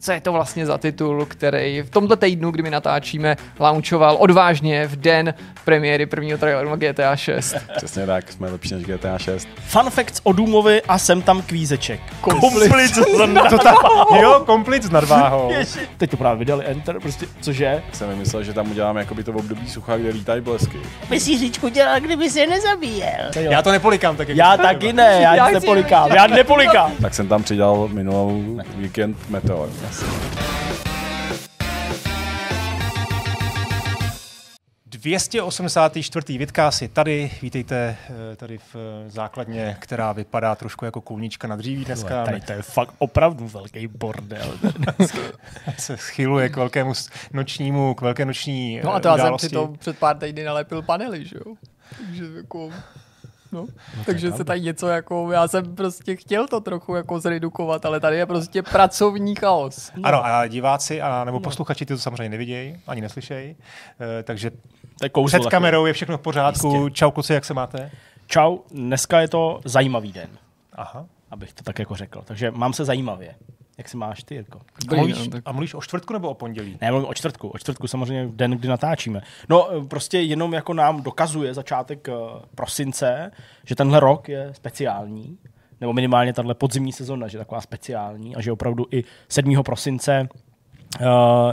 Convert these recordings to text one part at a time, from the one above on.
co je to vlastně za titul, který v tomto týdnu, kdy my natáčíme, launchoval odvážně v den premiéry prvního traileru na GTA 6. Přesně tak, jsme lepší než GTA 6. Fun facts o Důmovi a sem tam kvízeček. Komplic. To ta, jo, komplic s nadváhou. Teď to právě vydali Enter, prostě, cože? Jsem vymyslel, že tam uděláme jakoby to období sucha, kde lítají blesky. By si říčku dělal, kdyby se nezabíjel. Já to nepolikám tak, jak Já taky ne, já, Já nepolikám, já nepolikám. Tak jsem tam přidal minulou víkend Meteor. To. 284. Vidkásy tady, vítejte eh, tady v eh, základně, která vypadá trošku jako kůlnička na dříví dneska. Tady to je fakt opravdu velký bordel. se schyluje k velkému nočnímu, k velké noční No a eh, to já jsem události. přitom před pár týdny nalepil panely, že jo? Takže jako... No, takže se tady něco jako, já jsem prostě chtěl to trochu jako zredukovat, ale tady je prostě pracovní chaos. Ano, a diváci a nebo posluchači ty to samozřejmě nevidějí, ani neslyšejí, eh, takže kouzlo před kamerou je všechno v pořádku. Jistě. Čau kluci, jak se máte? Čau, dneska je to zajímavý den, Aha. abych to tak jako řekl. Takže mám se zajímavě. Jak se máš ty, Jirko? A mluvíš, no, tak- a mluvíš o čtvrtku nebo o pondělí? Ne, mluvím o čtvrtku. O čtvrtku samozřejmě v den, kdy natáčíme. No, eh, prostě jenom jako nám dokazuje začátek eh, prosince, že tenhle rok je speciální, nebo minimálně tahle podzimní sezona, že je taková speciální a že opravdu i 7. prosince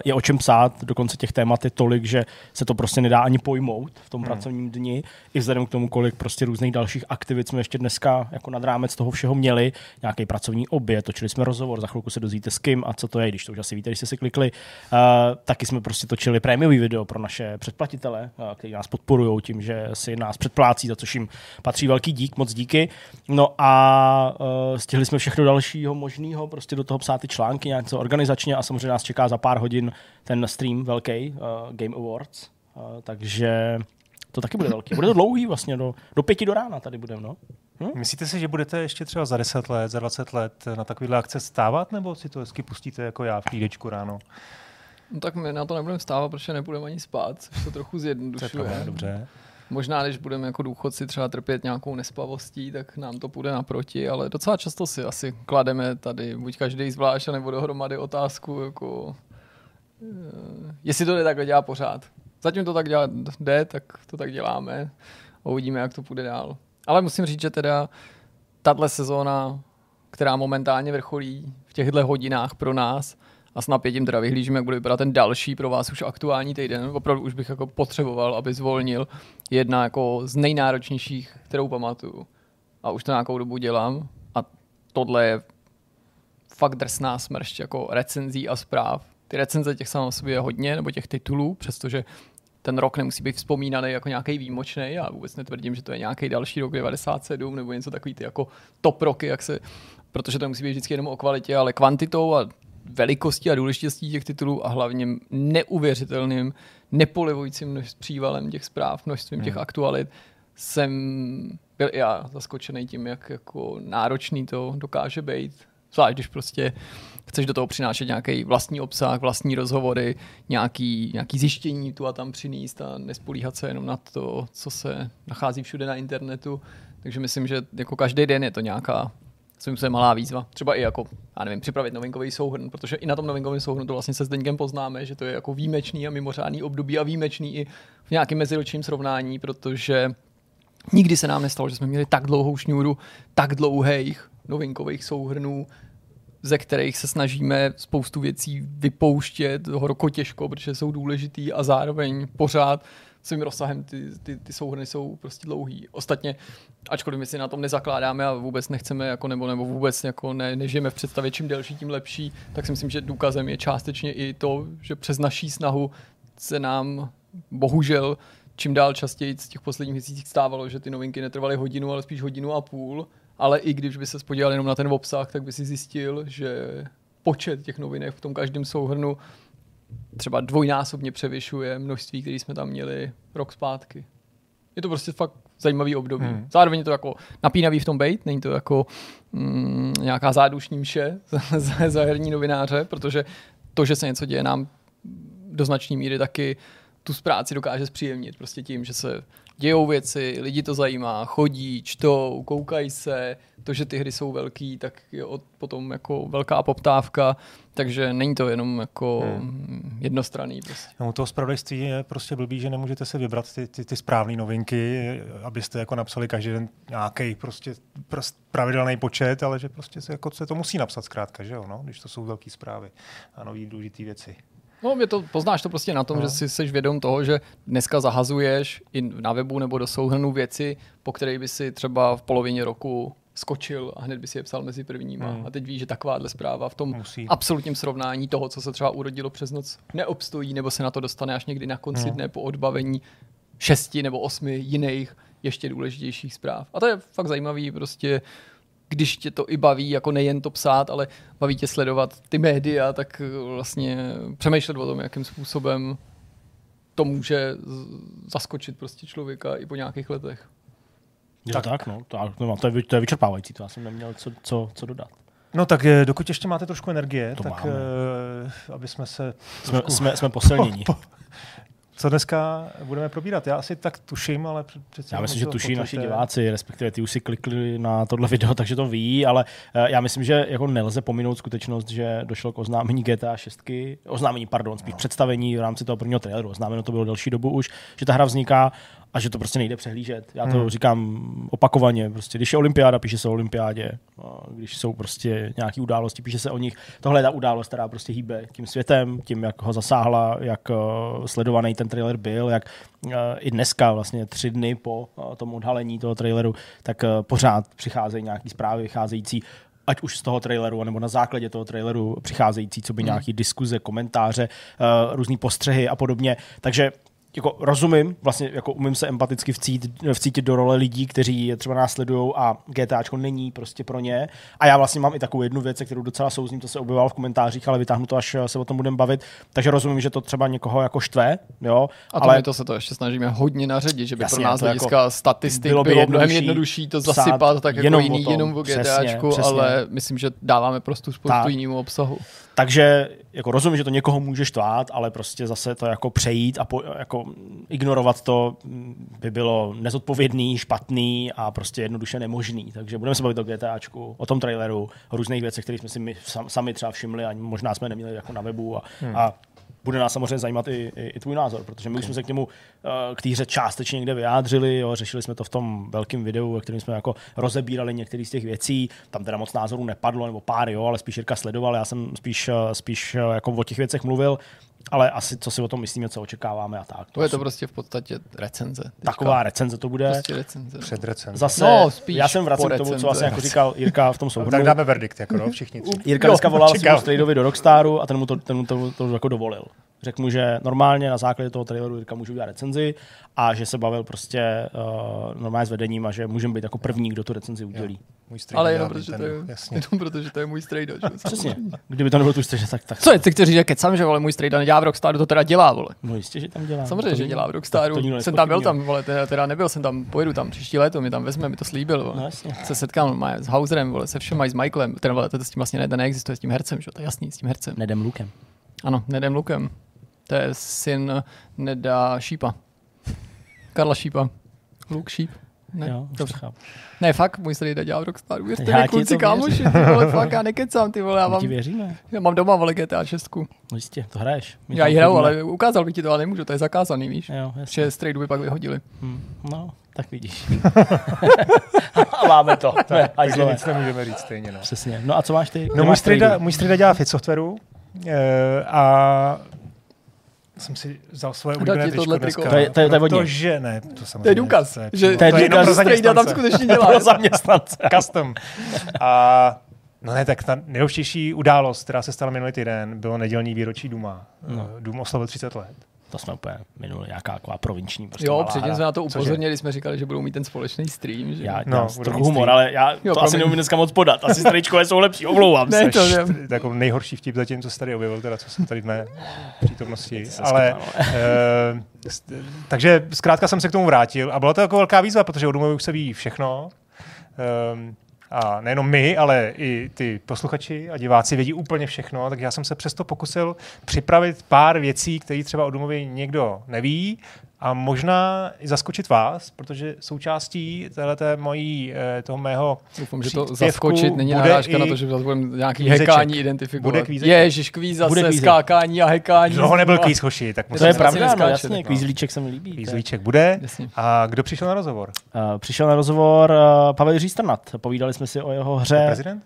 je o čem psát, dokonce těch témat je tolik, že se to prostě nedá ani pojmout v tom hmm. pracovním dni, i vzhledem k tomu, kolik prostě různých dalších aktivit jsme ještě dneska jako nad rámec toho všeho měli, nějaký pracovní oběd, točili jsme rozhovor, za chvilku se dozvíte s kým a co to je, když to už asi víte, když jste si klikli. Uh, taky jsme prostě točili prémiový video pro naše předplatitele, uh, kteří nás podporují tím, že si nás předplácí, za což jim patří velký dík, moc díky. No a uh, stihli jsme všechno dalšího možného, prostě do toho psát ty články nějak co organizačně a samozřejmě nás čeká za pár hodin ten stream velký, uh, Game Awards, uh, takže to taky bude velký. Bude to dlouhý vlastně, do, do pěti do rána tady budeme, no. Myslíte si, že budete ještě třeba za 10 let, za 20 let na takovýhle akce stávat, nebo si to hezky pustíte jako já v klídečku ráno? No tak my na to nebudeme stávat, protože nebudeme ani spát, což to trochu To je zjednodušuje. dobře. Možná, když budeme jako důchodci třeba trpět nějakou nespavostí, tak nám to půjde naproti, ale docela často si asi klademe tady, buď každý zvlášť, nebo dohromady otázku, jako eh, jestli to jde takhle dělat pořád. Zatím to tak dělat jde, tak to tak děláme a uvidíme, jak to půjde dál. Ale musím říct, že teda tahle sezóna, která momentálně vrcholí v těchto hodinách pro nás, a s napětím teda vyhlížím, jak bude vypadat ten další pro vás už aktuální týden. Opravdu už bych jako potřeboval, aby zvolnil jedna jako z nejnáročnějších, kterou pamatuju. A už to nějakou dobu dělám. A tohle je fakt drsná smršť jako recenzí a zpráv. Ty recenze těch samo o sobě je hodně, nebo těch titulů, přestože ten rok nemusí být vzpomínaný jako nějaký výjimečný. Já vůbec netvrdím, že to je nějaký další rok 97 nebo něco takový ty jako top roky, jak se, protože to musí být vždycky jenom o kvalitě, ale kvantitou a velikostí a důležitostí těch titulů a hlavně neuvěřitelným, nepolivujícím přívalem těch zpráv, množstvím těch aktualit jsem byl i já zaskočený tím, jak jako náročný to dokáže být. Zvlášť, když prostě chceš do toho přinášet nějaký vlastní obsah, vlastní rozhovory, nějaký, nějaký zjištění tu a tam přinést a nespolíhat se jenom na to, co se nachází všude na internetu. Takže myslím, že jako každý den je to nějaká svým způsobem malá výzva. Třeba i jako, já nevím, připravit novinkový souhrn, protože i na tom novinkovém souhrnu to vlastně se Zdeňkem poznáme, že to je jako výjimečný a mimořádný období a výjimečný i v nějakém meziročním srovnání, protože nikdy se nám nestalo, že jsme měli tak dlouhou šňůru, tak dlouhých novinkových souhrnů, ze kterých se snažíme spoustu věcí vypouštět horko těžko, protože jsou důležitý a zároveň pořád svým rozsahem ty, ty, ty souhrny jsou prostě dlouhý. Ostatně, ačkoliv my si na tom nezakládáme a vůbec nechceme, jako, nebo, nebo vůbec jako ne, nežijeme v představě, čím delší, tím lepší, tak si myslím, že důkazem je částečně i to, že přes naší snahu se nám bohužel čím dál častěji z těch posledních měsících stávalo, že ty novinky netrvaly hodinu, ale spíš hodinu a půl. Ale i když by se podíval jenom na ten obsah, tak by si zjistil, že počet těch novinek v tom každém souhrnu třeba dvojnásobně převyšuje množství, které jsme tam měli rok zpátky. Je to prostě fakt zajímavý období. Hmm. Zároveň je to jako napínavý v tom bejt, není to jako mm, nějaká zádušní mše za, za herní novináře, protože to, že se něco děje nám do značné míry taky tu práci dokáže zpříjemnit prostě tím, že se dějou věci, lidi to zajímá, chodí, čtou, koukají se, to, že ty hry jsou velký, tak je od, potom jako velká poptávka, takže není to jenom jako hmm. jednostranný. Prostě. No, toho zpravodajství je prostě blbý, že nemůžete si vybrat ty, ty, ty správné novinky, abyste jako napsali každý den nějaký prostě, prostě pravidelný počet, ale že prostě se, jako, se to musí napsat zkrátka, že jo, no, když to jsou velké zprávy a nový důležité věci. No, je to, poznáš to prostě na tom, no. že si jsi vědom toho, že dneska zahazuješ i na webu nebo do souhrnu věci, po které by si třeba v polovině roku skočil a hned by si je psal mezi prvníma. Hmm. A teď víš, že takováhle zpráva v tom Musí. absolutním srovnání toho, co se třeba urodilo přes noc, neobstojí, nebo se na to dostane až někdy na konci hmm. dne po odbavení šesti nebo osmi jiných ještě důležitějších zpráv. A to je fakt zajímavý, prostě když tě to i baví, jako nejen to psát, ale baví tě sledovat ty média, tak vlastně přemýšlet o tom, jakým způsobem to může zaskočit prostě člověka i po nějakých letech. Je tak. tak, no, to, no, to, je, to je vyčerpávající, to já jsem neměl co, co, co dodat. No tak eh, dokud ještě máte trošku energie, To tak máme. uh, aby jsme se... Jsme, trošku- jsme, jsme posilnění. Co dneska budeme probírat? Já asi tak tuším, ale přece... Já myslím, že tuší naši potvrdíte. diváci, respektive ty už si klikli na tohle video, takže to ví, ale eh, já myslím, že jako nelze pominout skutečnost, že došlo k oznámení GTA 6, oznámení, pardon, spíš představení v rámci toho prvního traileru, oznámeno to bylo delší dobu už, že ta hra vzniká a že to prostě nejde přehlížet. Já to Hmm. říkám opakovaně, prostě když je olympiáda, píše se o olympiádě, a když jsou prostě nějaké události, píše se o nich. Tohle je ta událost, která prostě hýbe tím světem, tím, jak ho zasáhla, jak eh, sledovaný ten trailer byl, jak eh, i dneska, vlastně tři dny po eh, tom odhalení toho traileru, tak pořád přicházejí nějaké zprávy vycházející ať už z toho traileru, nebo na základě toho traileru přicházející, co by Hmm. nějaký diskuze, komentáře, různé postřehy a podobně. Takže jako rozumím, vlastně jako umím se empaticky vcít, vcítit do role lidí, kteří je třeba následují a GTAčko není prostě pro ně. A já vlastně mám i takovou jednu věc, kterou docela souzním, to se objevovalo v komentářích, ale vytáhnu to, až se o tom budeme bavit. Takže rozumím, že to třeba někoho jako štve, jo. A to ale my to se to ještě snažíme hodně naředit, že by Jasně, pro nás jako hlediska statistik bylo by bylo mnohem jednodušší to zasypat tak jako jenom o jiný, tom. jenom o Přesně, GTAčku, přesně. ale myslím, že dáváme prostě spoustu Tak. jinému obsahu. Takže jako rozumím, že to někoho může štvát, ale prostě zase to jako přejít a po, jako ignorovat to by bylo nezodpovědný, špatný a prostě jednoduše nemožný. Takže budeme se bavit o GTAčku, o tom traileru, o různých věcech, které jsme si my sam, sami třeba všimli a možná jsme neměli jako na webu a, hmm. a bude nás samozřejmě zajímat i, i, i tvůj názor, protože my už jsme se k němu eh, k té hře částečně někde vyjádřili, jo, řešili jsme to v tom velkém videu, ve kterém jsme jako rozebírali některé z těch věcí. Tam teda moc názorů nepadlo, nebo pár, jo, ale spíš Jirka sledoval, já jsem spíš, eh, spíš eh, jako o těch věcech mluvil, ale asi co si o tom myslíme, co očekáváme a tak. To je to prostě v podstatě recenze. teďka. taková recenze to bude. Prostě recenze. Před recenzí. Zase, No, spíš já jsem vracím k tomu, co recenze. vlastně jako říkal Jirka v tom souhrnu. Tak dáme verdikt, jako no, všichni tři. Jirka Jo, dneska volal čekám. svým do Rockstaru a ten mu to, ten mu to, to, jako dovolil. Řekl mu, že normálně na základě toho traileru Jirka může udělat recenzi a že se bavil prostě uh, normálně s vedením a že můžeme být jako první, kdo tu recenzi udělí. Můj Ale jenom protože, to je, jasně. jenom protože to je můj strejda. Přesně. Kdyby to nebyl tu strejda, tak, tak Co je, ty kteří že kecám, že vole, můj strejda nedělá v Rockstaru, to teda dělá, vole. No jistě, že tam dělá. Samozřejmě, To že dělá v Rockstaru. to Jsem tam byl tam, vole, teda, teda nebyl jsem tam, pojedu tam příští léto, mi tam vezme, mi to slíbil, vole. No jasně. Se setkám má, s Hauserem, vole, se všema, i s Michaelem, ten, vole, to s tím vlastně ne, to neexistuje, s tím hercem, že? jo, to je jasný, s tím hercem. Nedem lukem. Ano, Nedem Lukem. To je syn Neda Šípa. Karla Šípa. Luk Šíp. Ne, Jo, dobře. chápu. ne, fakt, můj strýda dělá v Rockstaru. Věřte Já mi, ti kluci, to kámoši, ty vole, fakt, já nekecám, ty vole, já mám, ti věříme. já mám doma, vole, GTA 6. No jistě, to hraješ. My Já ji hraju, ale ukázal bych ti to, ale nemůžu, to je zakázaný, víš. Jo, jasně. Že strejdu by pak vyhodili. Hm, No, tak vidíš. a máme to. Ne, Takže hajzlové. nic nemůžeme říct stejně. No. Přesně. No a co máš ty? No, můj tradu? můj strýda dělá fit softwaru eh, a jsem si vzal svoje oblíbené tričko tohle dneska. triko? To je- to je- to je od něj. Protože ne, to samozřejmě. To je důkaz, je že To je jenom důkaz, pro že tam skutečně dělá. Pro zaměstnance. Custom. A no ne, tak ta nejdůležitější událost, která se stala minulý týden, bylo nedělní výročí Duma. No. No. Dům oslavil 30 let. To jsme úplně minuli, nějaká taková provinční. Prostě Jo, předtím jsme na to Cože? upozornili, jsme říkali, že budou mít ten společný stream, že? Já, No, no, trochu humor, ale já to promiň. asi neumím dneska moc podat. Asi stričkové jsou lepší, omlouvám se. Ne, to Seš vím. t- jako nejhorší vtip zatím, co se tady objevil, teda co jsem tady v mé přítomnosti. se Ale, st- takže zkrátka jsem se k tomu vrátil a byla to jako velká výzva, protože o Dumovi už se ví všechno. Um, a nejenom my, ale i ty posluchači a diváci vědí úplně všechno, tak já jsem se přesto pokusil připravit pár věcí, které třeba o Dumovi někdo neví a možná i zaskočit vás, protože součástí téhleté mojí, eh, toho mého Doufám, že to zaskočit není narážka na to, že zase budeme nějaký kvízeček. hekání identifikovat. Bude kvízeček. Ježiš, kvíz zase, Bude skákání a hekání. Dlouho nebyl kvíz, hoši, tak To musím je to asi pravda, no jasně, kvízlíček se mi líbí. je- Kvízlíček bude. Jasně. A kdo přišel na rozhovor? Uh, přišel na rozhovor uh, Pavel Jiří Strnat. Povídali jsme si o jeho hře. Prezident?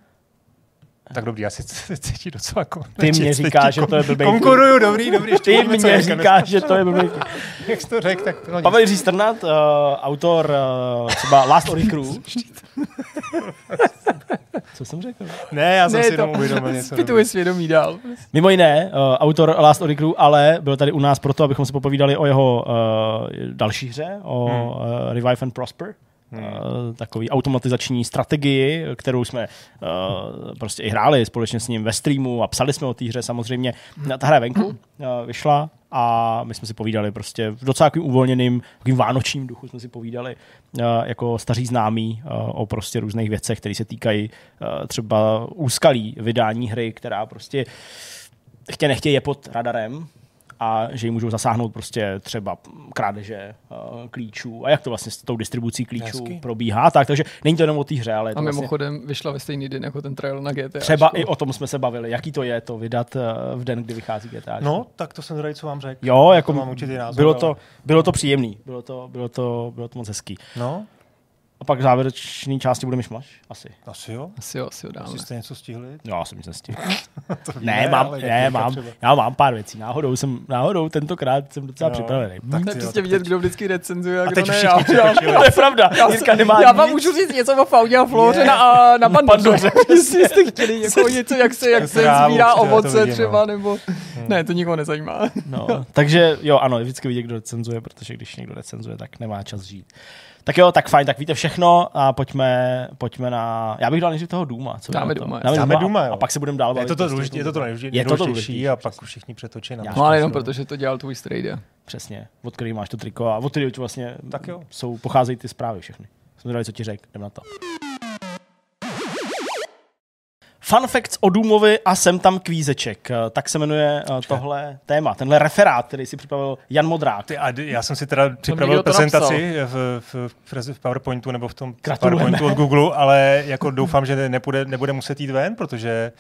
Tak dobrý, já si cítím docela jako... Ty mě říkáš, že to je blbej. Konkuruju, dobrý, dobrý, ještě Ty mě říkáš, že to je blbý. Jak jsi to řekl, tak no nic. Pavel Jiří Strnat, uh, autor uh, třeba Last Ori Crew. Co jsem řekl? Ne, já jsem Ne, si to jenom uvědomil něco. Zpytuje svědomí dál. Mimo jiné, uh, autor Last Ori Crew, ale byl tady u nás proto, abychom se popovídali o jeho uh, další hře, o Hmm. uh, Revive and Prosper. Uh, takový automatizační strategii, kterou jsme uh, prostě i hráli společně s ním ve streamu a psali jsme o té hře samozřejmě. Ta hra je venku, uh, vyšla a my jsme si povídali prostě v docela takovým uvolněným, takovým vánočním duchu jsme si povídali uh, jako staří známí uh, o prostě různých věcech, které se týkají uh, třeba úskalí vydání hry, která prostě chtě nechtě je pod radarem a že ji můžou zasáhnout prostě třeba krádeže uh, klíčů a jak to vlastně s tou distribucí klíčů Hezky. probíhá. Tak, takže není to jenom o té hře, ale je to A vlastně mimochodem vyšla ve stejný den jako ten trail na GTA. třeba i o tom jsme se bavili, jaký to je to vydat uh, v den, kdy vychází GTA. No, tak to jsem zvedavý, co vám řekl. Jo, jako to mám určitý názor. bylo, ale- to, bylo to příjemný, bylo to, bylo to, bylo to moc hezký. No, A pak v závěrečné části bude myšmaš, asi. asi jo. Asi jo, asi ho dáme. Asi jste něco stihli? Jo, já jsem nic nestihl. To Ne, víme, mám, ne, mám, třeba. já mám pár věcí. Náhodou jsem, náhodou tentokrát jsem docela Jo, připravený. tak To je jo, prostě vidět, teď- kdo vždycky recenzuje a, A kdo teď ne. Já, já. To je pravda. Jirka nemá já vám nic. můžu říct něco o Faudě a Floře na, a na Pandoře. Jestli jste chtěli jako něco, jak se, jak se sbírá ovoce vidím, třeba, no. nebo... Ne, to nikoho nezajímá. No, takže jo, ano, je vždycky vidět, kdo recenzuje, protože když někdo recenzuje, tak nemá čas žít. Tak jo, tak fajn, tak víte všechno a pojďme, pojďme na... Já bych dal nejdřív toho Duma. Co Dáme? Duma, Dáme, Dáme Duma, jo. a pak se budeme dál Je bavit. to to prostě důležitý, je to to nejdůležitější, Je to to nejdůležitější důležitější, a pak všichni přetočí na No ale jenom protože to dělal tvůj strejde. Přesně, od který máš to triko a od který vlastně Tak jo. jsou, pocházejí ty zprávy všechny. Jsme dali, co ti řek, jdem na to. Fun facts o Důmovi a jsem tam kvízeček. Eh, Tak se jmenuje eh, tohle téma, tenhle referát, který si připravil Jan Modrák. Ty, a já jsem si teda připravil prezentaci v, v, v, v PowerPointu nebo v tom Gratulujeme. PowerPointu od Google, ale jako doufám, že nebude, nebude muset jít ven, protože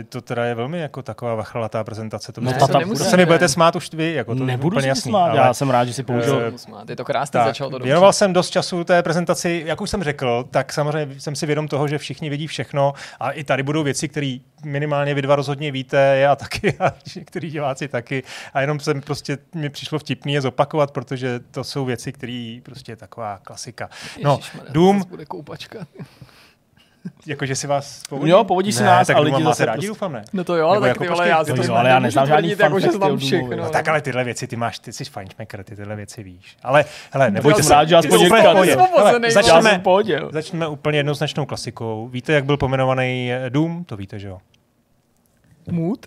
eh, to teda je velmi jako taková vachlatá prezentace. To, No, ta- to, ta to bude. se mi budete smát už vy, jako to Nebudu úplně jasný. smát, ale- já jsem rád, že si použil. Eh, Je to krásně, Tak, začalo to věnoval jsem dost času té prezentaci, jak už jsem řekl, tak samozřejmě jsem si vědom toho, že všichni vědí všechno a i tady budou věci, které minimálně vy dva rozhodně víte, já taky a který diváci taky a jenom jsem prostě, mi přišlo vtipný je zopakovat, protože to jsou věci, které prostě je taková klasika. No, Ježišmarja, to Dům, bude koupačka. jakože si vás povodí? Jo, povodí si ne, nás tak a lidi máte zase rádi, prostě- doufám, ne? No to jo, ale Nebo tak jako ty vole, počkej, já si jo, to ale já neznám žádný jako, že znám všechno. No, No, tak ale tyhle věci ty máš, ty jsi fajnšmekr, ty tyhle věci víš. Ale hele, nebojte se. rád, že aspoň Úplně v Jirka pohodě. je osvobozený, Hele. Já Začneme. Začneme úplně jednoznačnou klasikou. Víte, jak byl pomenovaný eh, Dům? To víte, že jo? Mood?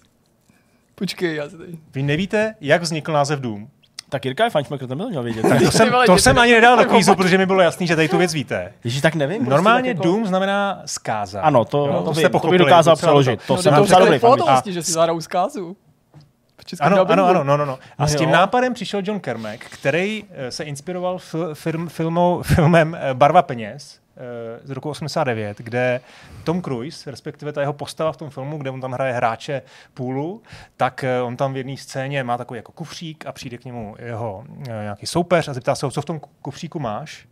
Počkej, já si tady... Vy nevíte, jak vznikl název Dům? Tak Jirka je fančmakr, to by to měl vědět. Tak to jsem, to jsem to- ani nedal do to- kvízu, protože mi bylo jasný, že tady tu věc víte. Ježíš, tak nevím. prostě Normálně jako- Dům znamená zkáza. Ano, to, Jo, to, to jste to bych pochopili, dokázal docela přeložit. To No, jsem to docela dobrý pohotovosti, že si zahrajou zkázu. Ano, ano, ano, no, no, no. A No s tím jo. nápadem přišel John Kermack, který eh, se inspiroval fil, film, filmou, filmem eh, Barva peněz z roku 89, kde Tom Cruise, respektive ta jeho postava v tom filmu, kde on tam hraje hráče půlu, tak eh, on tam v jedné scéně má takový jako kufřík a přijde k němu jeho eh, nějaký soupeř a zeptá se ho, co v tom kufříku máš?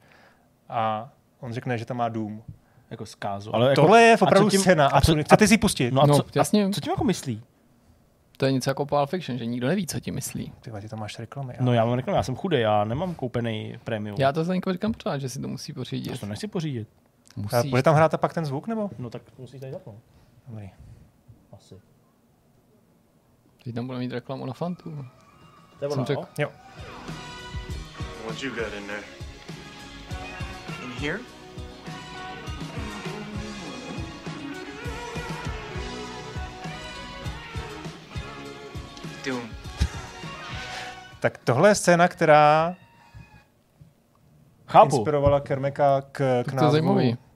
A on řekne, že tam má dům. Jako zkázu. Ale jako, Tohle je a opravdu tím- scéna. a co- absolutně. Chcete si ji pustit? No a No, co, jasně. A, co tím jako myslí? To je něco jako Pulp Fiction, že nikdo neví, co ti myslí. Ty, ty tam máš reklamy. No já vám řeknu, já jsem chudý, já nemám koupený premium. Já to za někoho říkám pořád, že si to musí Já pořídit. to nechci pořídit. A Musíš. bude tam hrát a pak ten zvuk, nebo? No tak musíš tady zapnout. Dobrý. Asi. Teď tam bude mít reklamu na Fantu. To je ono, řekl. jo? Jo. What you got in there? In here? Doom. Tak tohle je scéna, která Chápu. inspirovala Kermeka k, k to je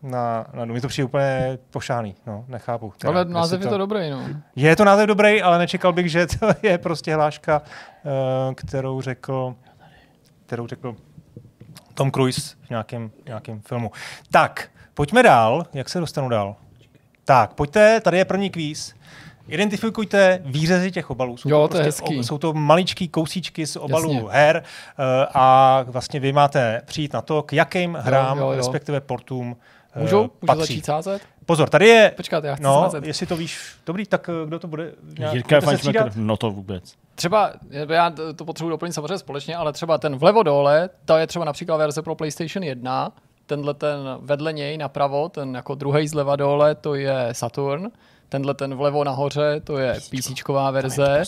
na, na, no, mi to přijde úplně pošáný, no, nechápu. Teda, Ale název je to dobrý, no. Je to název dobrý, ale nečekal bych, že to je prostě hláška, eh, kterou řekl, kterou řekl Tom Cruise v nějakém, nějakém filmu. Tak, pojďme dál. Jak se dostanu dál? Tak, pojďte, tady je první kvíz. Identifikujte výřezy těch obalů. Jsou Jo, to, to je prostě, hezký. jsou to maličký kousíčky z obalů Jasně. her eh, a vlastně vy máte přijít na to, k jakým hrám, jo, jo. respektive portům eh, Můžu? Můžu patří. začít sázet? Pozor, tady je... Počkat, já chci No, sázet. jestli to víš, dobrý, tak eh, kdo to bude? Nějak- Jirka střídat? no to vůbec. Třeba, já to potřebuji doplnit samozřejmě společně, ale třeba ten vlevo dole, to je třeba například verze pro PlayStation 1, tenhle ten vedle něj napravo, ten jako druhý zleva dole, to je Saturn, tenhle ten vlevo nahoře, to je PCčková verze,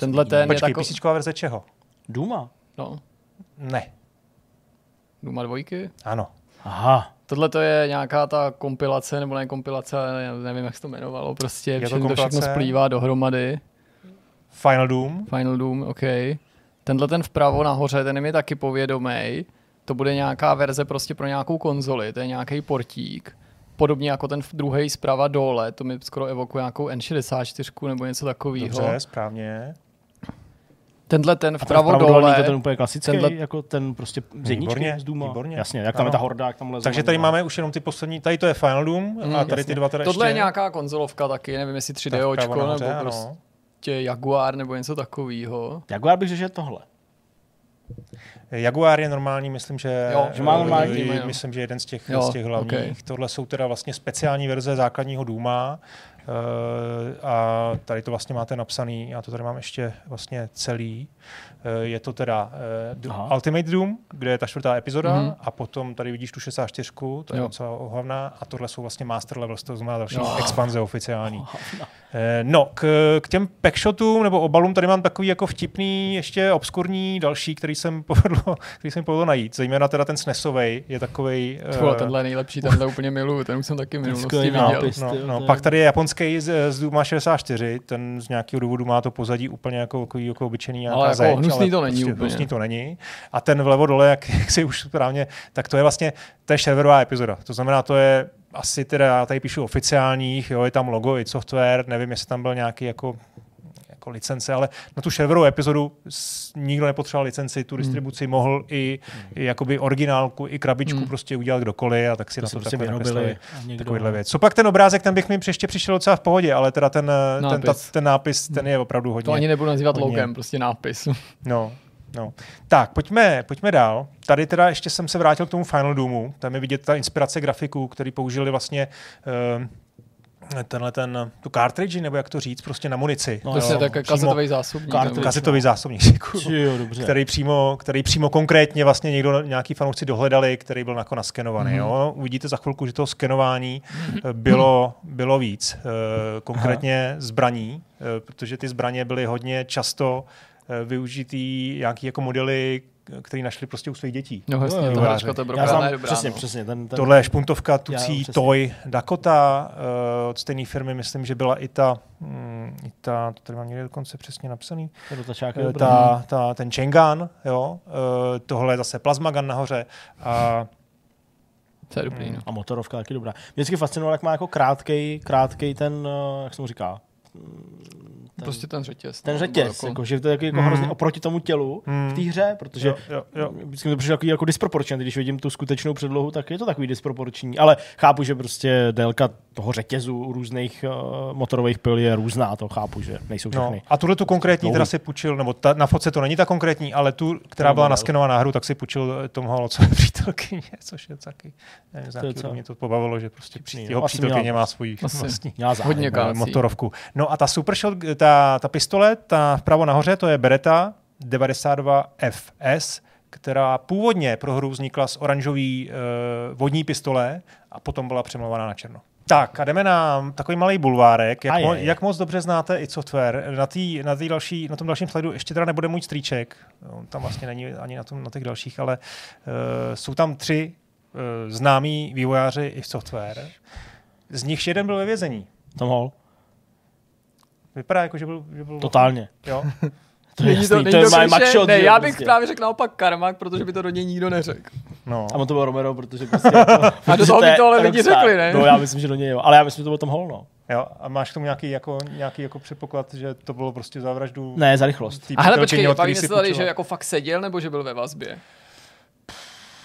tenhle ten je Počkej, takový, písničková verze čeho? Duma. no, Ne. Duma dvojky. Ano. Aha. Tohle to je nějaká ta kompilace, nebo ne kompilace, nevím, jak se to jmenovalo, prostě Je to všechno to všechno kompilace? splývá dohromady. Final Doom. Final Doom, OK. Tenhle ten vpravo nahoře, ten je mi taky povědomý. To bude nějaká verze prostě pro nějakou konzoli, to je nějaký portík. Podobně jako ten druhý zprava dole, to mi skoro evokuje nějakou N64 nebo něco takového. Dobře, správně. Tenhle ten ten vpravo vpravo dole, to ten úplně klasický, tenhle- jako ten prostě z jedničky, Výborně, z Duma. výborně. Jasně, jak tam je Ano. ta horda, jak tam leze. Takže tady máme už jenom ty poslední, tady to je Final Doom Mm, a tady jasně. ty dva tady tohle ještě. je nějaká konzolovka taky, nevím jestli Tak 3DOčko vpravo nebo prostě Jaguar nebo něco takového. Jaguar bych řekl, že je tohle. Jaguar je normální, myslím, že, Jo, že má normální jo. myslím, že jeden z těch, Jo, z těch hlavních. okej. Tohle jsou teda vlastně speciální verze základního Duma eh, a tady to vlastně máte napsaný, já to tady mám ještě vlastně celý. Eh, Je to teda eh, Aha. Ultimate Doom, kde je ta čtvrtá epizoda Mhm. a potom tady vidíš tu 64, to je Jo. docela ohavná a tohle jsou vlastně Master Levels, to znamená další Jo. expanze oficiální. Eh, No, k, k těm packshotům nebo obalům tady mám takový jako vtipný, ještě obskurní další, který jsem povedlo, který jsem povedlo najít. Zejména teda ten SNESovej je takový. Tohle, tenhle je nejlepší, tenhle úplně miluju, ten už jsem taky minulosti viděl. nápis. No, no, je- pak tady je japonský z, z Duma 64, ten z nějakého důvodu má to pozadí úplně jako, jako, jako obyčejný nějaká Ale jako zeď, hnusný to není prostě úplně. Hnusný to není. A ten vlevo dole, jak, jak si už správně, tak to je vlastně, to je serverová epizoda. To znamená, to je asi teda, já tady píšu oficiálních, jo, je tam logo, i software, nevím, jestli tam byl nějaký jako jako licence, ale na tu šerverovou epizodu nikdo nepotřeboval licenci, Hmm. tu distribuci mohl i, i jakoby originálku, i krabičku Hmm. prostě udělat kdokoliv a tak si To na to prostě takhle nakreslili. Takovýhle věc. Co pak ten obrázek, ten bych mi ještě přišel docela v pohodě, ale teda ten nápis, ten, Nápis. ta, ten, nápis, ten je opravdu hodně. To ani nebudu nazývat hodně. logem, prostě nápis. No, no. Tak, pojďme, pojďme dál. Tady teda ještě jsem se vrátil k tomu Final Doomu. Tam je vidět ta inspirace grafiků, který použili vlastně uh, tenhle ten, tu cartridge, nebo jak to říct, prostě na munici. No Prostě jo, tak kazetový zásobník. Nebo- Kazetový zásobník. Či jo, dobře. který přímo, který přímo konkrétně vlastně někdo, nějaký fanoušci dohledali, který byl jako naskenovaný. Mhm. Mm-hmm. Jo? Uvidíte za chvilku, že toho skenování eh, bylo, bylo víc. Eh, Konkrétně Aha. zbraní, eh, protože ty zbraně byly hodně často využitý nějaký jako modely, které našli prostě u svých dětí. No jasně, jo, ta jo. hračka to je Já dobrá, znám, dobrá. přesně, no. přesně. Ten, ten, Tohle je špuntovka Já, tucí přesně. Toy Dakota uh, od stejné firmy, myslím, že byla i ta, mm, i ta, to tady mám někde dokonce přesně napsaný, to dotačák, je Eh, ta, ta, ten Chengan, jo, eh, tohle je zase plazmagan nahoře a To je dobrý, no. A motorovka taky dobrá. Mě vždycky fascinovalo, jak má jako krátkej, krátkej ten, jak se mu říká, ten, Prostě ten řetěz. ten no, řetěz, nebo jako, že to je jako Mm. hrozně oproti tomu tělu Mm. v té hře, protože jo, jo, jo. vždycky mi to přišlo takový jako disproporční, když vidím tu skutečnou předlohu, tak je to takový disproporční, ale chápu, že prostě délka toho řetězu u různých uh, motorových pil je různá, to chápu, že nejsou No, všechny. a tuhle tu konkrétní Dlouhý. teda si půjčil, nebo ta, na fotce to není ta konkrétní, ale tu, která No, byla naskenovaná hru, tak si půjčil eh, Tom Holocové přítelkyně, což je taky, nevím, z To je co? mě to pobavilo, že prostě no. jeho přítelkyně má Asi. vlastní no. eh, motorovku. No a ta Super Shot, ta, ta pistole, ta vpravo nahoře, to je Beretta 92 FS, která původně pro hru vznikla z oranžový uh, vodní pistole a potom byla přemlouvaná na černo. Tak a jdeme na takový malý bulvárek. Jak, mo- jak moc dobře znáte i software? Na, tý, na, tý další, na tom dalším slajdu ještě teda nebude můj strýček, on tam vlastně není ani na, tom, na těch dalších, ale uh, jsou tam tři uh, známí vývojáři i software. Z nich jeden byl ve vězení. Tom Hall, Vypadá jako, že byl... Že byl totálně. Jo. To je Není jasný, není to je klišé? macho, Ne, já bych prostě. právě řekl naopak Karmak, protože by to do něj nikdo neřekl. No. A on to byl Romero, protože prostě... Jako, A do toho by to ale je lidi řekli, ne? No já myslím, že do něj jo. Ale já myslím, že to byl Tom Hall, no. Jo, a máš k tomu nějaký, jako, nějaký jako předpoklad, že to bylo prostě za vraždu? Ne, za rychlost. té A hele, přítelkyně, počkej, si se tady, že jako fakt seděl, nebo že byl ve vazbě?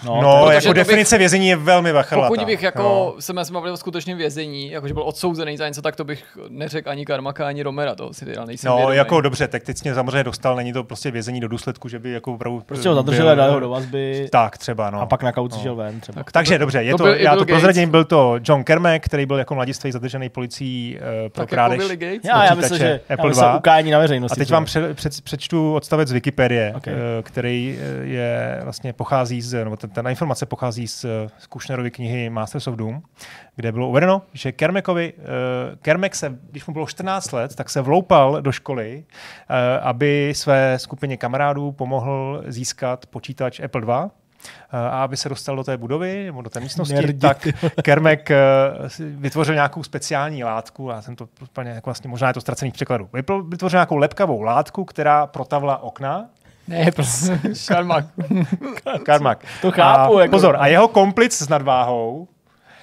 No, No, jako to bych- definice vězení je velmi vachrlatá. Pokud bych jako, Jo. jsme se bavili o skutečném vězení, jako že byl odsouzený za něco, tak to bych neřekl ani Karmaka, ani Romera, to si teda nejsem No, vědomý. jako dobře, tak teď mě samozřejmě dostal, není to prostě vězení do důsledku, že by jako opravdu... Prostě ho zadrželi a dali ho do vazby Tak, třeba, no. a pak na kauci šel ven třeba. Tak to Takže byl- dobře, je to to, byl já to Gates. prozradím, byl to John Kermack, který byl jako mladistvý zadržený policií uh, pro tak krádež. jako Billy Gates. Já, já myslím, že já Apple myslím, 2. ukání na veřejnosti. A teď vám před, před, přečtu odstavec z Wikipedie, okay. který eh, je vlastně pochází z, nebo ten, ta informace pochází z, eh, z Kushnerovy knihy Masters of Doom, kde bylo uvedeno, že Kermekovi, uh, Kermek se, když mu bylo 14 let, tak se vloupal do školy, uh, aby své skupině kamarádů pomohl získat počítač Apple 2 eh, a aby se dostal do té budovy nebo do té místnosti, Nerdi. tak Kermek eh, vytvořil nějakou speciální látku, já jsem to úplně jako vlastně, možná je to ztracený v překladu, vytvořil nějakou lepkavou látku, která protavla okna, Ne, prostě Karmak. Karmak. To chápu, A, jako- Pozor, a jeho komplic s nadváhou,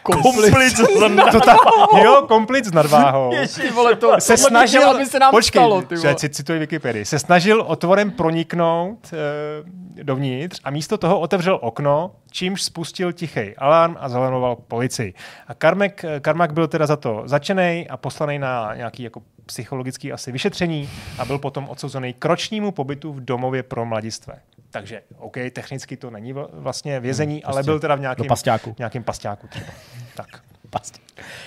Komplic. to ta, jeho komplic s nadváhou, Ty vole, to, se bych snažil, aby se nám počkej, stalo, ty vole. že cituji Wikipedii, se snažil otvorem proniknout e, dovnitř a místo toho otevřel okno, čímž spustil tichý alarm a zalarmoval policii. A Karmek, Karmak byl teda za to začený a poslaný na nějaký jako psychologický asi vyšetření a byl potom odsouzený k ročnímu pobytu v domově pro mladistvé. Takže, OK, technicky to není vl- vlastně vězení, hmm, ale prostě byl teda v nějakém, pasťáku. nějakém pasťáku třeba. Tak.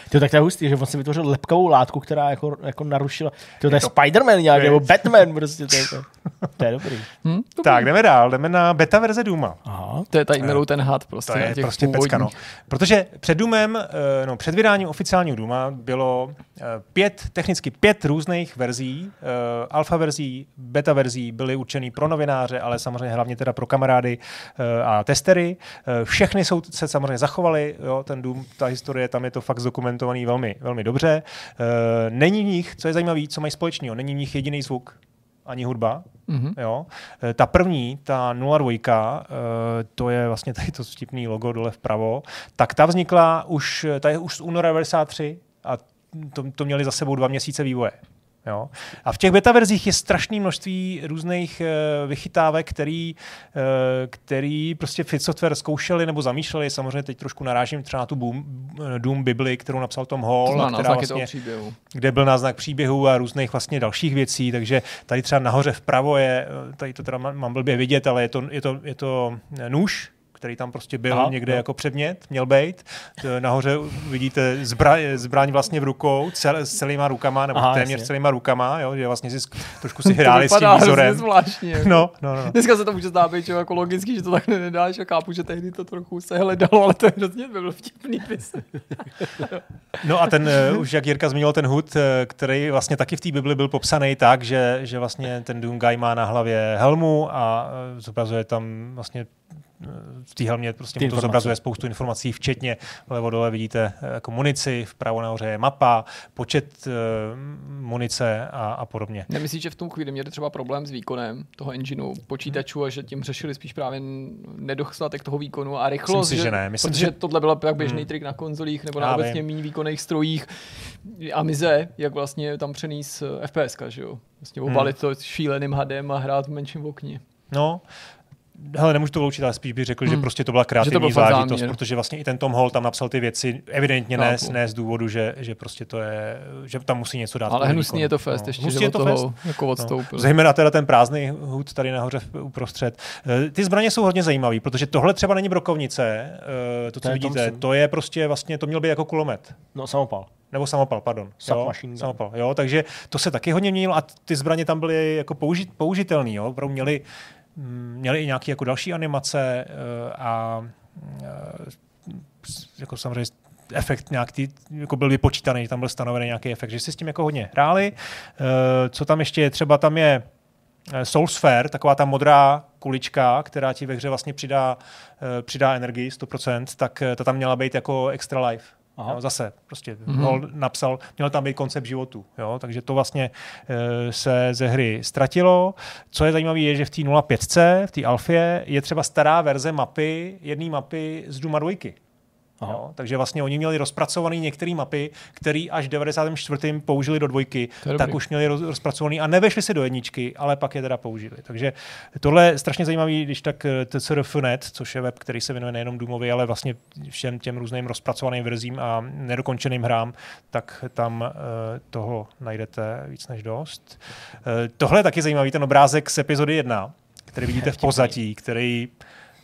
Ty tak to je hustý, že on si vytvořil lepkovou látku, která jako, jako narušila. Ty to je Spider-Man nějak, je- nebo Batman prostě. To je, to, to je dobrý. Hm? To, tak, jdeme dál, jdeme na beta verze Duma. Aha. to je tady milou ten had prostě To je těch prostě pecka, no. původních. Protože před Doomem, eh, no, před vydáním oficiálního Duma bylo eh, pět, technicky pět různých verzí, eh, alfa verzí, beta verzí, byly určený pro novináře, ale samozřejmě hlavně teda pro kamarády eh, a testery. Eh, Všechny jsou, se samozřejmě zachovaly, jo, ten Doom, ta historie, tam je to fakt zdokumentovaný velmi, velmi dobře. Eh, Není v nich, co je zajímavé, co mají společného, není v nich jediný zvuk, ani hudba. Mhm. Jo. Eh, Ta první, ta 02, eh, to je vlastně tady to vtipný logo dole vpravo, tak ta vznikla už, ta je už z února 93 a to, to měli za sebou dva měsíce vývoje. Jo. A v těch beta verzích je strašné množství různých uh, vychytávek, který, uh, který prostě Fit Software zkoušeli nebo zamýšleli. Samozřejmě teď trošku narážím třeba na tu Boom, Doom Bibli, kterou napsal Tom Hall, To která vlastně, kde byl náznak příběhu a různých vlastně dalších věcí, takže tady třeba nahoře vpravo je, tady to teda mám, mám blbě vidět, ale je to, je to, je to nůž, který tam prostě byl Aha, někde jo. jako předmět, měl být. Nahoře vidíte zbra, zbraň vlastně v rukou, cel, s celýma rukama, nebo Aha, téměř jasně. celýma rukama, jo, že vlastně si trošku si hráli s tím výzorem. zvláštně. No, no, no. Dneska se to může zdát být jako logický, že to takhle nedáš a chápu, že tehdy to trochu se hledalo, ale to je hrozně by byl vtipný pis. No a ten, uh, už jak Jirka zmínil, ten hud, uh, který vlastně taky v té Bibli byl popsaný tak, že, že vlastně ten Guy má na hlavě helmu a uh, zobrazuje tam vlastně v té helmě prostě Ty mu to informace. zobrazuje spoustu informací, včetně vlevo dole vidíte uh, jako munici, vpravo nahoře je mapa, počet uh, munice a, a podobně. Nemyslíš, že v tom chvíli měli třeba problém s výkonem toho engineu počítačů a že tím řešili spíš právě nedostatek toho výkonu a rychlost? Myslím si, že ne. Myslím, protože že- tohle byl jak běžný Hmm. trik na konzolích nebo na Já obecně méně výkonných strojích. Amize, jak vlastně tam přenést eh, FPS, že jo? Vlastně Hmm. obalit to šíleným hadem a hrát v menším okně. No, hele, nemůžu to vyloučit, ale spíš bych řekl, že Hmm. prostě to byla Že to kreativní byl fakt záležitost, záměr. protože vlastně i ten Tom Hall tam napsal ty věci, evidentně ne, ne z důvodu, že, že prostě to je, že tam musí něco dát. Ale hnusný je to fest, no. ještě, Hnusný že je to toho fest. jako odstoupil. No. Zejména teda ten prázdný hud tady nahoře v- uprostřed. Eh, Ty zbraně jsou hodně zajímavé, protože tohle třeba není brokovnice, eh, to, co To vidíte, Thompson. to je prostě vlastně, to měl být jako kulomet. No, samopal. Nebo samopal, pardon. Jo, samopal, jo, takže to se taky hodně měnilo a ty zbraně tam byly jako použit, použitelný, jo, opravdu měli, měli i nějaké jako další animace eh, a eh, jako samozřejmě efekt nějak ty, jako byl vypočítaný, tam byl stanovený nějaký efekt, že si s tím jako hodně hráli. Eh, Co tam ještě je? Třeba tam je Soul Sphere, taková ta modrá kulička, která ti ve hře vlastně přidá, přidá energii 100%, tak ta tam měla být jako extra life. Aha. Jo, zase prostě mm-hmm. Napsal, měl tam být koncept životu, jo, takže to vlastně e, se ze hry ztratilo. Co je zajímavé, je, že v té 05, v té alfě, je třeba stará verze mapy, jedné mapy z Duma 2. Aha. Jo, takže vlastně oni měli rozpracované některé mapy, které až v 94. použili do dvojky, tak dobrý. už měli roz, rozpracované a nevešli si do jedničky, ale pak je teda použili. Takže tohle je strašně zajímavý, když tak eh, TCRF.net, což je web, který se věnuje nejenom Doomovi, ale vlastně všem těm různým rozpracovaným verzím a nedokončeným hrám, tak tam eh, toho najdete víc než dost. Eh, Tohle je taky zajímavý, ten obrázek z epizody 1, který vidíte v pozadí, který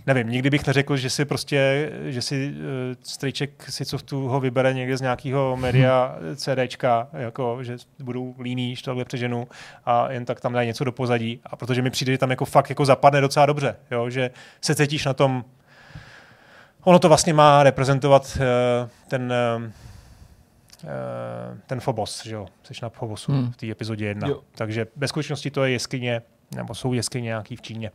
Nevím, nikdy bych neřekl, že si prostě, že si uh, strejček si co tu ho vybere někde z nějakého media CDčka, jako, že budou líní, že tohle přeženu a jen tak tam dají něco do pozadí. A protože mi přijde, že tam jako fakt jako zapadne docela dobře, jo, že se cítíš na tom, ono to vlastně má reprezentovat uh, ten uh, ten Phobos, že jo, jsi na Phobosu Hmm. v té epizodě 1. Jo. Takže ve skutečnosti to je jeskyně, nebo jsou jeskyně nějaký v Číně.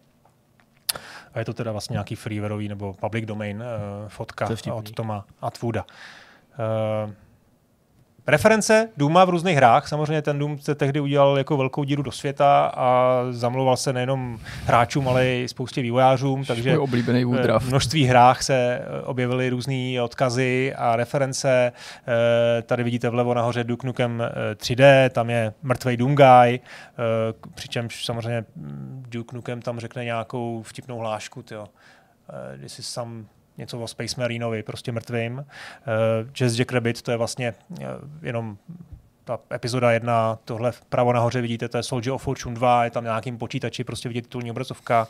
A je to teda vlastně nějaký freewareový nebo public domain uh, fotka To od Toma Atwooda. Uh, Reference Duma v různých hrách. Samozřejmě ten Doom se tehdy udělal jako velkou díru do světa a zamlouval se nejenom hráčům, ale i spoustě vývojářům. Takže oblíbený v Woodruff. množství hrách se eh, objevily různé odkazy a reference. Eh, Tady vidíte vlevo nahoře Duke Nukem eh, 3D, tam je mrtvej Doomguy, eh, k- přičemž samozřejmě Duke Nukem tam řekne nějakou vtipnou hlášku, tyjo. Eh, This is some něco o Space Marinovi, prostě mrtvým. Uh, Jazz Jack Rabbit, to je vlastně uh, jenom ta epizoda jedna, tohle vpravo nahoře vidíte, to je Soldier of Fortune 2, je tam nějakým počítači, prostě vidět titulní obrazovka.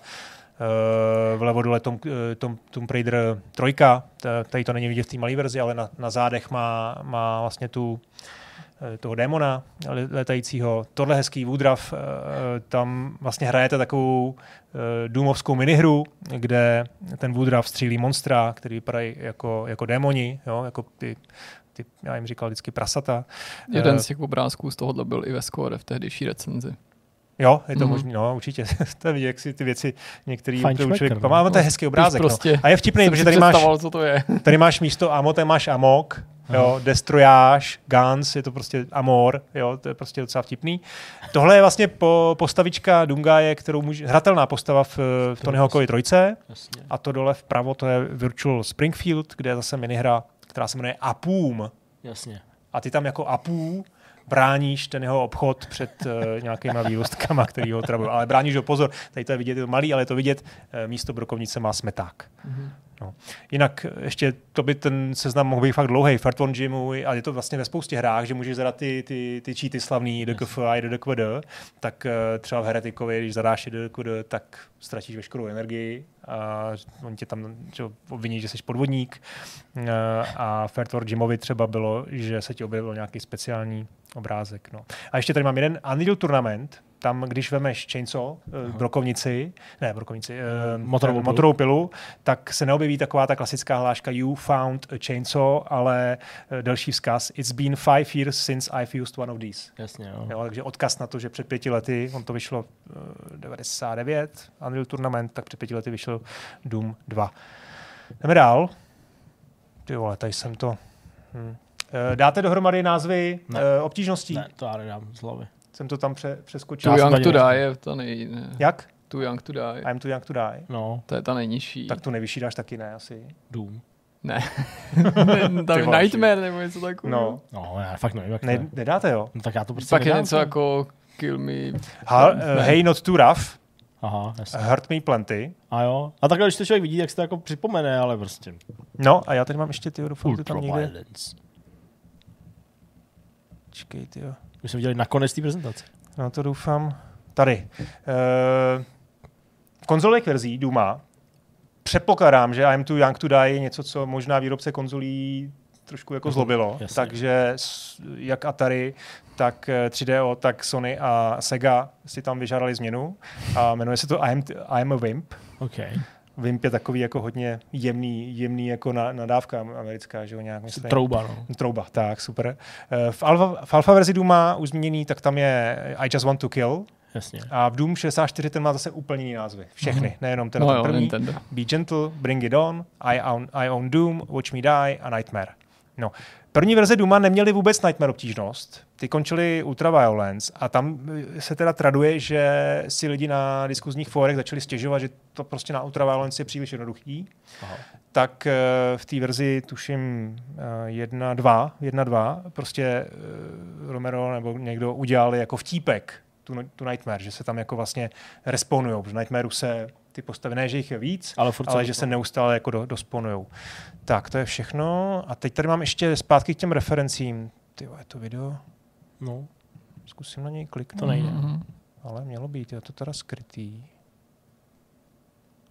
Uh, vlevo dole Tom, Tom, Tomb Raider 3, t- tady to není vidět v té malé verzi, ale na, na zádech má, má vlastně tu eh, toho démona le- letajícího. Tohle hezký Woodruff, eh, tam vlastně hrajete takovou eh, důmovskou minihru, kde ten Woodruff střílí monstra, který vypadají jako, jako démoni, jo, jako ty, ty, já jim říkal vždycky prasata. Jeden Eh, z těch obrázků z tohohle byl i ve Score v tehdejší recenzi. Jo, je to Mhm. mm-hmm. možné, no určitě. to je vidět, jak si ty věci některý člověk no. pamatuje, to je hezký obrázek. prostě no. A je vtipný, protože tady máš, co to je. tady máš místo amo, tady máš amok, jo, destroyáž, guns, je to prostě amor, jo, to je prostě docela vtipný. Tohle je vlastně po, postavička Dungaje, kterou může, hratelná postava v, v Tony Hawkově trojce, Jasně. a to dole vpravo, to je Virtual Springfield, kde je zase minihra, která se jmenuje Apum. Jasně. A ty tam jako Apu bráníš ten jeho obchod před uh, nějakýma výrostkama, který ho trabují. Ale bráníš ho pozor, tady to je vidět, je to malý, ale je to vidět, uh, místo brokovnice má smeták. No. Jinak eh, ještě to by ten seznam mohl být fakt dlouhý. Fartwon Gymu, a je to vlastně ve spoustě hrách, že můžeš zadat ty, ty, ty cheaty slavný DKF a DKVD, tak uh, třeba v Heretikovi, když zadáš DKVD, tak ztratíš veškerou energii a oni tě tam že, obviní, že jsi podvodník. Uh, a Fairtward Jimovi třeba bylo, že se ti objevil nějaký speciální obrázek. No. A ještě tady mám jeden Unreal Tournament, tam, když vemeš Chainsaw, uh, brokovnici, ne brokovnici, uh, Motorovou pilu. motorovou pilu, tak se neobjeví taková ta klasická hláška You found a chainsaw, ale uh, další vzkaz It's been five years since I've used one of these. Jasně, jo. Jo, takže odkaz na to, že před pěti lety, on to vyšlo uh, 99, Unreal Tournament, tak před pěti lety vyšel Doom 2. Jdeme dál. Ty vole, tady jsem to... Hm. Eh, Dáte dohromady názvy Ne. ne. obtížností? Ne, to já nedám z hlavy. Jsem to tam pře- přeskočil. Too Young to. Die je ta nej... Ne. Jak? Too Young to Die. I'm too young to die. No, To je ta nejnižší. Tak tu nejvyšší dáš taky ne asi. Doom. Ne. Tam je Nightmare nebo něco takového. No, No, já fakt nevím, jak to ne, je. nedáte jo. No, tak já to prostě Pak je nedám, něco to. jako Kill Me. Ha, uh, hey, not too rough, Aha, jasně. hurt me plenty. A jo. A takhle, když to člověk vidí, tak se to jako připomene, ale prostě. No a já tady mám ještě, ty doufám, tam někde. violence. Čekej, ty jo. My jsme viděli nakonec té prezentace. No to doufám. Tady. Uh, v konzolových verzí Duma předpokládám, že I'm too young to die je něco, co možná výrobce konzolí trošku jako zlobilo. Jasně. Takže jak Atari, tak eh, 3DO, tak Sony a Sega si tam vyžádali změnu a jmenuje se to I'm, I'm a Wimp. OK. Wimp je takový jako hodně jemný, jemný jako na, nadávka americká, že jo, nějak myslím. Trouba, no. Trouba, tak, super. Eh, V alfa, v alfa verzi Duma už změněný, tak tam je I just want to kill. Jasně. A v Doom 64 ten má zase úplně jiný názvy. Všechny, nejenom ten, No ten jo, první. Nintendo. Be gentle, bring it on, I own, I own Doom, watch me die a Nightmare. No. První verze Duma neměly vůbec Nightmare obtížnost. Ty končily Ultra Violence a tam eh, se teda traduje, že si lidi na diskuzních fórech začali stěžovat, že to prostě na Ultra Violence je příliš jednoduchý. Aha. Tak eh, v té verzi, tuším, 1.2, 1.2, prostě eh, Romero nebo někdo udělali jako vtípek tu, tu Nightmare, že se tam jako vlastně respawnujou, protože Nightmareu se ty postavy, ne, že jich je víc, Ale ale že se neustále jako do, dosponujou. Tak, to je všechno. A teď tady mám ještě zpátky k těm referencím. Ty je to video. No, Zkusím na něj kliknout. to nejde. Mhm. Ale mělo být, je to teda skrytý.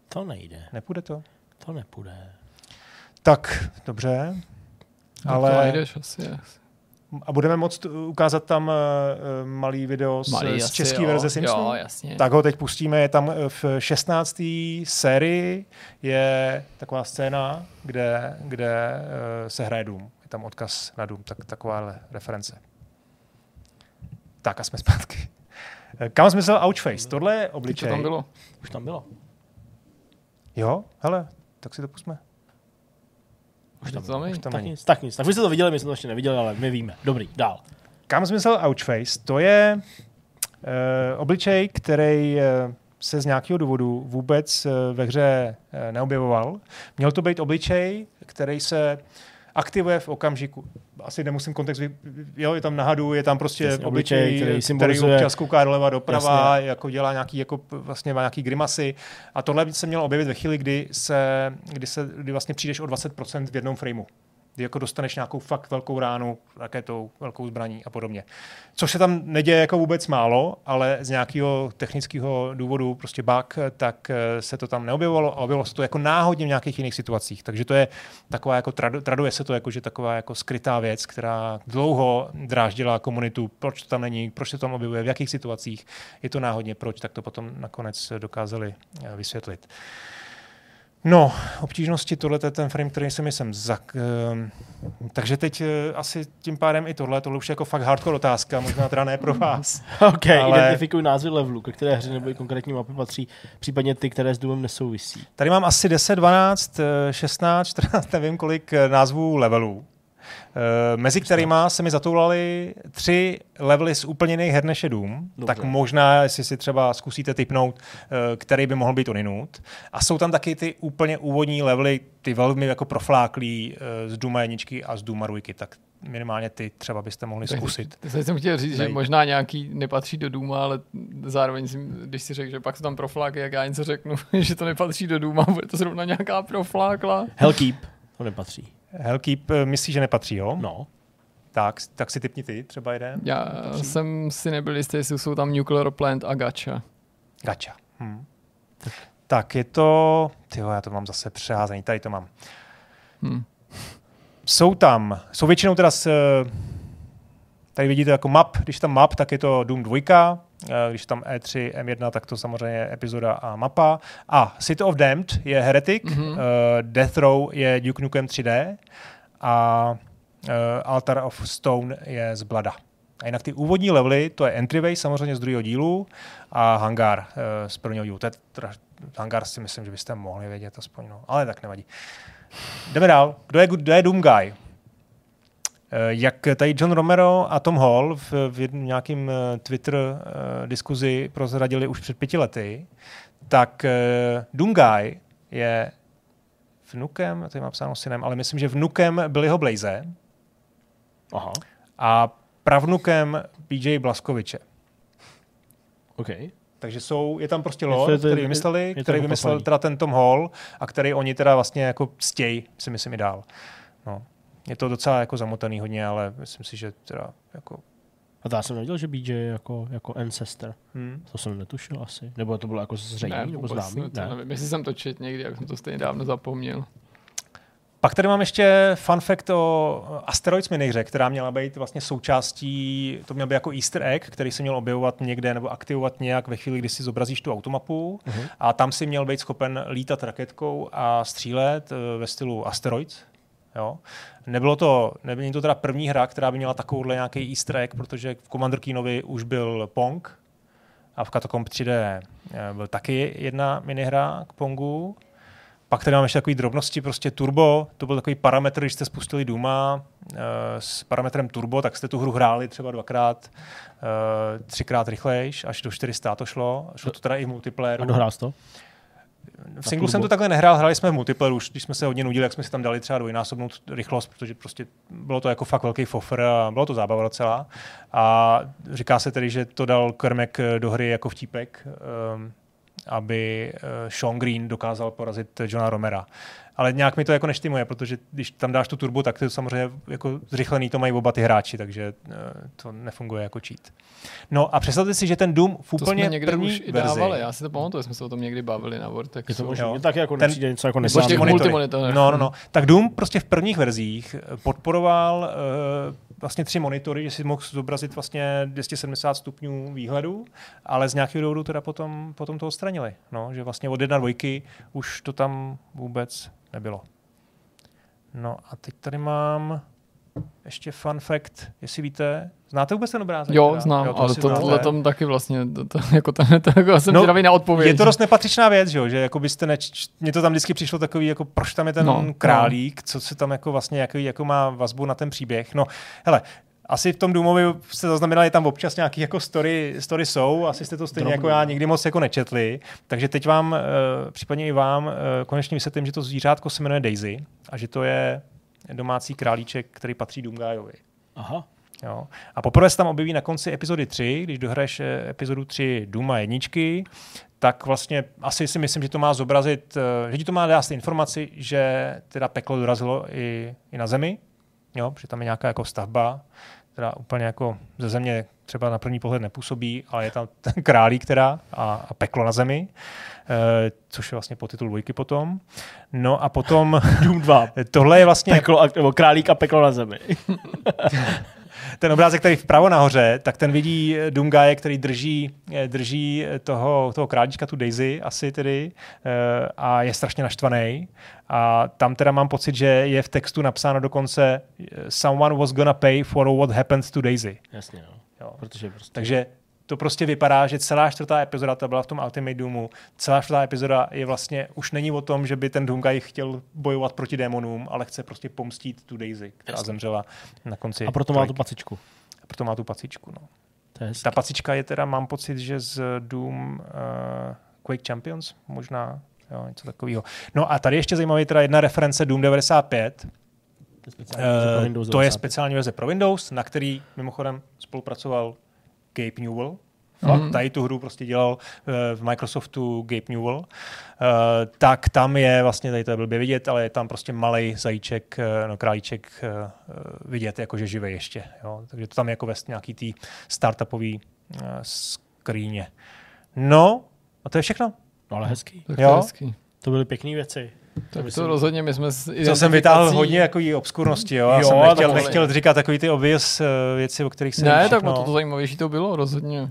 To nejde. Nepůjde to? To nepůjde. Tak, dobře. To Ale najdeš asi. A budeme moct ukázat tam uh, malý video z, Malý z české jo. verze Simpsonů? Jo, jasně. Tak ho teď pustíme, je tam eh, v 16. sérii je taková scéna, kde, kde uh, se hraje Doom. Je tam odkaz na Doom, tak taková reference. Tak a jsme zpátky. Kam jsi myslel Ouchface? Tohle je Teď to obličej. tam bylo. Už tam bylo. Jo, hele, tak si to pustme. Už To tam je. Už tam Tak není. nic, tak nic. Tak vy jste to viděli, my jsme to ještě neviděli, ale my víme. Dobrý, dál. Kam jsi myslel Ouchface? To je uh, obličej, který uh, se z nějakého důvodu vůbec uh, ve hře uh, neobjevoval. Měl to být obličej, který se aktivuje v okamžiku. Asi nemusím kontext, jo, je tam na hadu, je tam prostě Jasně, obličej, který který, občas kouká doleva, doprava, Jasně. jako dělá nějaký, jako vlastně má nějaký grimasy. A tohle by se mělo objevit ve chvíli, kdy, se, kdy, se, kdy vlastně přijdeš o 20% v jednom frameu kdy jako dostaneš nějakou fakt velkou ránu raketou, velkou zbraní a podobně. Což se tam neděje jako vůbec málo, ale z nějakého technického důvodu, prostě bug, tak eh, se to tam neobjevovalo a objevilo se to jako náhodně v nějakých jiných situacích. Takže to je taková jako, tradu, traduje se to jako, že taková jako skrytá věc, která dlouho dráždila komunitu, proč to tam není, proč se to tam objevuje, v jakých situacích, je to náhodně proč, tak to potom nakonec dokázali eh, vysvětlit. No, obtížnosti, tohle je ten frame, který jsem jsem zak... ehm, takže teď eh, asi tím pádem i tohle, tohle už je jako fakt hardcore otázka, možná teda ne pro vás. OK, Ale- identifikuj názvy levelu, ke které hře nebo i konkrétní mapy patří, případně ty, které s Doomem nesouvisí. Tady mám asi 10, 12, eh, 16, 14, nevím kolik eh, názvů levelů. Eh, Mezi kterými se mi zatoulaly tři levely z úplně jiných her než je Doom, Dobře. tak možná, jestli si třeba zkusíte typnout, eh, který by mohl být oninut. A jsou tam taky ty úplně úvodní levely, ty velmi jako profláklý eh, z Dooma jedničky a z Dooma dvojky, tak minimálně ty třeba byste mohli zkusit. Tak jsem chtěl říct, že možná nějaký nepatří do Duma, ale zároveň, si, když si řekl, že pak jsou tam profláky, jak já něco řeknu, že to nepatří do Duma, bude to zrovna nějaká proflákla. Hellkeep, to nepatří. Hellkeep eh, myslíš, že nepatří, jo? No. Tak, tak si typni ty, třeba jeden. Já jsem si nebyl jistý, jestli jsou tam Nuclear Plant a Gacha. Gacha. Hm. Tak je to... Tyjo, já to mám zase přeházený. Tady to mám. Hm. Jsou tam, jsou většinou teda s, eh, tady vidíte jako map, když tam map, tak je to Doom 2, eh, když tam E3, M1, tak to samozřejmě je epizoda a mapa. A City of Damned je Heretic, Mhm. mm-hmm. Death Row je Duke Nukem 3D a eh, Altar of Stone je z Blada. A jinak ty úvodní levely, to je Entryway samozřejmě z druhého dílu a Hangar eh, z prvního dílu. To je Hangar si myslím, že byste mohli vědět aspoň, no. ale tak nevadí. Jdeme dál. Kdo je, kdo je Doom Guy? Eh, Jak tady John Romero a Tom Hall v, v nějakým eh, Twitter uh, diskuzi prozradili už před pěti lety, tak Guy je vnukem, tady mám psáno synem, ale myslím, že vnukem Billyho Blaze Aha, a pravnukem PJ Blaskoviče. OK. Takže jsou, je tam prostě to- který vymysleli, který vymyslel teda ten Tom Hall a který oni teda vlastně jako stěj, si myslím i dál. No. Je to docela jako zamotaný hodně, ale myslím si, že teda jako... A to já jsem nevěděl, že BJ je jako, jako ancestor. Hmm. To jsem netušil asi. Nebo to bylo jako zřejmé, nebo vůbec, známý? to nevím, jestli jsem to čet někdy, jak jsem to stejně dávno zapomněl. Pak tady mám ještě fun fact o Asteroids minihře, která měla být vlastně součástí, to měl být jako easter egg, který se měl objevovat někde nebo aktivovat nějak ve chvíli, kdy si zobrazíš tu automapu uh-huh. a tam si měl být schopen lítat raketkou a střílet eh, ve stylu Asteroids. Jo. Nebylo to, není to teda první hra, která by měla takovouhle nějaký easter egg, protože v Commander Keenovi už byl Pong a v Catacomb 3D eh, byl taky jedna minihra k Pongu. Pak tady mám ještě takové drobnosti, prostě turbo, to byl takový parametr, když jste spustili Duma uh, s parametrem turbo, tak jste tu hru hráli třeba dvakrát, uh, třikrát rychlejš, až do 400 to šlo, šlo to teda i multiplayeru. A dohrál to? V singlu jsem to takhle nehrál, hráli jsme v multiplayeru, už když jsme se hodně nudili, jak jsme si tam dali třeba dvojnásobnou rychlost, protože prostě bylo to jako fakt velký fofr a bylo to zábava docela. A říká se tedy, že to dal Kermek do hry jako vtípek, um, aby uh, Sean Green dokázal porazit Johna Romera. Ale nějak mi to jako neštimuje, protože když tam dáš tu turbo, tak to samozřejmě jako zrychlený to mají oba ty hráči, takže uh, to nefunguje jako cheat. No a představte si, že ten Doom v To úplně jsme někde první už i verzi, dávali, já si to pamatuju, jsme se o tom někdy bavili na Vortexu. Je to možná. Taky jako Ten- nepřijde něco jako monitory. multimonitorech. No, no, no. Tak Doom prostě v prvních verzích podporoval uh, vlastně tři monitory, že si mohl zobrazit vlastně 270 stupňů výhledu, ale z nějakého důvodu teda potom, potom to odstranili. No, že vlastně od jedna dvojky už to tam vůbec nebylo. No a teď tady mám ještě fun fact, jestli víte, znáte vůbec ten obrázek? Jo, teda? znám, jo, ale asi to, tohle tam taky vlastně, to, to, jako to, to, jako já jsem No, no, zvědavý na odpověď. Je to dost nepatřičná věc, že, jo? že jako byste neč... Mně to tam vždycky přišlo takový, jako proč tam je ten No, no, králík, co se tam jako vlastně, jaký, jako má vazbu na ten příběh. No, hele, asi v tom Doomovi jste zaznamenali, tam občas nějaký jako story, story jsou, asi jste to stejně Drobný. jako já nikdy moc jako nečetli, takže teď vám, uh, případně i vám, uh, konečně vysvětlím, že to zvířátko se jmenuje Daisy a že to je domácí králíček, který patří Doomguyovi. Aha. Jo. A poprvé se tam objeví na konci epizody 3, když dohraješ eh, epizodu 3 Duma jedničky, tak vlastně asi si myslím, že to má zobrazit, eh, že ti to má dát informaci, že teda peklo dorazilo i, i na zemi, jo, že tam je nějaká jako stavba, která úplně jako ze země třeba na první pohled nepůsobí, ale je tam ten králík teda a, a peklo na zemi, eh, což je vlastně po titul dvojky potom. No a potom Doom 2. tohle je vlastně Peklo, a, nebo králík a peklo na zemi. ten obrázek, který vpravo nahoře, tak ten vidí Dungaje, který drží, eh, drží toho, toho králíčka, tu Daisy asi tedy, eh, a je strašně naštvaný. A tam teda mám pocit, že je v textu napsáno dokonce eh, someone was gonna pay for what happened to Daisy. Jasně, no. Jo. Protože prostě... Takže to prostě vypadá, že celá čtvrtá epizoda, ta byla v tom Ultimate Doomu, celá čtvrtá epizoda je vlastně, už není o tom, že by ten Doomguy chtěl bojovat proti démonům, ale chce prostě pomstít tu Daisy, která Jasně. zemřela na konci. A proto má tu trojky. pacičku. A proto má tu pacičku. No. To je. Ta pacička je teda, mám pocit, že z Doom uh, Quake Champions, možná, jo, něco takového. No a tady ještě zajímavý teda jedna reference Doom 95. To je speciální verze pro Windows to je 95. speciální verze pro Windows, na který mimochodem spolupracoval Gabe Newell. Fakt, Mhm. tady tu hru prostě dělal uh, v Microsoftu Gabe Newell. Uh, tak tam je vlastně, tady to je blbě vidět, ale je tam prostě malý zajíček, uh, no králíček uh, vidět, jakože živý ještě. Jo? Takže to tam je jako ve nějaký tý startupový uh, skríně. No, a to je všechno. No ale hezký. Tak Jo. to hezký. To byly pěkné věci. Tak myslím- to rozhodně my jsme Co jsem vytáhl hodně jako obskurnosti, jo. Já Jo, jsem nechtěl, nechtěl říkat takový ty obvious uh, věci, o kterých se Ne, ví tak všechno. no to, to zajímavější to bylo, rozhodně.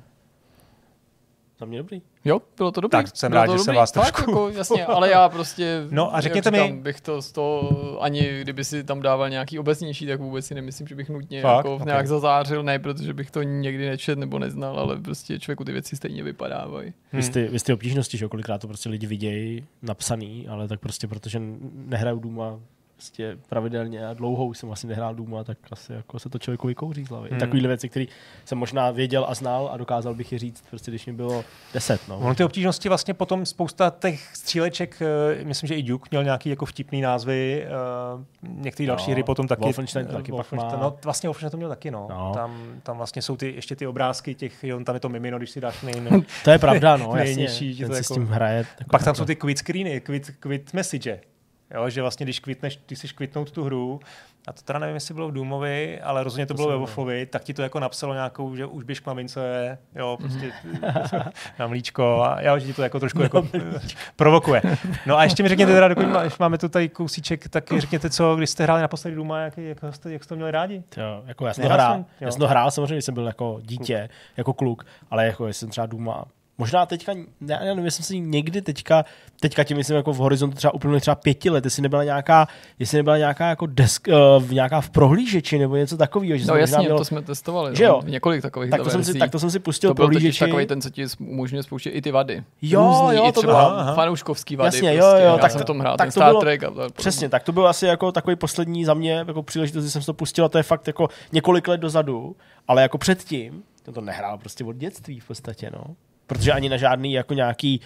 Za mě dobrý. Jo, bylo to dobré. Tak jsem bylo rád, to že jsem dobrý. vás trošku- Jako, jasně, ale já prostě... No a řekněte mi- bych to z toho, ani kdyby si tam dával nějaký obecnější, tak vůbec si nemyslím, že bych nutně Fakt? jako Ok. nějak zazářil, ne, protože bych to nikdy nečet nebo neznal, ale prostě člověku ty věci stejně vypadávají. Hmm. Vy, ty, vy ty obtížnosti, že kolikrát to prostě lidi vidějí napsaný, ale tak prostě protože nehraju Duma prostě pravidelně a dlouho už jsem asi nehrál Duma, tak asi jako se to člověku vykouří z hlavy. Hmm. Takovýhle věci, které jsem možná věděl a znal a dokázal bych je říct, prostě když mi bylo 10. No. Ono ty obtížnosti vlastně potom spousta těch stříleček, eh, myslím, že i Duke měl nějaký jako vtipný názvy, eh, některé No, další hry potom taky. Wolfenstein to taky pak Wolfenstein- má. No vlastně Wolfenstein to měl taky, no. No. Tam, tam vlastně jsou ty, ještě ty obrázky těch, jo, tam je to mimino, když si dáš nej, nej. To je pravda, no, jasně. Nejnižší, že to jako- s tím hraje. Pak tam jsou ty quit screeny, quit, quit message. Jo, že vlastně, když kvitneš, ty si kvitnout tu hru, a to teda nevím, jestli bylo v Doomovi, ale rozhodně to, To bylo ve Wolfovi, tak ti to jako napsalo nějakou, že už běž k mamince, jo, prostě na mlíčko a jo, že ti to jako trošku jako provokuje. No a ještě mi řekněte teda, dokud má, když máme tu tady kousíček, tak řekněte, co, když jste hráli naposledy Dooma, jak, jak, jste, jak jste to měli rádi? Jo, jako já jsem hrál, já jsem to hrál samozřejmě, když jsem byl jako dítě, jako kluk, ale jako jsem třeba Duma Možná teďka, já nevím, jestli si někdy teďka, teďka tím myslím jako v horizontu třeba úplně třeba pěti let, jestli nebyla nějaká, jestli nebyla nějaká jako desk, uh, nějaká v prohlížeči nebo něco takového. Že No se jasně, mělo, to jsme testovali. Že no. jo? Několik takových tak, to jsem si, tak to jsem si pustil to byl prohlížeči. takový ten, co ti umožňuje spouštět i ty vady. Jo, Různý, jo, i to třeba bylo- aha, fanouškovský vady. Jasně, jo, prostě. jo, Já tak jsem to- tom hrál, tak to Star bylo- Trek a to, Přesně, tak to byl asi jako takový poslední za mě jako příležitost, kdy jsem to pustil a to je fakt jako několik let dozadu, ale jako předtím, to to nehrál prostě od dětství v podstatě, no. Protože ani na žádný jako nějaký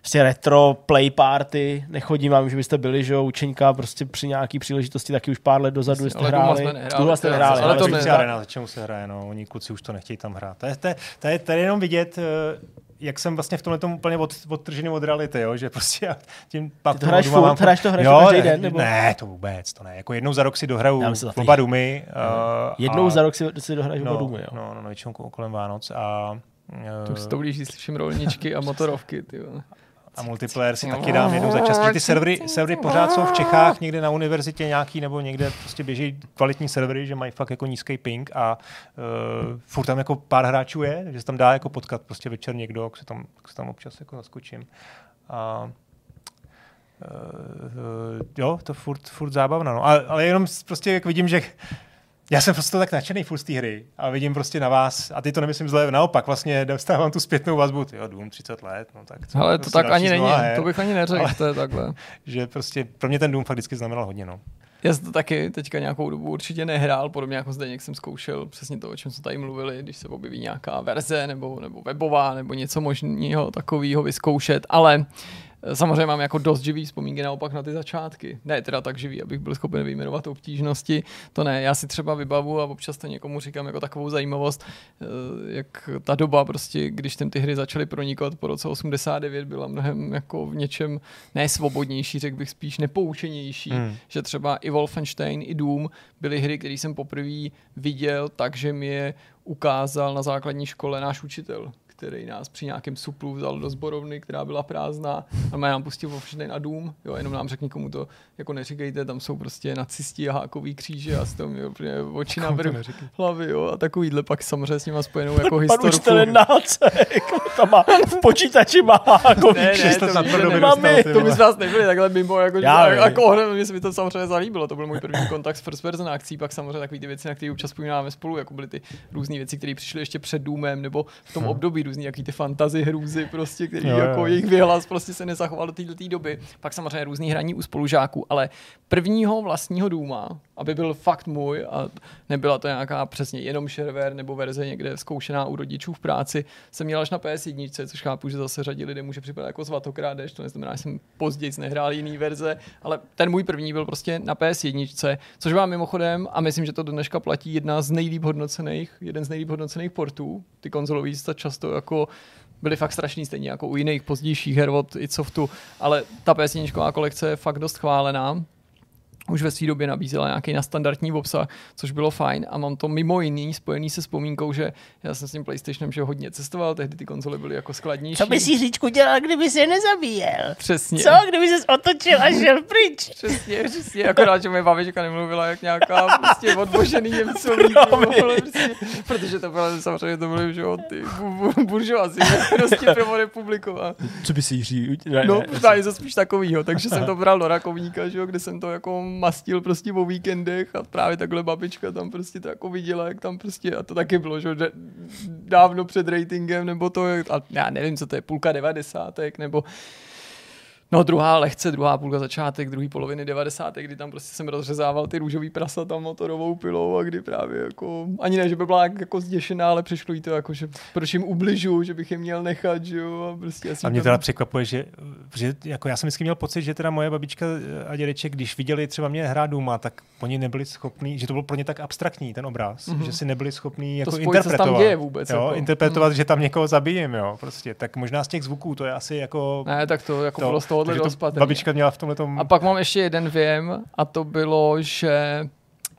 prostě retro play party nechodím, vám, že byste byli, že jo, učeňka prostě při nějaký příležitosti taky už pár let dozadu jste ale hráli. Doma jste nehráli, ale to ne- arena, za čemu se hraje, no, oni kluci už to nechtějí tam hrát. To je, to je, to je, to je jenom vidět, eh, jak jsem vlastně v tomhle tom úplně od, odtržený od reality, jo? že prostě já tím pak Ty to hraješ furt? Hraješ to- hraješ to jo, každý ne, den, nebo? Ne, to vůbec, to ne. Jako jednou za rok si dohraju oba dumy. Uh, Jednou za rok si, si dohraješ no, oba důmy, jo. No, no, no, většinou kolem Vánoc a To už si to blíží, slyším rolničky a motorovky. Ty vole. a multiplayer si taky dám jednou za čas. protože Ty servery, servery pořád jsou v Čechách, někde na univerzitě nějaký, nebo někde prostě běží kvalitní servery, že mají fakt jako nízký ping a uh, furt tam jako pár hráčů je, takže se tam dá jako potkat prostě večer někdo, jak se tam, jak se tam občas jako zaskočím. A Uh, jo, to furt, furt zábavná, no. Ale, ale jenom prostě jak vidím, že já jsem prostě tak nadšený furt z té hry a vidím prostě na vás, a ty to nemyslím zle, naopak vlastně dostávám tu zpětnou vazbu, jo, Dům 30 let, no tak. co, Ale to prostě tak ani není, her. to bych ani neřekl, Ale- to je takhle. Že prostě pro mě ten Dům fakt vždycky znamenal hodně, no. Já jsem to taky teďka nějakou dobu určitě nehrál, podobně jako Zdeněk jsem zkoušel přesně to, o čem jsme tady mluvili, když se objeví nějaká verze nebo, nebo webová nebo něco možného takového vyzkoušet, ale eh, samozřejmě mám jako dost živý vzpomínky naopak na ty začátky. Ne teda tak živý, abych byl schopen vyjmenovat obtížnosti, to ne, já si třeba vybavu a občas to někomu říkám jako takovou zajímavost, eh, jak ta doba prostě, když ten ty hry začaly pronikat po roce 89, byla mnohem jako v něčem ne svobodnější, řekl bych spíš nepoučenější, Hmm. že třeba i Wolfenstein, i Doom byly hry, které jsem poprvé viděl, takže mi je ukázal na základní škole náš učitel, který nás při nějakém suplu vzal do zborovny, která byla prázdná a má nám pustil Wolfenstein a Doom, jo, jenom nám řekl nikomu to jako neříkejte, tam jsou prostě nacisti a hákový kříže a z toho měl úplně oči na vrch hlavy, jo, a takovýhle pak samozřejmě s nima spojenou jako Pan historku. učitel je nácek, tam má, v počítači má jako Ne, ne, Šest to víš, ne. dostal, Mami, To by z vás nebyli takhle mimo, jako, Já že, vím. jako ohledně mě se mi to samozřejmě zalíbilo, to byl můj první kontakt s first person akcí, pak samozřejmě takové ty věci, na které občas vzpomínáme spolu, jako byly ty různé věci, které přišly ještě před Doomem, nebo v tom období různý jaký ty fantazy hrůzy, prostě, který Jo, jo. jako jejich vyhlas prostě se nezachoval do této doby. Pak samozřejmě různý hraní u spolužáků, ale prvního vlastního Dooma, aby byl fakt můj a nebyla to nějaká přesně jenom shareware nebo verze někde zkoušená u rodičů v práci, jsem měl až na PS1, což chápu, že zase řadě lidem může připadat jako zvatokrádež, to neznamená, že jsem později nehrál jiný verze, ale ten můj první byl prostě na PS1, což vám mimochodem, a myslím, že to do dneška platí, jedna z nejlíp hodnocených, jeden z nejlíp hodnocených portů. Ty konzolový se často jako byly fakt strašný, stejně jako u jiných pozdějších her od Itsoftu, ale ta PS1 kolekce je fakt dost chválená už ve své době nabízela nějaký nastandardní obsah, což bylo fajn a mám to mimo jiný spojený se vzpomínkou, že já jsem s tím PlayStationem že hodně cestoval, tehdy ty konzole byly jako skladnější. Co by si Říčku dělal, kdyby se nezabíjel? Přesně. Co, kdyby se otočil a šel pryč? Přesně, přesně, akorát, že moje babička nemluvila jak nějaká prostě odbožený vole, prostě, protože to bylo samozřejmě to byly, že jo, ty bu- bu- buržoazi, ne, prostě prvo republiková. Co by si Jiří ne, No, možná něco spíš takovýho, takže jsem to bral do rakovníka, že jo, kde jsem to jako mastil prostě o víkendech a právě takhle babička tam prostě to jako viděla, jak tam prostě, a to taky bylo, že dávno před ratingem, nebo to, a já nevím, co to je, půlka devadesátek, nebo No druhá lehce, druhá půlka začátek, druhý poloviny 90. kdy tam prostě jsem rozřezával ty růžový prasa tam motorovou pilou a kdy právě jako, ani ne, že by byla jak- jako zděšená, ale přišlo jí to jako, že proč jim ubližu, že bych je měl nechat, že jo, a prostě asi A mě tam- teda překvapuje, že, že jako já jsem vždycky měl pocit, že teda moje babička a dědeček, když viděli třeba mě hrát Duma, tak oni nebyli schopní, že to bylo pro ně tak abstraktní ten obraz, Mhm. mm-hmm. že si nebyli schopní jako spojit, se tam interpretovat. děje vůbec, Jo, jako. interpretovat, že tam někoho zabijím, jo, prostě. Tak možná z těch zvuků to je asi jako... Ne, tak to jako to, bylo z tohohle takže to patrný. babička měla v tomhle tom... A pak mám ještě jeden věm a to bylo, že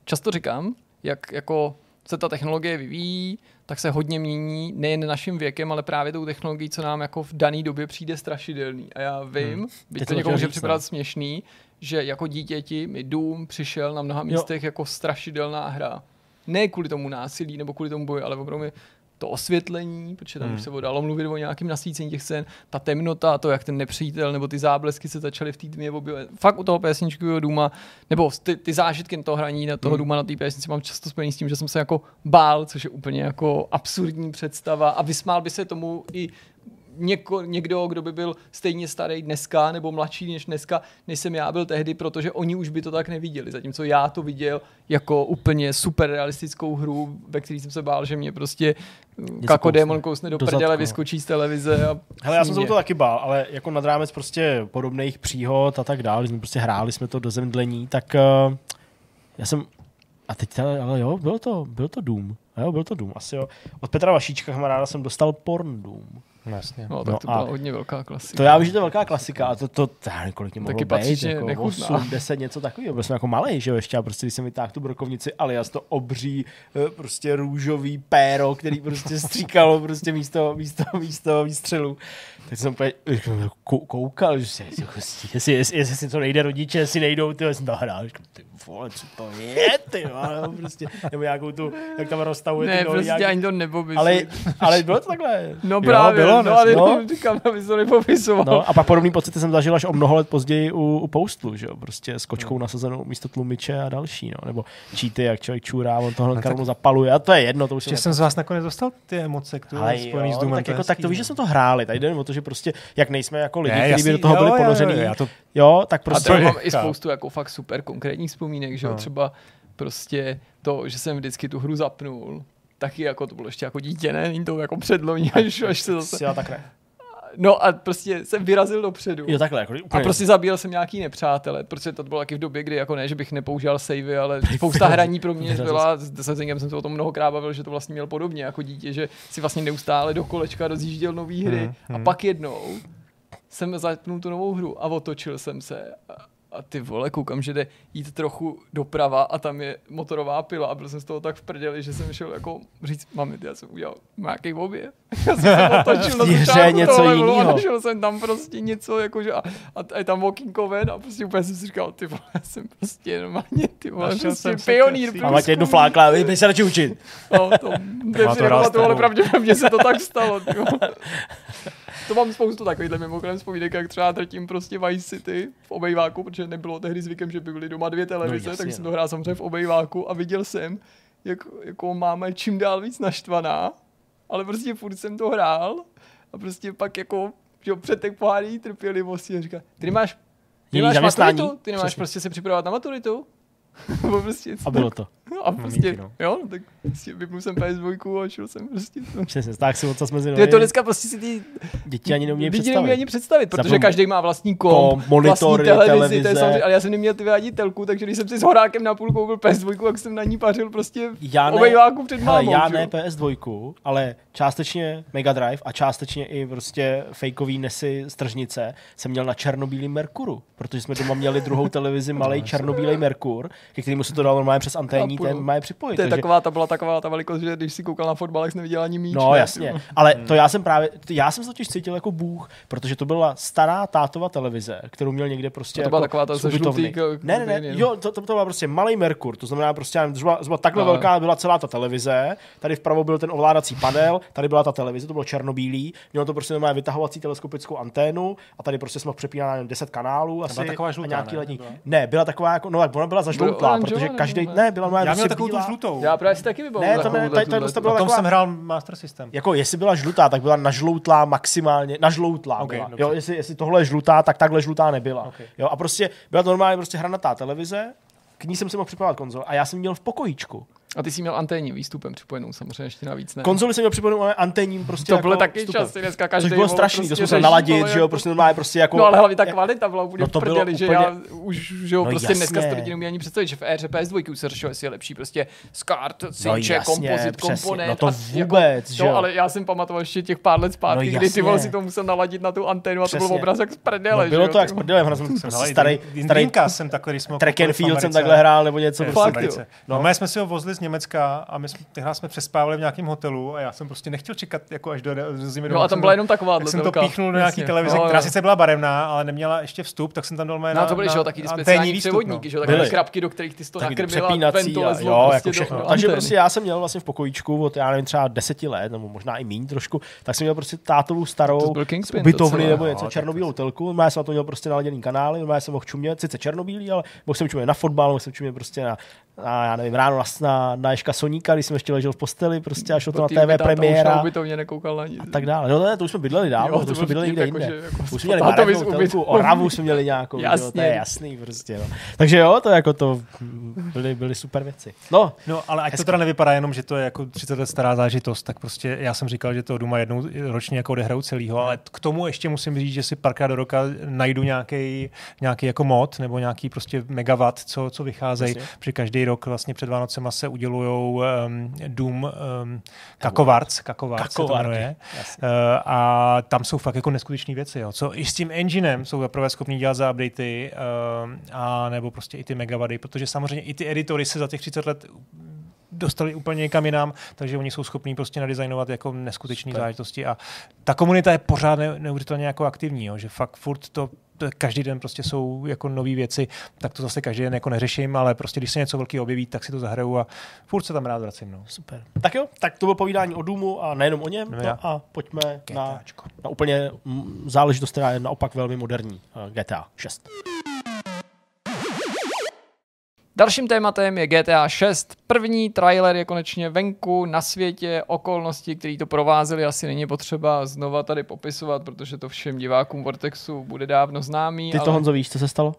často říkám, jak jako se ta technologie vyvíjí, tak se hodně mění nejen naším věkem, ale právě tou technologií, co nám jako v dané době přijde strašidelný. A já vím, hmm. byť to někomu může připadat směšný, že jako dítěti mi Doom přišel na mnoha místech jako strašidelná hra. Ne kvůli tomu násilí nebo kvůli tomu boji, ale opravdu mi to osvětlení, protože tam Hmm. už se dalo mluvit o nějakém nasvícení těch scén, ta temnota, to, jak ten nepřítel nebo ty záblesky se začaly v té tmě objevovat. Fakt u toho pěsničkového důma, nebo ty, ty zážitky toho hraní na toho Hmm. důma na té pěsnici mám často spojený s tím, že jsem se jako bál, což je úplně jako absurdní představa a vysmál by se tomu i něko, někdo, kdo by byl stejně starý dneska nebo mladší než dneska, než jsem já byl tehdy, protože oni už by to tak neviděli. Zatímco já to viděl jako úplně super realistickou hru, ve které jsem se bál, že mě prostě kako kousne. démon kousne do, Do prdele, zadku. vyskočí z televize. A Hele, já jsem se to taky bál, ale jako nad rámec prostě podobných příhod a tak dále, jsme prostě hráli jsme to do zemdlení, tak uh, já jsem, a teď teda, ale jo, bylo to, byl to Doom. A jo, byl to Doom, asi jo. Od Petra Vašíčka kamaráda jsem dostal Porn Doom. No, jasně. No, tak No to byla hodně velká klasika. To já vím, že to je velká klasika a to, to já nevím, kolik mi mohlo Taky být, jako nechutná. 8, 10, něco takového. Byl jsem jako malý, že jo, ještě a prostě, když jsem vytáhl tu brokovnici, ale já to obří, eh, prostě růžový péro, který prostě stříkalo prostě místo, místo, místo výstřelu. Tak jsem úplně kou- koukal, že si, jestli, jestli, jestli, jestli si to nejde rodiče, jestli nejdou, ty jsem to hrál, ty vole, co to je, ty vole, no, prostě, nebo nějakou tu, jak tam rozstavuje ne, ty nohy, prostě nějaký- ani to nepopisuje. ale, ale bylo to takhle. No Jo, právě, bylo, no, ale no. no. říkám, aby to nepopisoval. No a pak podobný pocity jsem zažil až o mnoho let později u, u Postlu, že jo, prostě s kočkou nasazenou místo tlumiče a další, no, nebo cheaty, jak člověk čurá, on tohle No no, tak- zapaluje a to je jedno, to už Ještě jsem z vás nakonec dostal ty emoce, které ale spojený jo, s Doomem. tak, to je jako, tak to víš, no. že jsme to hráli, tady jde o to, že prostě, jak nejsme jako lidi, Ne, kteří by do toho jo, byli jo, jo, ponořený, jo, tak A prostě, to mám i spoustu jako fakt super konkrétních vzpomínek, že jo, No. třeba prostě to, že jsem vždycky tu hru zapnul, taky jako to bylo ještě jako dítě, ne, není to jako předloní, až, až se zase, si já tak ne. no a prostě jsem vyrazil dopředu. Jo, takhle, jako, A úplně, prostě zabíjel jsem nějaký nepřátele, protože to bylo taky v době, kdy jako ne, že bych nepoužíval savey, ale spousta hraní pro mě byla, s Sezingem jsem se o tom mnohokrát bavil, že to vlastně měl podobně jako dítě, že si vlastně neustále do kolečka rozjížděl nové hry Hmm, a hmm. pak jednou jsem zapnul tu novou hru a otočil jsem se a, a ty vole, koukám, že jde jít trochu doprava a tam je motorová pila a byl jsem z toho tak v prdeli, že jsem šel jako říct, mami, já jsem udělal nějaký objev. Já jsem se otočil na začátku něco toho levelu a našel jsem tam prostě něco, jakože a, a, je tam walking ven a prostě úplně jsem si říkal, ty vole, já jsem prostě normálně, ty vole, Našel prostě pionýr. a máte jednu flákla, vy se radši učit. No, to, to to ale tebou. pravděpodobně se to tak stalo. To mám spoustu takovýchhle mimochodem vzpomínek, jak třeba třetím prostě Vice City v obejváku, protože nebylo tehdy zvykem, že by byly doma dvě televize, No, jasně, tak jsem no. to hrál samozřejmě v obejváku a viděl jsem, jak jako máma je čím dál víc naštvaná, ale prostě furt jsem to hrál a prostě pak jako že jo, předtek pohádí trpělivosti a říká, ty nemáš, ty zaměstnání? maturitu, ty nemáš Přesně. prostě se připravovat na maturitu. Prostě, A bylo to. No a prostě, no. jo, no, tak prostě vypnul jsem PS2 a šel jsem prostě. To. Přesně, tak si ocas mezi nohy. to dneska prostě si ty Děti ani neumějí lidi představit. ani představit, protože Zapom- každý má vlastní Komp, komp, monitory, vlastní televizi, to je televize. samozřejmě, ale já jsem neměl ty ani telku, takže když jsem si s horákem na půl koupil PS2, jak jsem na ní pařil prostě Já v ne, obejváku před hele, mámou. já ne jo? PS2, ale částečně Mega Drive a částečně i prostě fakeový Nesy z tržnice jsem měl na černobílém Merkuru, protože jsme doma měli druhou televizi, malý černobílej Merkur, ke kterému se to dalo normálně přes anténní, no. ten má připojit. To je takže- taková, ta byla taková ta velikost, že když si koukal na fotbal, jak jsi neviděl ani míč. No ne? jasně, ale to já jsem právě, to já jsem se totiž cítil jako bůh, protože to byla stará tátova televize, kterou měl někde prostě A to jako byla taková ta z se ubytovny. žlutý k- Ne, ne, ne, jo, to, to, to byla prostě malý Merkur, to znamená prostě, zhruba, zhruba takhle No. velká byla celá ta televize, tady vpravo byl ten ovládací panel, tady byla ta televize, to bylo černobílý, mělo to prostě normálně vytahovací teleskopickou anténu a tady prostě jsme přepínali nevím, 10 kanálů asi taková a žlutá, nějaký ne? lední. Ne, byla taková jako, no tak ona byla zažloutlá, protože každý, ne? ne, byla normálně měl takovou tu žlutou. Já právě si taky vybavu. Ne, to ne, tady- tady to byla tom taková- jsem hrál Master System. Jako jestli byla žlutá, tak byla nažloutlá maximálně, nažloutlá Ok, byla. Jo, jestli, jestli tohle je žlutá, tak takhle žlutá nebyla. Ok. Jo, a prostě byla to normálně prostě hranatá televize, k ní jsem si mohl připojovat konzol a já jsem měl v pokojíčku. A ty jsi měl anténní výstupem připojenou, samozřejmě ještě navíc ne. Konzoli jsem měl připojenou ale anténním prostě to jako byly taky vstupem. časy, dneska každý Což bylo strašný, prostě to jsme se naladit, že jo, jako- prostě normálně prostě jako... No ale hlavně ta kvalita byla úplně No no to bylo prdeli, že úplně- já už, že jo, No prostě jasně. dneska si to lidi ani představit, že v éře PS2 už se řešilo, jestli je lepší prostě SCART, cinče, jasně, kompozit, přesně. komponent. No to a vůbec, že no, jo. ale já jsem pamatoval ještě těch pár let zpátky, No kdy ty vole si to musel naladit na tu anténu a to byl obraz jak z prdele, No, bylo že to jak prdelem, hrál jsem starý, starý jsem takový, když jsme ho track and koupili v field jsem takhle hrál nebo něco. Prostě. Americe. No, my jsme si ho vozili z Německa a my jsme, tehdy jsme přespávali v nějakém hotelu a já jsem prostě nechtěl čekat jako až do, do zimy. No a tam byla jenom taková tak jsem to píchnul do nějaký Jasně. televize, No, která sice byla barevná, ale neměla ještě vstup, tak jsem tam dal mé No, to byly, na, že jo, taky ty na speciální výstup, převodníky, no. že jo, takové Byly. krabky, do kterých ty jsi to Taky ty nakrmil a přepínací ven to a, lezlo jo, prostě jako do- všechno. Takže prostě já jsem měl vlastně v pokojíčku od, já nevím, třeba deseti let, nebo možná i méně trošku, tak jsem měl prostě tátovou starou docela. nebo No, něco tak černobílou telku. Já jsem na to měl prostě naladěný kanály, já jsem mohl čumět, sice černobílý, ale mohl jsem čumět na fotbal, mohl jsem čumět prostě na, na já nevím, ráno na, na, na Ježka Soníka, když jsem ještě ležel v posteli, prostě a šlo to na TV táta už premiéra. na nekoukal na nic. a tak dále. No ne, to už jsme bydleli dávno, Jo, to, už jsme bydleli někde jako, jinde. že jako To už jsme měli barevnou telku, Oravu jsme měli nějakou, Jasně. Jasně. to je jasný prostě. No. Takže jo, to jako to byly, byly super věci. No, No, ale ať to teda nevypadá jenom, že to je jako 30 let stará zážitost, tak prostě já jsem říkal, že to doma jednou ročně jako odehraju celýho, ale k tomu ještě musím říct, že si párkrát do roka najdu nějaký, nějaký jako mod nebo nějaký prostě megawatt, co, co vycházejí. Při každý rok vlastně před Vánocema se udělujou um, Dům um, Kakovarc, Kakovarc se to jmenuje. jasně. Uh, a tam jsou fakt jako neskutečné věci, jo. co i s tím enginem jsou zaprvé schopní dělat za updaty uh, a nebo prostě i ty megavady, protože samozřejmě i ty editory se za těch 30 let dostali úplně někam jinam, takže oni jsou schopní prostě nadizajnovat jako neskutečné záležitosti a ta komunita je pořád ne, neuvěřitelně jako aktivní, jo, že fakt furt to každý den prostě jsou jako nové věci, tak to zase každý den jako neřeším, ale prostě když se něco velkého objeví, tak si to zahraju a furt se tam rád vracím. No. Super. Tak jo, tak to bylo povídání o Důmu a nejenom o něm. No No, a pojďme na, GTAčko. na úplně záležitost, která je naopak velmi moderní. eh, GTA 6. Dalším tématem je GTA 6. První trailer je konečně venku na světě. Okolnosti, které to provázely, asi není potřeba znova tady popisovat, protože to všem divákům Vortexu bude dávno známý. Ty ale... to, Honzo, víš, co se stalo?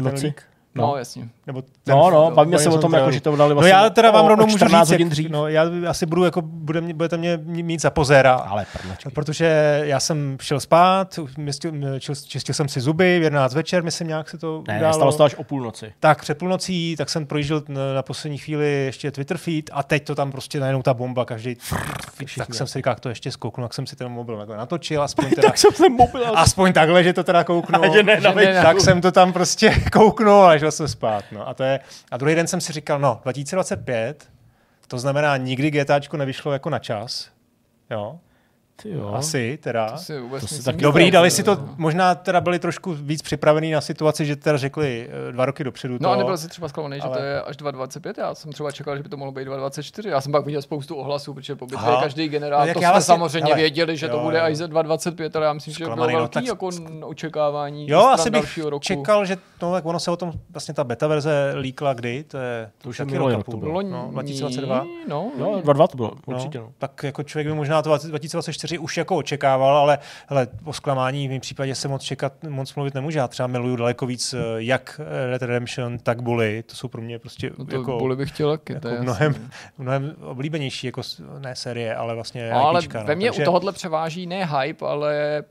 Noci? No, No. jasně. Nebo No, no, bavíme bavil se o tom, to, jako, že to dali No vlastně já teda vám o- rovnou můžu 14 říct, hodin jak, dřív. no, já asi budu jako, bude, mě- budete mě mít za pozéra, Ale prdačky. protože já jsem šel spát, čistil, čistil, čistil jsem si zuby v 11 večer, myslím nějak se to Ne, událo. stalo se to až o půlnoci. Tak před půlnocí, tak jsem projížděl na, na poslední chvíli ještě Twitter feed a teď to tam prostě najednou ta bomba, každý, tak jsem si říkal, jak to ještě zkouknu, jak jsem si ten mobil takhle natočil, aspoň teda, Tak jsem se mobil. Aspoň takhle, že to teda kouknu. Že ne, Že ne, tak jsem to tam prostě kouknul a šel jsem spát. No. A, to je, a druhý den jsem si říkal, no, 2025, to znamená, nikdy GTAčko nevyšlo jako na čas. Jo, jo. asi teda. To si vůbec To si jistý. Dobrý, dali si to, No. možná teda byli trošku víc připravení na situaci, že teda řekli eh, dva roky dopředu to. No a nebyl jsi třeba že ale- to je až 2.25, já jsem třeba čekal, že by to mohlo být 2.24, já jsem pak viděl spoustu ohlasů, protože po bitvě každý No, generál, jak to já jsme vlastně- samozřejmě hele, věděli, že to jo, bude jo. až za 2.25, ale já myslím, že bylo no, velký tak jako očekávání Jo, asi bych čekal, že no, tak ono se o tom, vlastně ta beta verze líkla kdy, to je to už taky minulý rok to půl. bylo. Loni, No, 2022. No, No, 2-2 to bylo, určitě. No. Tak jako člověk by možná to 2024 už jako očekával, ale hele, o zklamání v mém případě se moc čekat, moc mluvit nemůže. Já třeba miluju daleko víc eh, jak Red Redemption, tak Bully. To jsou pro mě prostě no to jako, Bully bych chtěl taky, jako to mnohem, mnohem oblíbenější, jako ne série, ale vlastně No, ale IPčka, ve mně Takže- u tohohle převáží ne hype, ale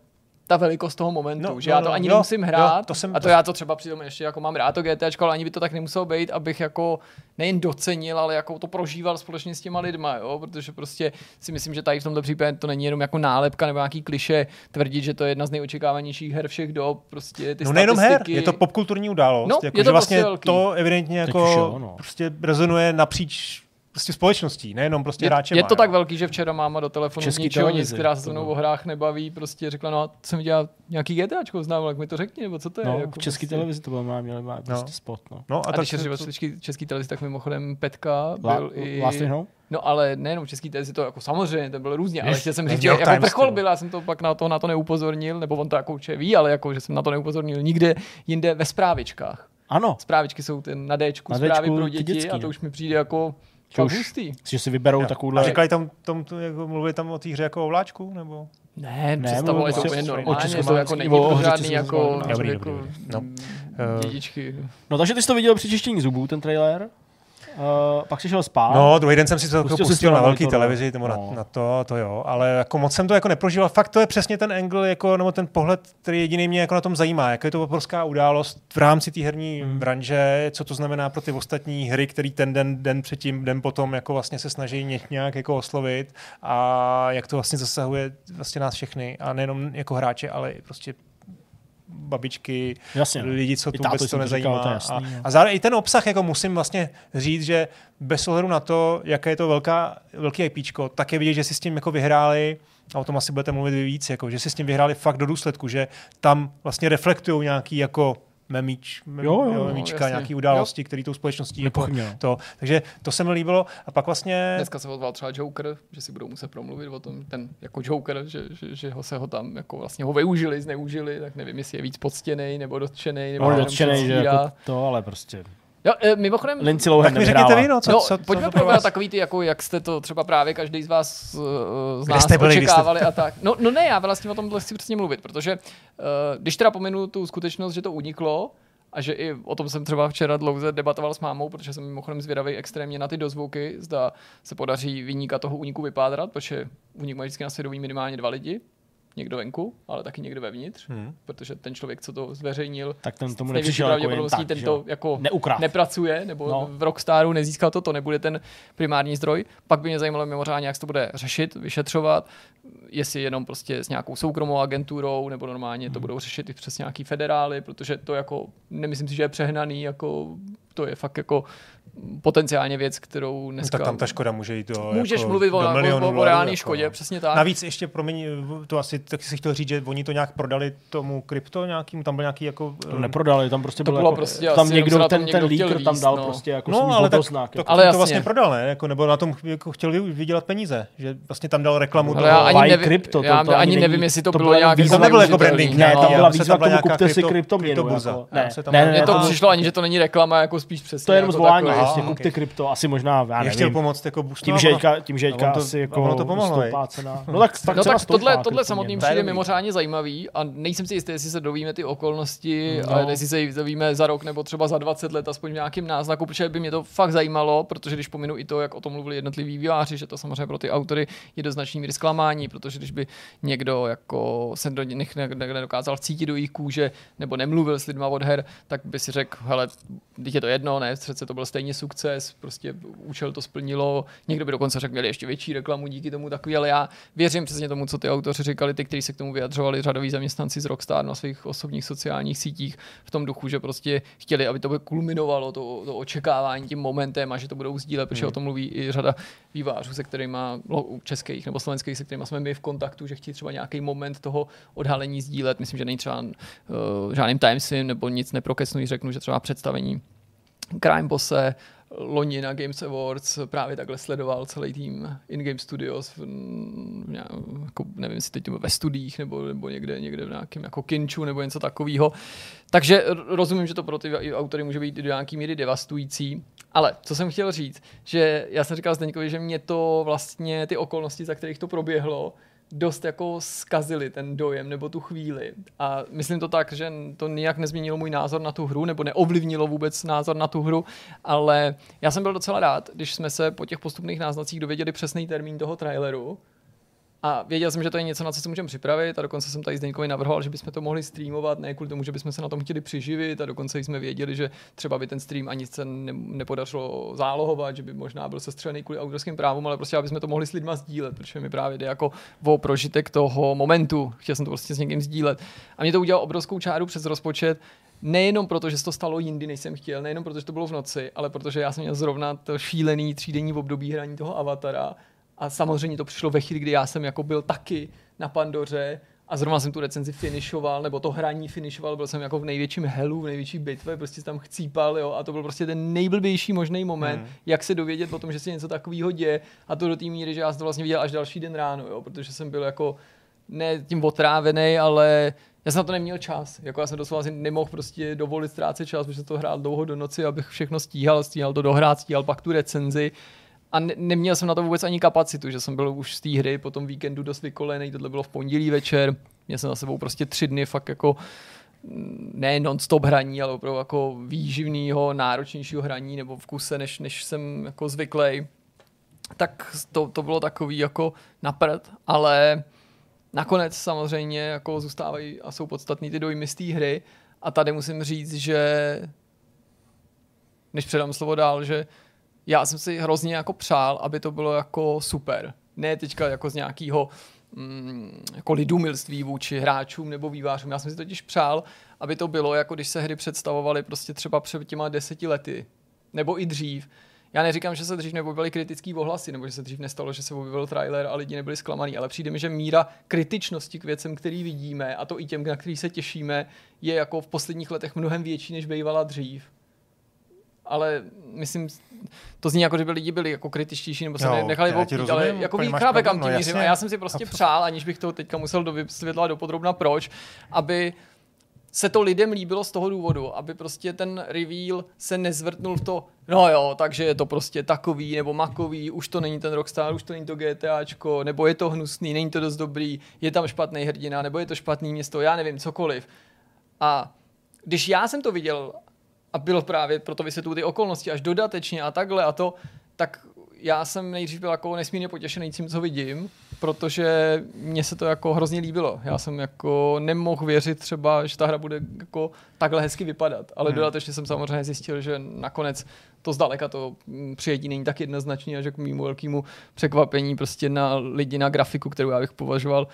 ta velikost toho momentu, No, že no, já to no, ani jo, nemusím jo, hrát, to jsem- a to to- já to třeba přitom ještě jako mám rád to GT, ale ani by to tak nemuselo být, abych jako nejen docenil, ale jako to prožíval společně s těma lidma, jo, protože prostě si myslím, že tady v tomto případě to není jenom jako nálepka nebo nějaký kliše tvrdit, že to je jedna z nejočekávanějších her všech dob, prostě ty No nejenom her, je to popkulturní událost. No, jako, je to že vlastně prostě velký. to evidentně jako jo, no. prostě rezonuje napříč prostě společností, nejenom prostě je, je to tak velký, že včera máma do telefonu z Český ničeho nic, která se se To mnou o hrách nebaví, prostě řekla, no a co jsem dělal nějaký GTAčko znám, tak mi to řekni, nebo co to je. No, jako v české prostě. televizi to bylo, má, měli má prostě No. spot. No. No, A, a, když tak, je třeba český, český televizi, tak mimochodem Petka La, byl i... Last Home? No ale nejenom v český televizi, to jako samozřejmě, to bylo různě, ale chtěl jsem říct, že jako vrchol to byl, já jsem to pak na to, na to neupozornil, nebo on to jako určitě ví, ale jako, že jsem na to neupozornil nikde jinde ve zprávičkách. Ano, Zprávičky jsou ten na Dčku, Na zprávy Dčku pro děti dětský, a to no. už mi přijde jako Že už- hustý. že si vyberou Jo. takovouhle... A říkali tam, tom, to, jako mluvili tam o té hře jako o vláčku, nebo? Ne, Ne, představovali to úplně normálně, to jako není o žádný jako, československý. Dobrý, jako dobrý, dobrý. No. dědičky. No takže ty jsi to viděl při čištění zubů, ten trailer. Uh, pak jsi šel spát. No, druhý den jsem si to Pustil pustil na velký monitor, televizi, nebo no. na, na, to, to jo, ale jako moc jsem to jako neprožíval. Fakt to je přesně ten angle, jako, nebo ten pohled, který jediný mě jako na tom zajímá. Jako je to obrovská událost v rámci té herní Hmm. branže, co to znamená pro ty ostatní hry, který ten den, den předtím, den potom jako vlastně se snaží ně, nějak jako oslovit a jak to vlastně zasahuje vlastně nás všechny a nejenom jako hráče, ale i prostě babičky, Jasně, no. lidi, co tu vůbec to nezajímá. říkal, to jasný, a, no. a zároveň i ten obsah, jako musím vlastně říct, že bez ohledu na to, jaké je to velká, velký IPčko, tak je vidět, že si s tím jako vyhráli a o tom asi budete mluvit víc, jako, že si s tím vyhráli fakt do důsledku, že tam vlastně reflektují nějaký jako memíč, mem, Jo, jo, memíčka, jasně. nějaký události, které tou společností jako no. to. Takže to se mi líbilo. A pak vlastně... Dneska se ozval třeba Joker, že si budou muset promluvit o tom, ten jako Joker, že, že, že ho se ho tam jako vlastně ho využili, zneužili, tak nevím, jestli je víc poctěný nebo dotčený, nebo jenom dotčený, že jako to, ale prostě Jo, e, mimochodem, Lindsay Lohan Tak mi řekněte vy, no, co, no, co, pojďme co probrat vás? takový ty, jako jak jste to třeba právě každý z vás uh, z nás jste byli, když jste- očekávali a tak. No, no ne, já vlastně o tom chci přesně mluvit, protože uh, když teda pominu tu skutečnost, že to uniklo, a že i o tom jsem třeba včera dlouze debatoval s mámou, protože jsem mimochodem zvědavý extrémně na ty dozvuky, zda se podaří vyníka toho úniku vypádrat, protože únik mají vždycky na svědomí minimálně dva lidi, někdo venku, ale taky někdo vevnitř, Hmm. protože ten člověk, co to zveřejnil, Tak ten tomu nepřišel jako jen tak, ten to jako nepracuje, nebo no. v Rockstaru nezískal to, to nebude ten primární zdroj. Pak by mě zajímalo mimořádně, jak se to bude řešit, vyšetřovat, jestli jenom prostě s nějakou soukromou agenturou, nebo normálně Hmm. to budou řešit i přes nějaký federály, protože to jako, nemyslím si, že je přehnaný, jako to je fakt jako potenciálně věc, kterou No, dneska... tak tam ta škoda může jít do, Můžeš jako, mluvit o, do o, milionů o, o reálné jako, škodě, no. přesně tak. Navíc ještě, promiň, to asi taky si chtěl říct, že oni to nějak prodali tomu krypto nějakým, tam byl nějaký jako... To neprodali, tam prostě To bylo bylo jako, prostě tam někdo, ten, někdo ten leaker tam dal no. prostě jako No, svůj ale tak vodoznak. to, jako. Ale to jasně. vlastně prodal, ne? Jako, nebo na tom jako chtěl vy- vydělat peníze. Že vlastně tam dal reklamu Ale já toho... ani Buy nevím, crypto, to- já to ani nevím, jestli to, bylo bylo nějak jenom to nebyl jako branding Ne, nějaký, to ale byla výzva tam k byla tomu, nějaká kupte si krypto- kryptoměnu. Jako, Tam ne, se tam ne, dal- ne, Mně ne, to to, přišlo ani, že to není reklama, jako spíš přesně. to je jenom jako zvolání, jestli Aha, kupte ok. krypto, asi možná, já Je chtěl nevím. pomoct jako Tím, boostovat, že ono- Jka, tím, že a Jka on to- asi jako ono to pomohlo, stoupá cena. No tak, tak No tak stoupá tohle, tohle kryptoměn. samotný To je přijde mimořádně zajímavý a nejsem si jistý, jestli se dovíme ty okolnosti, No. no. jestli se jí dovíme za rok nebo třeba za 20 let, aspoň v nějakým náznaku, protože by mě to fakt zajímalo, protože když pominu i to, jak o tom mluvili jednotliví výváři, že to samozřejmě pro ty autory je do značný míry zklamání, protože když by někdo jako se do nich ne- ne- nedokázal vcítit do jejich kůže nebo nemluvil s lidma od her, tak by si řekl, hele, teď je to jedno, ne, přece to byl stejně sukces, prostě účel to splnilo, někdo by dokonce řekl, měli ještě větší reklamu díky tomu takový, ale já věřím přesně tomu, co ty autoři říkali, ty, kteří se k tomu vyjadřovali, řadoví zaměstnanci z Rockstar na svých osobních sociálních sítích v tom duchu, že prostě chtěli, aby to kulminovalo, to, to očekávání tím momentem a že to budou sdílet, protože o tom mluví i řada vývářů, se kterými českých nebo slovenských, se kterými jsme my v kontaktu, že chtějí třeba nějaký moment toho odhalení sdílet. Myslím, že není třeba uh, žádným tajemstvím nebo nic neprokesnují, řeknu, že třeba představení Crime Bosse loni na Games Awards právě takhle sledoval celý tým In-Game Studios, v, jako, nevím, jestli teď ve studiích nebo, nebo někde, někde v nějakém jako kinču nebo něco takového. Takže rozumím, že to pro ty autory může být do nějaký míry devastující, ale co jsem chtěl říct, že já jsem říkal Zdeňkovi, že mě to vlastně ty okolnosti, za kterých to proběhlo, dost jako skazili ten dojem nebo tu chvíli. A myslím to tak, že to nijak nezměnilo můj názor na tu hru, nebo neovlivnilo vůbec názor na tu hru, ale já jsem byl docela rád, když jsme se po těch postupných náznacích dověděli přesný termín toho traileru, a věděl jsem, že to je něco, na co se můžeme připravit a dokonce jsem tady Zdeňkovi navrhoval, že bychom to mohli streamovat, ne kvůli tomu, že bychom se na tom chtěli přiživit a dokonce jsme věděli, že třeba by ten stream ani se ne, nepodařilo zálohovat, že by možná byl sestřelený kvůli autorským právům, ale prostě aby jsme to mohli s lidma sdílet, protože mi právě jde jako o prožitek toho momentu. Chtěl jsem to prostě s někým sdílet. A mě to udělalo obrovskou čáru přes rozpočet, Nejenom proto, že se to stalo jindy, než jsem chtěl, nejenom proto, že to bylo v noci, ale protože já jsem měl zrovna to šílený třídenní období hraní toho avatara a samozřejmě to přišlo ve chvíli, kdy já jsem jako byl taky na Pandoře a zrovna jsem tu recenzi finišoval, nebo to hraní finišoval, byl jsem jako v největším helu, v největší bitvě, prostě tam chcípal, jo, a to byl prostě ten nejblbější možný moment, hmm. jak se dovědět o tom, že se něco takového děje, a to do té míry, že já jsem to vlastně viděl až další den ráno, jo, protože jsem byl jako ne tím otrávený, ale já jsem na to neměl čas. Jako já jsem doslova si nemohl prostě dovolit ztrácet čas, protože jsem to hrál dlouho do noci, abych všechno stíhal, stíhal to dohrát, stíhal pak tu recenzi. A ne- neměl jsem na to vůbec ani kapacitu, že jsem byl už z té hry po tom víkendu dost vykolený, tohle bylo v pondělí večer, měl jsem za sebou prostě tři dny fakt jako mm, ne non-stop hraní, ale opravdu jako výživného, náročnějšího hraní nebo v kuse, než, než jsem jako zvyklý. Tak to, to bylo takový jako naprd, ale nakonec samozřejmě jako zůstávají a jsou podstatný ty dojmy z té hry a tady musím říct, že než předám slovo dál, že já jsem si hrozně jako přál, aby to bylo jako super. Ne teďka jako z nějakého mm, jako lidumilství vůči hráčům nebo vývářům. Já jsem si totiž přál, aby to bylo, jako když se hry představovaly prostě třeba před těma deseti lety, nebo i dřív. Já neříkám, že se dřív neobjevily kritický ohlasy, nebo že se dřív nestalo, že se objevil trailer a lidi nebyli zklamaný, ale přijde mi, že míra kritičnosti k věcem, který vidíme, a to i těm, na který se těšíme, je jako v posledních letech mnohem větší, než bývala dřív. Ale myslím, to zní jako, že by lidi byli jako kritičtější nebo se Jo, ne- nechali opít, ale jako ví, chápe, kam tím no mířím. A já jsem si prostě přál, aniž bych to teďka musel dovysvětlovat dopodrobna proč, aby se to lidem líbilo z toho důvodu, aby prostě ten reveal se nezvrtnul v to, no jo, takže je to prostě takový nebo makový, už to není ten Rockstar, už to není to GTAčko, nebo je to hnusný, není to dost dobrý, je tam špatný hrdina, nebo je to špatný město, já nevím, cokoliv. A když já jsem to viděl a bylo právě proto vysvětlu ty okolnosti až dodatečně a takhle a to, tak já jsem nejdřív byl jako nesmírně potěšený tím, co vidím, protože mně se to jako hrozně líbilo. Já jsem jako nemohl věřit třeba, že ta hra bude jako takhle hezky vypadat, ale hmm. dodatečně jsem samozřejmě zjistil, že nakonec to zdaleka to mm, přijetí není tak jednoznačný a že k mýmu velkému překvapení prostě na lidi na grafiku, kterou já bych považoval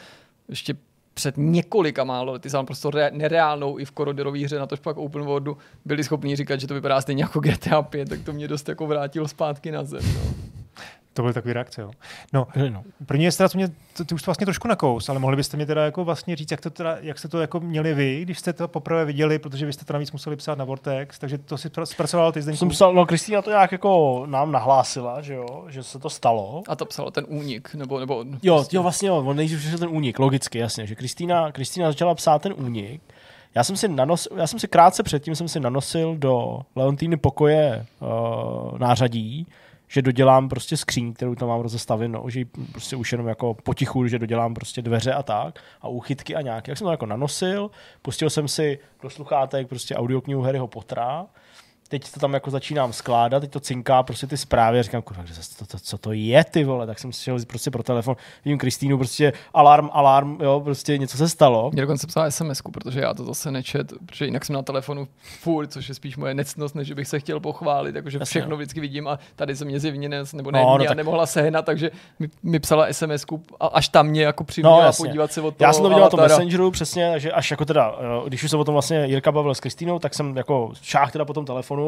ještě před několika málo lety za prostě re- nereálnou i v koroderové hře, na tož pak open worldu byli schopni říkat, že to vypadá stejně jako GTA 5, tak to mě dost jako vrátilo zpátky na zem. No. To byly takové reakce, jo. No, no. první věc, co mě, to, ty už to vlastně trošku nakous, ale mohli byste mi teda jako vlastně říct, jak, to teda, jak jste to jako měli vy, když jste to poprvé viděli, protože vy jste to navíc museli psát na Vortex, takže to si pra- zpracoval ty Jsem Zdeňku. psal, no Kristýna to nějak jako nám nahlásila, že jo, že se to stalo. A to psalo ten únik, nebo, nebo Jo, jo, vlastně jo, on nejdřív přišel ten únik, logicky, jasně, že Kristýna, Kristýna začala psát ten únik. Já jsem si nanos, já jsem si krátce předtím jsem si nanosil do Leontýny pokoje uh, nářadí, že dodělám prostě skříň, kterou tam mám rozestavenou, že prostě už jenom jako potichu, že dodělám prostě dveře a tak a úchytky a nějaké. Jak jsem to jako nanosil, pustil jsem si do sluchátek prostě audioknihu Harryho Pottera, teď to tam jako začínám skládat, teď to cinká prostě ty zprávy a říkám, kurva, to, to, co to je ty vole, tak jsem si šel prostě pro telefon, vidím Kristýnu, prostě alarm, alarm, jo, prostě něco se stalo. Mě dokonce psala sms protože já to zase nečet, protože jinak jsem na telefonu furt, což je spíš moje nectnost, než bych se chtěl pochválit, jakože Jasně, všechno no. vždycky vidím a tady se mě zjevně ne, nebo No, ne, no, no, tak- nemohla sehnat, takže mi, mi psala sms a až tam mě jako přiměla No, podívat se od toho Já jsem to viděl na tom. Messengeru přesně, takže až jako teda, eh, když už se o tom vlastně Jirka bavil s Kristýnou, tak jsem jako šách teda po tom telefonu,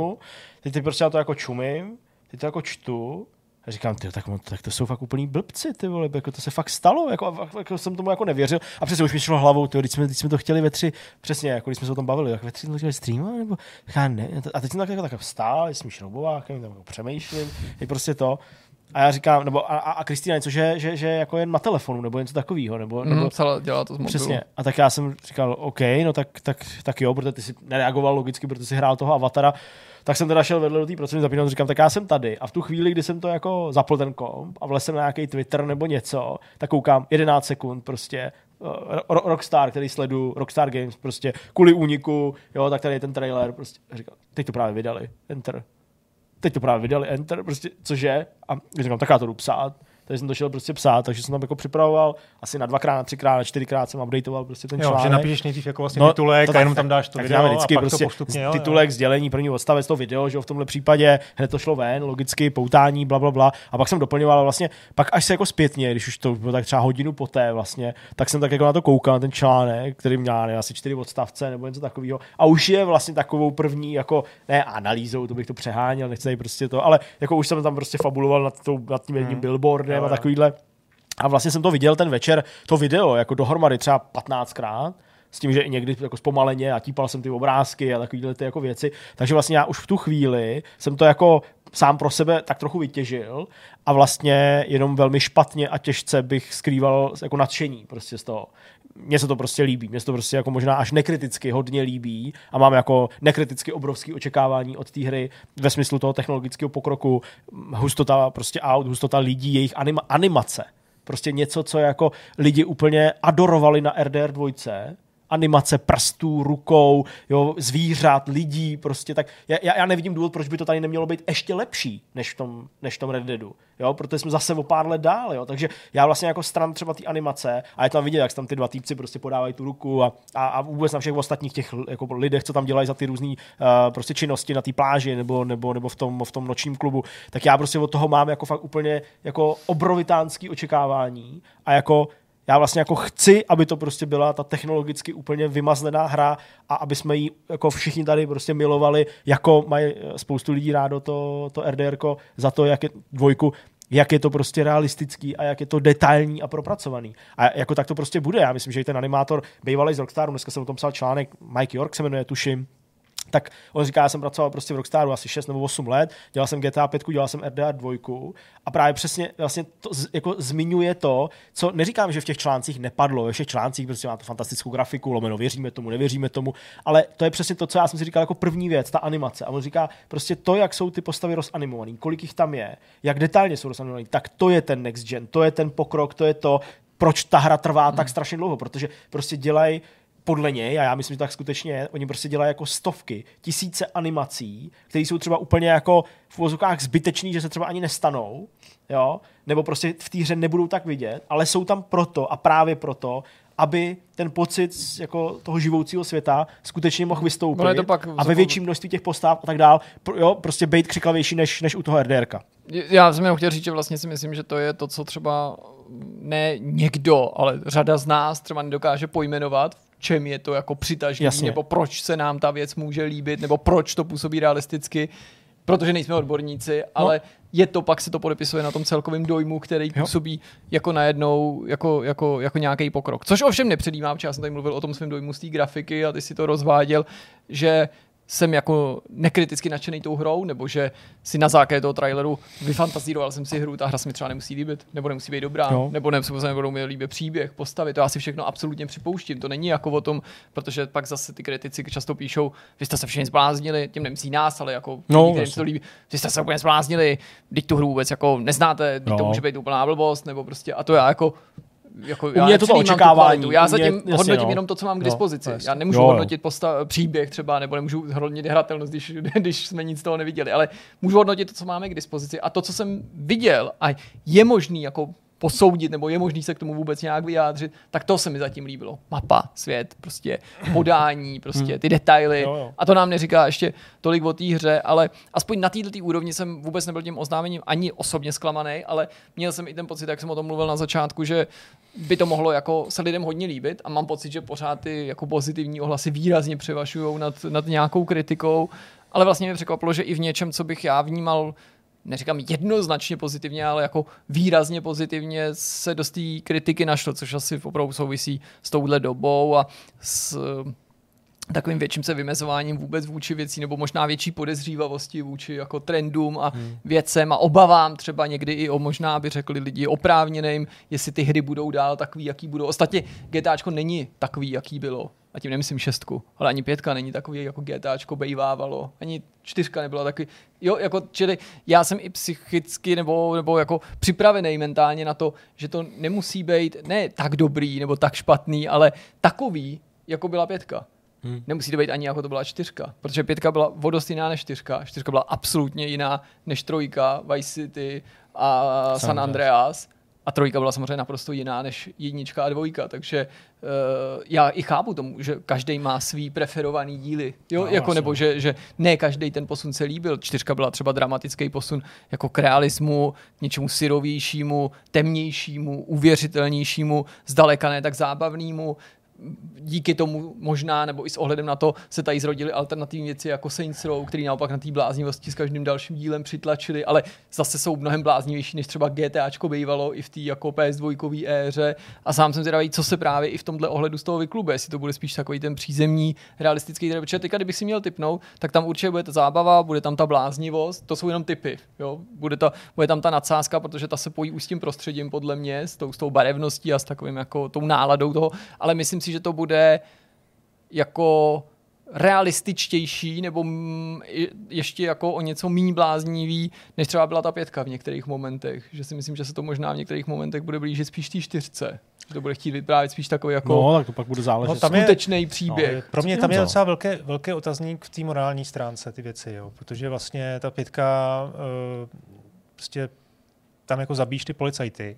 teď, teď prostě na to jako čumím, teď to jako čtu, a říkám, ty, tak, tak to jsou fakt úplný blbci, ty vole, jako to se fakt stalo, jako, jako jsem tomu jako nevěřil. A přesně už mi šlo hlavou, ty, když jsme, když jsme to chtěli ve tři, přesně, jako když jsme se o tom bavili, tak ve tři jsme chtěli streamovat, nebo já ne, a teď jsem tak, jako, tak vstál, s mým šroubovákem, tam jako přemýšlím, je prostě to. A já říkám, nebo a, a, Kristýna něco, že, že, že, jako jen na telefonu, nebo něco takového, nebo, nebo Mm, psala, dělá to z mobilu. Přesně. A tak já jsem říkal, OK, no tak, tak, tak jo, protože ty jsi nereagoval logicky, protože jsi hrál toho avatara. Tak jsem teda šel vedle do té pracovní zapínat, říkám, tak já jsem tady. A v tu chvíli, kdy jsem to jako zapl ten komp a vlesl na nějaký Twitter nebo něco, tak koukám 11 sekund prostě Ro- Rockstar, který sledu, Rockstar Games, prostě kvůli úniku, jo, tak tady je ten trailer, prostě říkal, teď to právě vydali, enter. Teď to právě vydali, enter, prostě, cože? A říkám, tak já to jdu psát. Takže jsem to šel prostě psát, takže jsem tam jako připravoval asi na dvakrát, na třikrát, na čtyřikrát jsem updateoval prostě ten Jo, článek. že napíšeš nejdřív jako vlastně titulek to a jenom tam dáš to tak video a pak prostě to postupně, jo, jo. titulek, sdělení, první odstavec, to video, že jo, v tomhle případě hned to šlo ven, logicky, poutání, bla, bla, bla. A pak jsem doplňoval vlastně, pak až se jako zpětně, když už to bylo tak třeba hodinu poté vlastně, tak jsem tak jako na to koukal, na ten článek, který měl nevím, asi čtyři odstavce nebo něco takového. A už je vlastně takovou první, jako ne analýzou, to bych to přeháněl, nechci tady prostě to, ale jako už jsem tam prostě fabuloval nad, tou, nad tím jedním billboardem Jo, a takovýhle. A vlastně jsem to viděl ten večer, to video, jako dohromady třeba 15krát, s tím, že i někdy jako zpomaleně a típal jsem ty obrázky a takovéhle ty jako věci. Takže vlastně já už v tu chvíli jsem to jako sám pro sebe tak trochu vytěžil a vlastně jenom velmi špatně a těžce bych skrýval jako nadšení prostě z toho. Mně se to prostě líbí, mně se to prostě jako možná až nekriticky hodně líbí a mám jako nekriticky obrovský očekávání od té hry ve smyslu toho technologického pokroku, hustota prostě aut, hustota lidí, jejich anima, animace. Prostě něco, co jako lidi úplně adorovali na RDR 2, animace prstů, rukou, jo, zvířat, lidí, prostě tak. Já, já nevidím důvod, proč by to tady nemělo být ještě lepší než v tom, než v tom Red Deadu. Jo, protože jsme zase o pár let dál, jo. Takže já vlastně jako stran třeba té animace a je tam vidět, jak tam ty dva týpci prostě podávají tu ruku a, a, a vůbec na všech ostatních těch jako lidech, co tam dělají za ty různé uh, prostě činnosti na té pláži nebo, nebo, nebo v, tom, v tom nočním klubu, tak já prostě od toho mám jako fakt úplně jako obrovitánský očekávání a jako Já vlastně jako chci, aby to prostě byla ta technologicky úplně vymazlená hra a aby jsme ji jako všichni tady prostě milovali, jako mají eh, spoustu lidí rádo to, to RDR za to, jak je dvojku, jak je to prostě realistický a jak je to detailní a propracovaný. A jako tak to prostě bude. Já myslím, že i ten animátor bývalý z Rockstaru, dneska jsem o tom psal článek, Mike York se jmenuje, tuším, tak on říká, já jsem pracoval prostě v Rockstaru asi 6 nebo 8 let, dělal jsem GTA 5, dělal jsem RDR 2 a právě přesně vlastně to jako zmiňuje to, co neříkám, že v těch článcích nepadlo, ve všech článcích prostě má to fantastickou grafiku, lomeno věříme tomu, nevěříme tomu, ale to je přesně to, co já jsem si říkal jako první věc, ta animace. A on říká prostě to, jak jsou ty postavy rozanimované, kolik jich tam je, jak detailně jsou rozanimované, tak to je ten next gen, to je ten pokrok, to je to, proč ta hra trvá hmm. tak strašně dlouho, protože prostě dělají podle něj, a já myslím, že tak skutečně je, oni prostě dělají jako stovky, tisíce animací, které jsou třeba úplně jako v vozovkách zbytečný, že se třeba ani nestanou, jo, nebo prostě v té hře nebudou tak vidět, ale jsou tam proto a právě proto, aby ten pocit jako toho živoucího světa skutečně mohl vystoupit to pak a ve větším množství těch postav a tak dál, jo, prostě být křiklavější než, než u toho RDRka. Já jsem jenom chtěl říct, že vlastně si myslím, že to je to, co třeba ne někdo, ale řada z nás třeba nedokáže pojmenovat, čem je to jako přitažlivý, Jasně. nebo proč se nám ta věc může líbit, nebo proč to působí realisticky, protože nejsme odborníci, no. ale je to, pak se to podepisuje na tom celkovém dojmu, který jo. působí jako najednou, jako, jako, jako nějaký pokrok. Což ovšem nepředjímám, protože já jsem tady mluvil o tom svém dojmu z té grafiky a ty si to rozváděl, že jsem jako nekriticky nadšený tou hrou, nebo že si na základě toho traileru vyfantazíroval jsem si hru, ta hra se mi třeba nemusí líbit, nebo nemusí být dobrá, no. nebo nemusí se nebudou mi líbit příběh, postavy, to já si všechno absolutně připouštím. To není jako o tom, protože pak zase ty kritici často píšou, vy jste se všichni zbláznili, tím nemyslí nás, ale jako no, lidi, to líbí, vy jste se úplně zbláznili, teď tu hru vůbec jako neznáte, no. to může být úplná blbost, nebo prostě, a to já jako jako, U mě to to očekávání. Já zatím mě, hodnotím no. jenom to, co mám k no, dispozici. No, já nemůžu jo, hodnotit posta- příběh třeba, nebo nemůžu hodnotit hratelnost, když, když jsme nic z toho neviděli, ale můžu hodnotit to, co máme k dispozici. A to, co jsem viděl, a je možný jako posoudit, nebo je možný se k tomu vůbec nějak vyjádřit, tak to se mi zatím líbilo. Mapa, svět, prostě podání, prostě hmm. ty detaily. Jo, jo. A to nám neříká ještě tolik o té hře, ale aspoň na této úrovni jsem vůbec nebyl tím oznámením ani osobně zklamaný, ale měl jsem i ten pocit, jak jsem o tom mluvil na začátku, že by to mohlo jako se lidem hodně líbit a mám pocit, že pořád ty jako pozitivní ohlasy výrazně převažují nad, nad nějakou kritikou, ale vlastně mě překvapilo, že i v něčem, co bych já vnímal neříkám jednoznačně pozitivně, ale jako výrazně pozitivně se dost té kritiky našlo, což asi opravdu souvisí s touhle dobou a s takovým větším se vymezováním vůbec vůči věcí, nebo možná větší podezřívavosti vůči jako trendům a hmm. věcem a obavám třeba někdy i o možná, by řekli lidi, oprávněným, jestli ty hry budou dál takový, jaký budou. Ostatně GTAčko není takový, jaký bylo. A tím nemyslím šestku, ale ani pětka není takový, jako GTAčko bejvávalo. Ani čtyřka nebyla takový. Jo, jako, čili já jsem i psychicky nebo, nebo jako připravený mentálně na to, že to nemusí být ne tak dobrý nebo tak špatný, ale takový, jako byla pětka. Hmm. Nemusí to být ani jako to byla čtyřka, protože pětka byla vodost jiná než čtyřka. Čtyřka byla absolutně jiná než trojka, Vice City a San Andreas. A trojka byla samozřejmě naprosto jiná než jednička a dvojka, takže uh, já i chápu tomu, že každý má svý preferovaný díly, jo, no, jako, nebo že, že ne každý ten posun se líbil. Čtyřka byla třeba dramatický posun jako k realismu, k něčemu syrovějšímu, temnějšímu, uvěřitelnějšímu, zdaleka ne tak zábavnému díky tomu možná, nebo i s ohledem na to, se tady zrodily alternativní věci jako Saints Row, který naopak na té bláznivosti s každým dalším dílem přitlačili, ale zase jsou mnohem bláznivější, než třeba GTAčko bývalo i v té jako PS2 éře. A sám jsem zvědavý, co se právě i v tomhle ohledu z toho vyklube, jestli to bude spíš takový ten přízemní, realistický trailer. Protože teďka, kdybych si měl typnout, tak tam určitě bude ta zábava, bude tam ta bláznivost, to jsou jenom typy. Jo? Bude, ta, bude tam ta nadsázka, protože ta se pojí už s tím prostředím, podle mě, s tou, s tou barevností a s takovým jako tou náladou toho, ale myslím si, že to bude jako realističtější nebo ještě jako o něco méně bláznivý, než třeba byla ta pětka v některých momentech. Že si myslím, že se to možná v některých momentech bude blížit spíš té čtyřce. Že to bude chtít vyprávět spíš takový jako no, tak to pak bude záležet. No, tam skutečný je, příběh. No, pro mě tam je docela velký, velký otazník v té morální stránce ty věci, jo. protože vlastně ta pětka uh, prostě tam jako zabíš ty policajty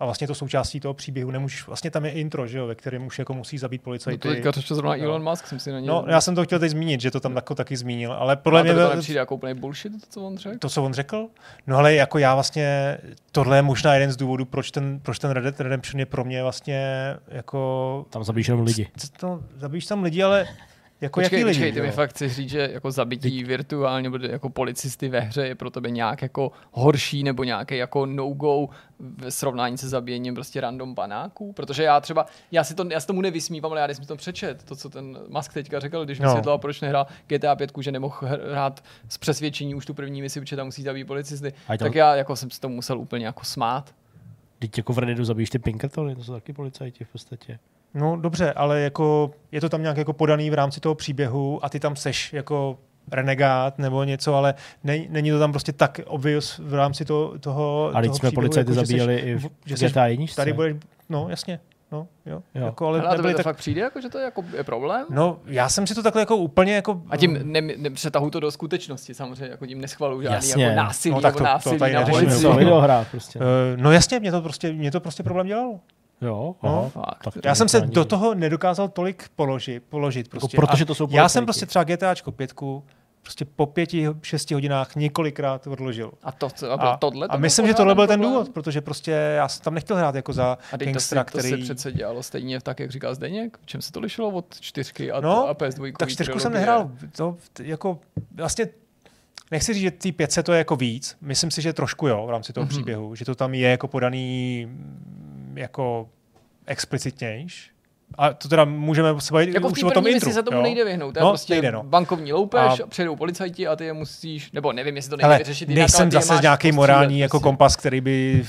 A vlastně to součástí toho příběhu nemůžeš, vlastně tam je intro, že jo, ve kterém už jako musí zabít No policajty. to teďka řešil zrovna Jo. Elon Musk, jsem si na něj... No, já jsem to chtěl teď zmínit, že to tam jako taky zmínil, ale podle mě to nepřijde jako úplný bullshit, to, co on řekl? to, co on řekl, no ale jako já vlastně, tohle je možná jeden z důvodů, proč ten, proč ten Red Dead Redemption je pro mě vlastně jako, Tam zabíjíš jenom lidi. to, zabíjíš tam lidi, ale jako Počkej, jaký lidi? počkej, ty mi fakt chceš říct, že jako zabití virtuálně bude jako policisty ve hře je pro tebe nějak jako horší nebo nějaký jako no-go ve srovnání se zabíjením prostě random panáků? Protože já třeba, já si, to, já si tomu nevysmívám, ale já když jsem to přečet, to, co ten Musk teďka řekl, když No. vysvětloval, proč nehrál GTA 5, že nemohl hrát z přesvědčení už tu první misi, protože tam musí zabít policisty, tam- tak já jako jsem se tomu musel úplně jako smát. Teď jako v Redditu zabíjíš ty Pinkertony, to jsou taky policajti v podstatě. No dobře, ale jako je to tam nějak jako podaný v rámci toho příběhu a ty tam seš jako renegát nebo něco, ale ne, není to tam prostě tak obvious v rámci toho, toho A teď toho jsme příběhu, policajty jako, že zabíjeli seš, i v že seš, GTA 1. tady budeš, no jasně, no jo, Jo. Jako, ale Ale a to tak, fakt přijde, jako, že to je, jako, je problém? no já jsem si to takhle jako úplně jako A tím ne, nepřetahu to do skutečnosti samozřejmě, jako tím neschvaluju žádný Jasně. jako násilí No, tak to- to násilí tady na neřešíme, Můžeme policii. to videohrát prostě. Eh, No jasně, mě to prostě, mě to prostě problém dělalo. Jo, no, aha. Fakt. Tak Já jsem se do toho nedokázal tolik položit, položit prostě. protože A to jsou Já jsem prostě třeba GTAčko 5 prostě po pěti, šesti hodinách několikrát odložil. A, to, co- a, A, tohle to a myslím, že tohle byl ten problém? důvod, protože prostě já jsem tam nechtěl hrát jako za A teď to, gangstra, se, to se který... přece dělalo stejně tak, jak říkal Zdeněk. V čem se to lišilo od čtyřky a, No, a PS2? tak čtyřku jsem nehrál. To jako vlastně Nechci říct, že ty 500 to je jako víc. Myslím si, že trošku jo v rámci toho Mhm. mm-hmm. příběhu, že to tam je jako podaný jako explicitnějš. A to teda můžeme se bavit Jako už o tom intru. se tomu jo? nejde vyhnout. To je No, prostě nejde, no. bankovní loupež, A- přijedou policajti a ty je musíš, nebo nevím, jestli to nejde Ale vyřešit jinak, ale nejsem je zase nějaký postřílet morální jako prostě. kompas, který by,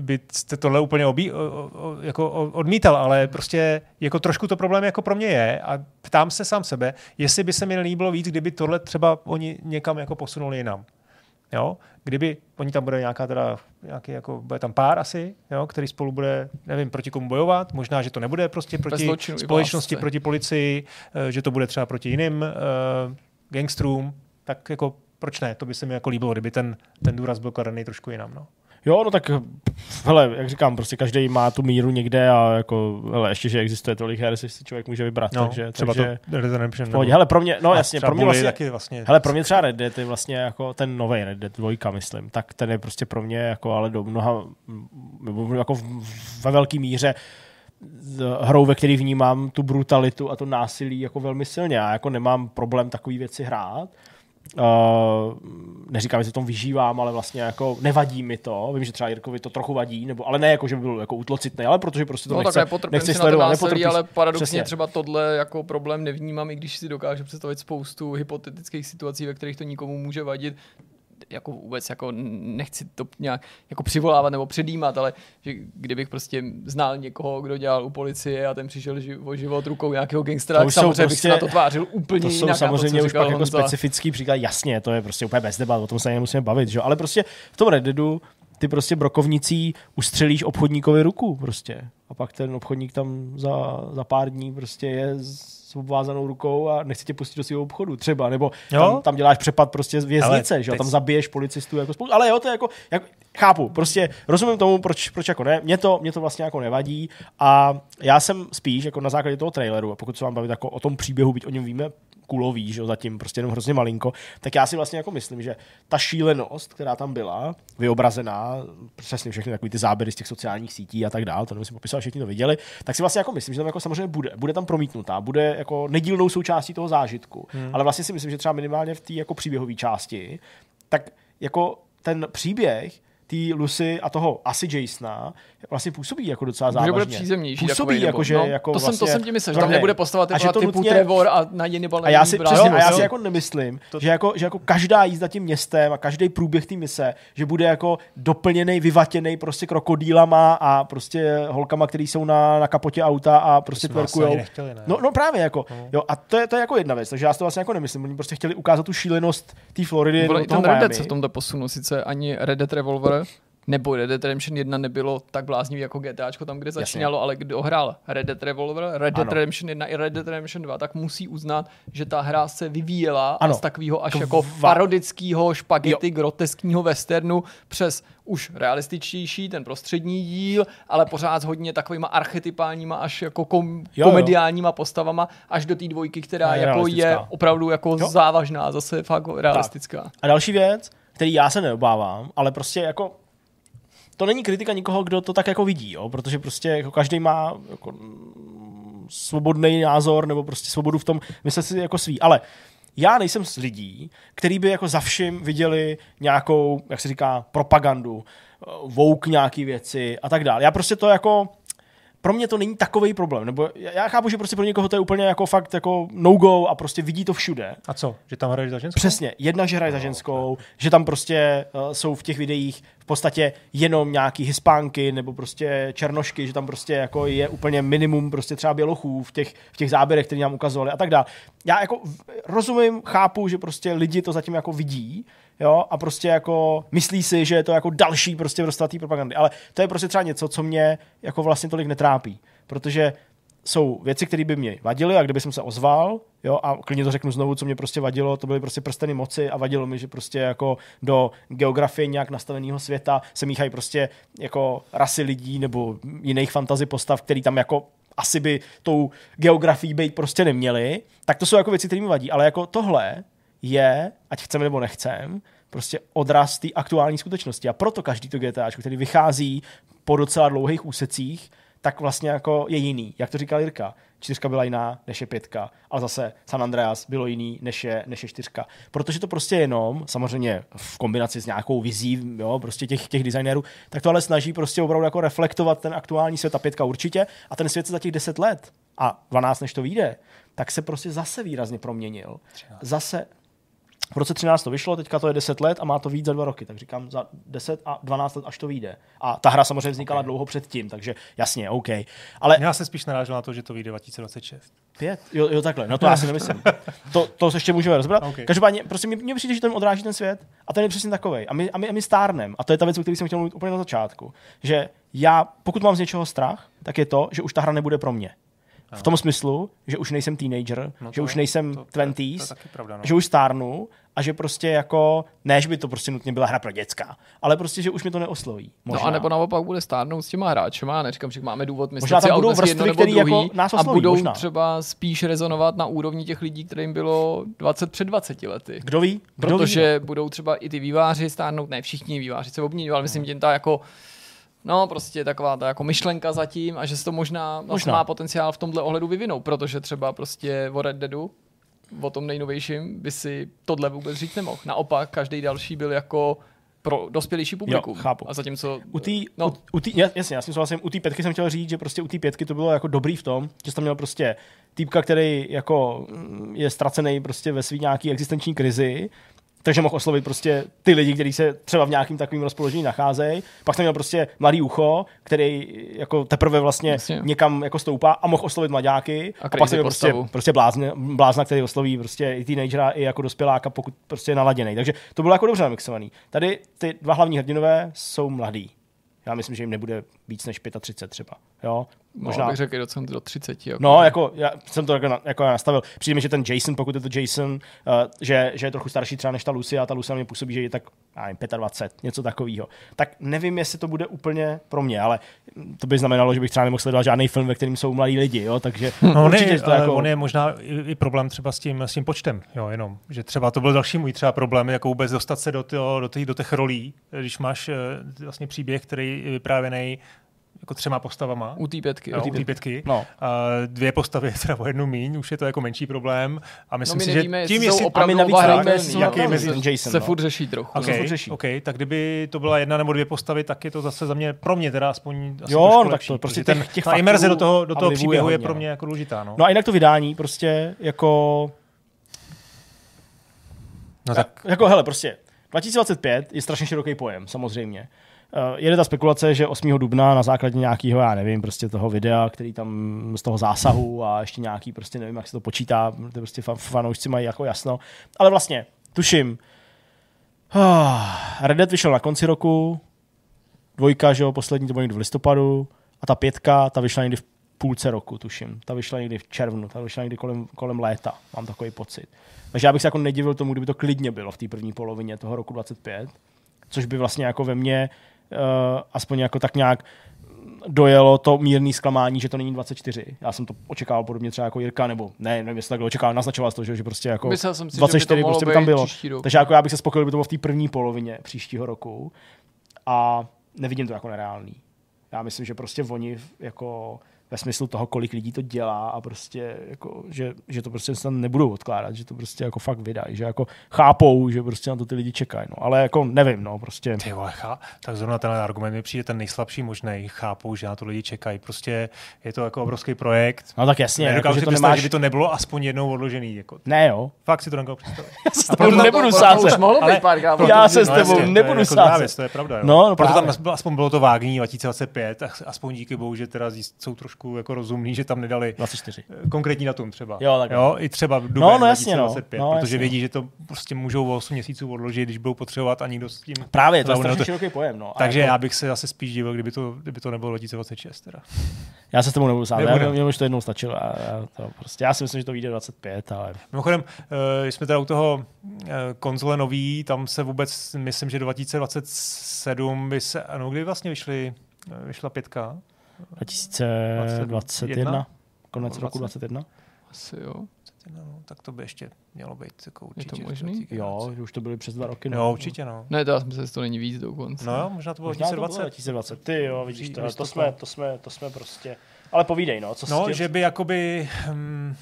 by jste tohle úplně obí, o, o, jako odmítal, ale prostě jako trošku to problém jako pro mě je a ptám se sám sebe, jestli by se mi líbilo víc, kdyby tohle třeba oni někam jako posunuli jinam. Jo? Kdyby oni tam bude nějaká teda, nějaký jako, bude tam pár asi, jo, který spolu bude, nevím, proti komu bojovat, možná, že to nebude prostě proti zločinu společnosti, proti policii, eh, že to bude třeba proti jiným uh, gangstrům, tak jako proč ne, to by se mi jako líbilo, kdyby ten, ten důraz byl kladený trošku jinam. No. Jo, no tak, hele, jak říkám, prostě každý má tu míru někde a jako, hele, ještě, že existuje tolik her, si si člověk může vybrat, No, takže, třeba takže to Red Dead Redemption. Hele, pro mě, no jasně, pro mě vlastně, taky vlastně. hele, pro mě třeba Red Dead je vlastně jako ten nový Red Dead 2, myslím, tak ten je prostě pro mě jako ale do mnoha, jako ve velké míře hrou, ve který vnímám tu brutalitu a to násilí jako velmi silně. Já jako nemám problém takové věci hrát. Uh, neříkám, že se tom vyžívám, ale vlastně jako nevadí mi to. Vím, že třeba Jirkovi to trochu vadí, nebo, ale ne jako, že by byl jako útlocitný, ale protože prostě to No nechce, tak nechci si na to sledovat, násilí, ale paradoxně Přesně. třeba tohle jako problém nevnímám, i když si dokážu představit spoustu hypotetických situací, ve kterých to nikomu může vadit jako vůbec jako nechci to nějak jako přivolávat nebo předjímat, ale že kdybych prostě znal někoho, kdo dělal u policie a ten přišel o život rukou nějakého gangstra, To tak samozřejmě bych se prostě- na to tvářil úplně To jsou jinak. samozřejmě to, už pak jako specifický příklad, jasně, to je prostě úplně bez debat, o tom se nemusíme bavit, že? ale prostě v tom Red Deadu ty prostě brokovnicí ustřelíš obchodníkovi ruku prostě a pak ten obchodník tam za, za pár dní prostě je s obvázanou rukou a nechce tě pustit do svého obchodu třeba, nebo Jo? tam, tam, děláš přepad prostě z věznice, Ale že jo? teď- tam zabiješ policistů jako spolu, ale jo, to je jako, jako chápu, prostě rozumím tomu, proč, proč jako ne, mě to, mě to vlastně jako nevadí a já jsem spíš jako na základě toho traileru, a pokud se vám bavit jako o tom příběhu, byť o něm víme kulový, že jo, zatím prostě jenom hrozně malinko, tak já si vlastně jako myslím, že ta šílenost, která tam byla, vyobrazená, přesně všechny takový ty záběry z těch sociálních sítí a tak dále, to nemusím popisovat, všichni to viděli, tak si vlastně jako myslím, že tam jako samozřejmě bude, bude tam promítnutá, bude jako nedílnou součástí toho zážitku, hmm. ale vlastně si myslím, že třeba minimálně v té jako příběhové části, tak jako ten příběh té Lucy a toho asi Jasona vlastně působí jako docela Že závažně. bude přízemnější. Působí jako, nebo- že no, jako to, jsem, to vlastně jsem ti myslel, že tam nebude postava A že typu, to typu nutně- Trevor a na jiný a já si, přesně, a já si jako nemyslím, to... že, jako, že jako každá jízda tím městem a každý průběh té mise, že bude jako doplněný, vyvatěný prostě krokodýlama a prostě holkama, který jsou na, na kapotě auta a prostě twerkujou. No, no právě jako, jo, a to je, to je jako jedna věc, takže já si to vlastně jako nemyslím, oni prostě chtěli ukázat tu šílenost té Floridy ten Red Dead se v tomto posunul, sice ani Red Dead Revolver nebo Red Dead Redemption 1 nebylo tak bláznivý jako GTAčko tam, kde začínalo, ale kdo hrál Red Dead Revolver, Red Dead Ano. Redemption 1 i Red Dead Redemption 2, tak musí uznat, že ta hra se vyvíjela a Ano. z takového až Kva- jako parodického špagety, groteskního westernu přes už realističtější, ten prostřední díl, ale pořád s hodně takovýma archetypálníma až jako kom, Jo, jo. komediálníma postavama až do té dvojky, která je jako je opravdu jako Jo. závažná, zase fakt realistická. A další věc, který já se neobávám, ale prostě jako to není kritika nikoho, kdo to tak jako vidí, jo? protože prostě jako každý má jako, mm, svobodný názor nebo prostě svobodu v tom myslet si jako svý. Ale já nejsem z lidí, který by jako za vším viděli nějakou, jak se říká, propagandu, eh, vouk nějaký věci a tak dále. Já prostě to jako pro mě to není takový problém, nebo já chápu, že prostě pro někoho to je úplně jako fakt jako no-go a prostě vidí to všude. A co? Že tam hraješ za ženskou? Přesně, jedna, že hraje za ženskou, že tam prostě uh, jsou v těch videích v podstatě jenom nějaký hispánky nebo prostě černošky, že tam prostě jako je úplně minimum prostě třeba bělochů v těch, v těch záběrech, které nám ukazovali a tak dále. Já jako rozumím, chápu, že prostě lidi to zatím jako vidí, jo, a prostě jako myslí si, že je to jako další prostě vrstva té propagandy, ale to je prostě třeba něco, co mě jako vlastně tolik netrápí, protože jsou věci, které by mě vadily a kdyby jsem se ozval, jo, a klidně to řeknu znovu, co mě prostě vadilo, to byly prostě prsteny moci a vadilo mi, že prostě jako do geografie nějak nastaveného světa se míchají prostě jako rasy lidí nebo jiných fantasy postav, který tam jako asi by tou geografií být prostě neměli, tak to jsou jako věci, které mi vadí, ale jako tohle je, ať chceme nebo nechcem, prostě odraz té aktuální skutečnosti. A proto každý to GTAčko, který vychází po docela dlouhých úsecích, tak vlastně jako je jiný. Jak to říkal Jirka, čtyřka byla jiná než je pětka, ale zase San Andreas bylo jiný než je, než je čtyřka. Protože to prostě jenom, samozřejmě v kombinaci s nějakou vizí, jo, prostě těch, těch designérů, tak to ale snaží prostě opravdu jako reflektovat ten aktuální svět a pětka určitě a ten svět se za těch 10 let a 12 než to vyjde, tak se prostě zase výrazně proměnil. Zase v roce 13 to vyšlo, teďka to je 10 let a má to víc za dva roky, tak říkám za 10 a 12 let, až to vyjde. A ta hra samozřejmě vznikala okay. dlouho předtím, takže jasně, OK. Ale Já se spíš narážel na to, že to vyjde 2026. pět? Jo, jo takhle, no to já si nemyslím. To, to ještě můžeme rozbrat. OK. Okay. Každopádně, prostě mě, mě přijde, že ten odráží ten svět a ten je přesně takový. A my, a my, a my stárnem. A to je ta věc, o které jsem chtěl mluvit úplně na začátku. Že já, pokud mám z něčeho strach, tak je to, že už ta hra nebude pro mě. V tom smyslu, že už nejsem teenager, No no že už nejsem to- to je- 20s, to je taky pravda, no. že už stárnu a že prostě jako, ne, že by to prostě nutně byla hra pro děcka, ale prostě, že už mi to neosloví. Možná. No a nebo naopak bude stárnout s těma hráčema, neříkám, že máme důvod myslet Možná tam si budou automaticky jedno vrstvy, nebo který druhý jako nás a osloví, budou možná. třeba spíš rezonovat na úrovni těch lidí, kterým bylo 20 před 20 lety. Kdo ví? Kdo ví? Protože budou třeba i ty výváři stárnout, ne všichni výváři se obměňují, ale myslím, že ta jako No, prostě taková ta jako myšlenka zatím a že se to možná, možná. Možná. má potenciál v tomhle ohledu vyvinout, protože třeba prostě o Red Deadu, o tom nejnovějším, by si tohle vůbec říct nemohl. Naopak, každý další byl jako pro dospělejší publikum. chápu. A zatímco... U té, no, u, u tý, ja- jasně, já s tím souhlasím, u té pětky jsem chtěl říct, že prostě u té pětky to bylo jako dobrý v tom, že jsi tam měl prostě týpka, který jako mm, je ztracený prostě ve svý nějaký existenční krizi, takže mohl oslovit prostě ty lidi, kteří se třeba v nějakým takovým rozpoložení nacházejí. Pak jsem měl prostě mladý ucho, který jako teprve vlastně Jasně. někam jako stoupá a mohl oslovit mladáky. A A, pak jsem měl prostě, prostě blázne, blázna, který osloví prostě i teenagera, i jako dospěláka, pokud prostě je naladěný. Takže to bylo jako dobře namixovaný. Tady ty dva hlavní hrdinové jsou mladí. Já myslím, že jim nebude víc než 35 třeba. Jo? Možná bych řekl docela do 30. Jako. No, jako já jsem to jako, na- jako nastavil. Přijde mi, že ten Jason, pokud je to Jason, uh, že, že je trochu starší třeba než ta Lucy a ta Lucy na mě působí, že je tak já nevím, 25, něco takového. Tak nevím, jestli to bude úplně pro mě, ale to by znamenalo, že bych třeba nemohl sledovat žádný film, ve kterém jsou mladí lidi, jo? takže No, on, určitě je, to jako... on je možná i, problém třeba s tím, s tím počtem, jo, jenom. Že třeba to byl další můj třeba problém, jako vůbec dostat se do, toho, do, těch, do těch rolí, když máš eh, vlastně příběh, který je vyprávěný jako třema postavama. U té pětky. Jo. u té pětky. No. A dvě postavy je teda o jednu míň, už je to jako menší problém. A myslím No my si, nevíme, že tím, jestli opravdu a my navíc je mezi- ten Jason, se no. furt řeší trochu. Okay. Okay, furt řeší. OK, tak kdyby to byla jedna nebo dvě postavy, tak je to zase za mě, pro mě teda aspoň asi Jo, no tak lepší, to prostě ten, těch- těch ta imerze do toho, do toho příběhu je pro no. mě jako důležitá. No, No a jinak to vydání prostě jako... no tak Jako hele, prostě 2025 je strašně široký pojem, samozřejmě. Uh, jede ta spekulace, že 8. dubna na základě nějakého, já nevím, prostě toho videa, který tam z toho zásahu a ještě nějaký, prostě nevím, jak se to počítá, to prostě fan, fanoušci mají jako jasno. Ale vlastně, tuším, Red Dead vyšel na konci roku, dvojka, že jo, poslední to bylo někdy v listopadu a ta pětka, ta vyšla někdy v půlce roku, tuším. Ta vyšla někdy v červnu, ta vyšla někdy kolem, kolem léta, mám takový pocit. Takže já bych se jako nedivil tomu, kdyby to klidně bylo v té první polovině toho roku 25, což by vlastně jako ve mně aspoň jako tak nějak dojelo to mírný zklamání, že to není 24. Já jsem to očekával podobně třeba jako Jirka, nebo ne, nevím, jestli takhle očekával, naznačoval to, že, že prostě jako Myslel jsem si, 24 že by prostě by tam bylo. Takže jako já bych se spokojil, kdyby to bylo v té první polovině příštího roku. A nevidím to jako nereálný. Já myslím, že prostě oni jako ve smyslu toho, kolik lidí to dělá a prostě jako, že, že to prostě se tam nebudou odkládat, že to prostě jako fakt vydají, že jako chápou, že prostě na to ty lidi čekají, no. Ale jako nevím, no, prostě. Ty vole, chá... tak zrovna tenhle argument mi přijde ten nejslabší možný. Chápou, že na to lidi čekají. Prostě je to jako obrovský projekt. No tak jasně, jako, že si to nemáš... že by to nebylo aspoň jednou odložený. Jako. Ne jo, Fakt si to nedokážu představit. a proto nebudu to, sázet. Já se s No tebou nebudu jako sázet. věc, to je pravda. Jo. No, no Proto právě. tam aspoň bylo to vágní 2025, ach- aspoň díky bohu, že teda zjist- jsou trošku jako rozumní, že tam nedali 24. eh, konkrétní datum třeba. Jo, tak jo i třeba duben No, no jasně, no. 2025, No, protože jasně. vědí, že to prostě můžou o 8 měsíců odložit, když budou potřebovat a nikdo s tím... Právě, to je strašně to- široký pojem. No. Takže jako, já bych se asi spíš divil, kdyby to, kdyby to nebylo 2026. Teda. já se s tebou nebudu Nebudem. já, mě už to jednou stačilo. A, já, to prostě, já si myslím, že to vyjde 25, ale Mimochodem, když jsme teda u toho eh, konzole nový, tam se vůbec, myslím, že do 2027 by se, ano, kdy vlastně vyšly, vyšla pětka? 2021, konec Nebo roku 20? 21. Asi jo. No, tak to by ještě mělo být jako Je to určitě. možný? Jo, už to byly přes dva roky. no. Jo, určitě, no. Ne, to myslím, že to není víc dokonce. No jo, možná to bylo Možná to bylo 2020. 2020. Ty jo, vidíš, to, to, jsme, to, jsme, to jsme prostě... Ale povídej, no, co s No, tím? že by jakoby hm,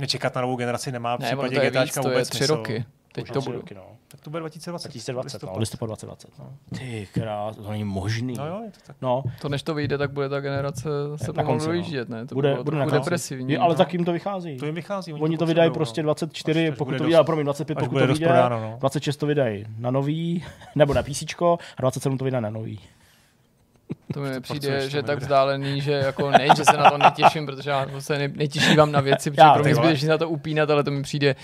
nečekat na novou generaci nemá v ne, případě GTAčka to je vůbec tři smysl. roky. Teď Možná to budu. roky, no. Tak to bude 2020. 2020, listopad. no, listopad 2020. No. Ty krás, to není možný. No jo, je to tak. No, To než to vyjde, tak bude ta generace se Na pomalu no. dojíždět, ne? To bude, bude trochu konci. depresivní. Je, ale no. tak jim to vychází. To jim vychází. Oni to potřebují, vydají no. prostě 24, Až- až pokud bude to vydají, promiň, 25, až pokud bude to vyjde, no. 26 to vydají na nový, nebo na PC, a 27 to vydají na nový. To mi přijde, to že je tak vzdálený, že jako ne, že se na to netěším, protože já se ne, netěším na věci, protože Já, pro mě zbytečně na to upínat, ale to mi přijde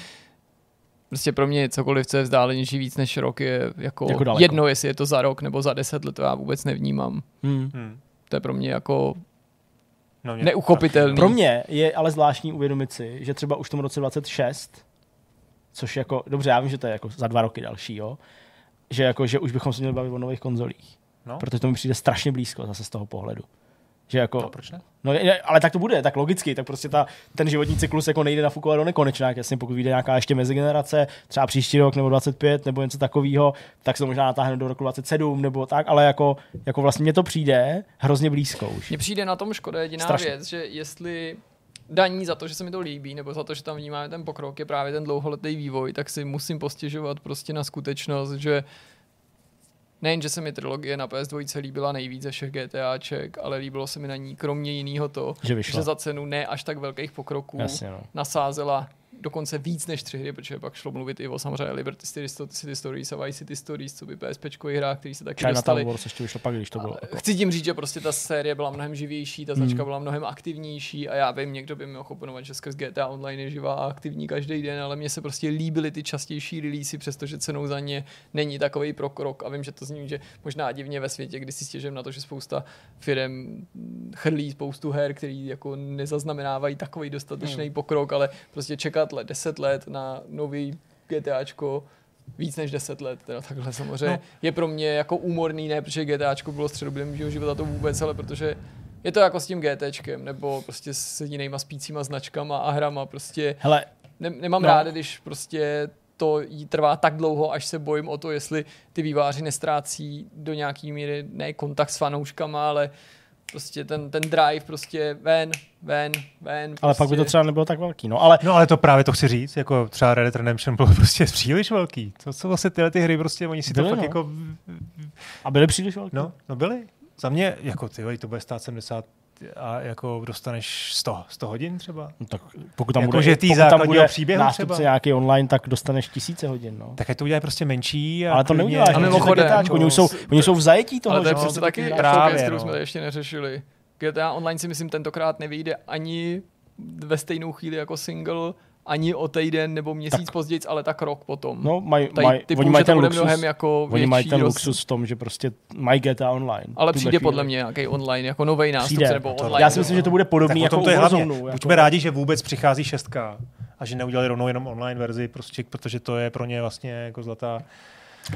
Prostě pro mě cokoliv, co je vzdálenější víc než rok, je jako, Jako daleko. jedno, jestli je to za rok nebo za deset let, to já vůbec nevnímám. Hmm. Hmm. To je pro mě jako No, mě- neuchopitelný. Pro mě je ale zvláštní uvědomit si, že třeba už v tom roce 26, což jako, dobře, já vím, že to je jako za dva roky další, jo, že, jako, že už bychom se měli bavit o nových konzolích. No. Protože to mi přijde strašně blízko zase z toho pohledu. Že jako, No, proč ne? No, ale tak to bude, tak logicky, tak prostě ta, ten životní cyklus jako nejde nafukovat do nekonečna, jasně pokud vyjde nějaká ještě mezigenerace, třeba příští rok nebo 25 nebo něco takového, tak se to možná natáhne do roku 27 nebo tak, ale jako, jako vlastně mně to přijde hrozně blízko už. Mně přijde na tom škoda jediná Strašně. věc, že jestli daní za to, že se mi to líbí, nebo za to, že tam vnímáme ten pokrok, je právě ten dlouholetý vývoj, tak si musím postěžovat prostě na skutečnost, že nejen, že se mi trilogie na PS2 líbila nejvíc ze všech GTAček, ale líbilo se mi na ní kromě jiného to, Že vyšla. že za cenu ne až tak velkých pokroků Jasně, no. nasázela dokonce víc než tři hry, protože pak šlo mluvit i o samozřejmě Liberty City, City Stories a Vice City Stories, co by PSPčkový hra, který se taky Chinatown dostali. Wars ještě vyšlo pak, když to bylo. Jako, Chci tím říct, že prostě ta série byla mnohem živější, ta Hmm. značka byla mnohem aktivnější a já vím, někdo by mi mohl oponovat, že skrz GTA Online je živá a aktivní každý den, ale mně se prostě líbily ty častější releasy, přestože cenou za ně není takový prokrok a vím, že to zní, že možná divně ve světě, kdy si stěžím na to, že spousta firm chrlí spoustu her, který jako nezaznamenávají takový dostatečný Hmm. pokrok, ale prostě čekat let, 10 let na nový GTAčko víc než 10 let, teda takhle samozřejmě, No. je pro mě jako úmorný, ne protože GTAčko bylo středoběhem mého života to vůbec, ale protože je to jako s tím GTčkem, nebo prostě s jinýma spícíma značkama a hrama, prostě hele, ne, nemám No. rád, když prostě to jí trvá tak dlouho, až se bojím o to, jestli ty výváři nestrácí do nějaký míry ne kontakt s fanouškama, ale prostě ten, ten drive prostě ven, ven, ven. ale prostě. pak by to třeba nebylo tak velký. No, ale No ale to právě to chci říct, jako třeba Red Dead Redemption bylo prostě příliš velký. To jsou vlastně tyhle ty hry, prostě oni si Byly, to fakt no. jako, a byly příliš velký. no, no byly. Za mě, jako ty, to bude stát 70 a jako dostaneš 100, 100 hodin třeba. No, tak pokud tam Jako, bude, že tý pokud tam bude příběhu nástupce třeba. nějaký online, tak dostaneš tisíce hodin. No. Tak ať to udělají prostě menší. A ale to neuděláš. A protože mimochodem, je GTAčko, oni, jsou, oni jsou v zajetí toho, Ale to je že přece taky právě, věc, kterou no. jsme ještě neřešili. GTA Online si myslím tentokrát nevyjde ani ve stejnou chvíli jako single, ani o týden nebo měsíc později, ale tak rok potom. No, mají, Tady maj, typu, oni mají ten luxus, mnohem jako oni mají ten roz- luxus v tom, že prostě mají GTA Online. Ale přijde chvíli. podle mě nějaký online, jako nový nástupce Přijde. nebo To- online. Já si myslím, že to bude podobný Tak jako to je hlavně. Jako... Buďme rádi, že vůbec přichází šestka a že neudělali rovnou jenom online verzi, prostě, protože to je pro ně vlastně jako zlatá.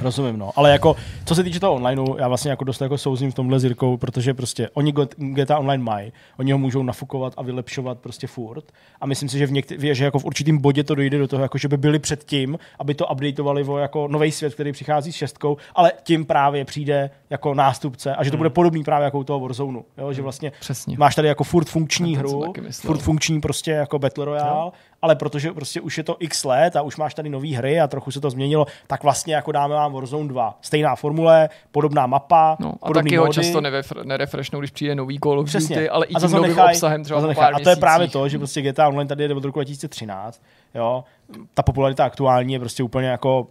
Rozumím, no. Ale jako, co se týče toho onlineu, já vlastně jako dost jako souzním v tomhle s Jirkou, protože prostě oni GTA Online mají, oni ho můžou nafukovat a vylepšovat prostě furt. A myslím si, že v, některý, že jako v určitým bodě to dojde do toho, jako že by byli před tím, aby to updateovali o jako nový svět, který přichází s šestkou, ale tím právě přijde jako nástupce a že to bude podobný právě jako u toho Warzone. Jo? Že vlastně Přesně. máš tady jako furt funkční hru, furt funkční prostě jako Battle Royale, ale protože prostě už je to x let a už máš tady nové hry a trochu se to změnilo, tak vlastně jako dáme vám Warzone 2. Stejná formule, podobná mapa, No, a podobný taky ho často nerefre- nerefreshnou, když přijde nový Call of Přesně. Duty, ale i tím novým nechaj- obsahem třeba nechaj. pár A to je právě měsících. to, že prostě GTA Online tady jde od roku 2013. Jo? Ta popularita aktuální je prostě úplně jako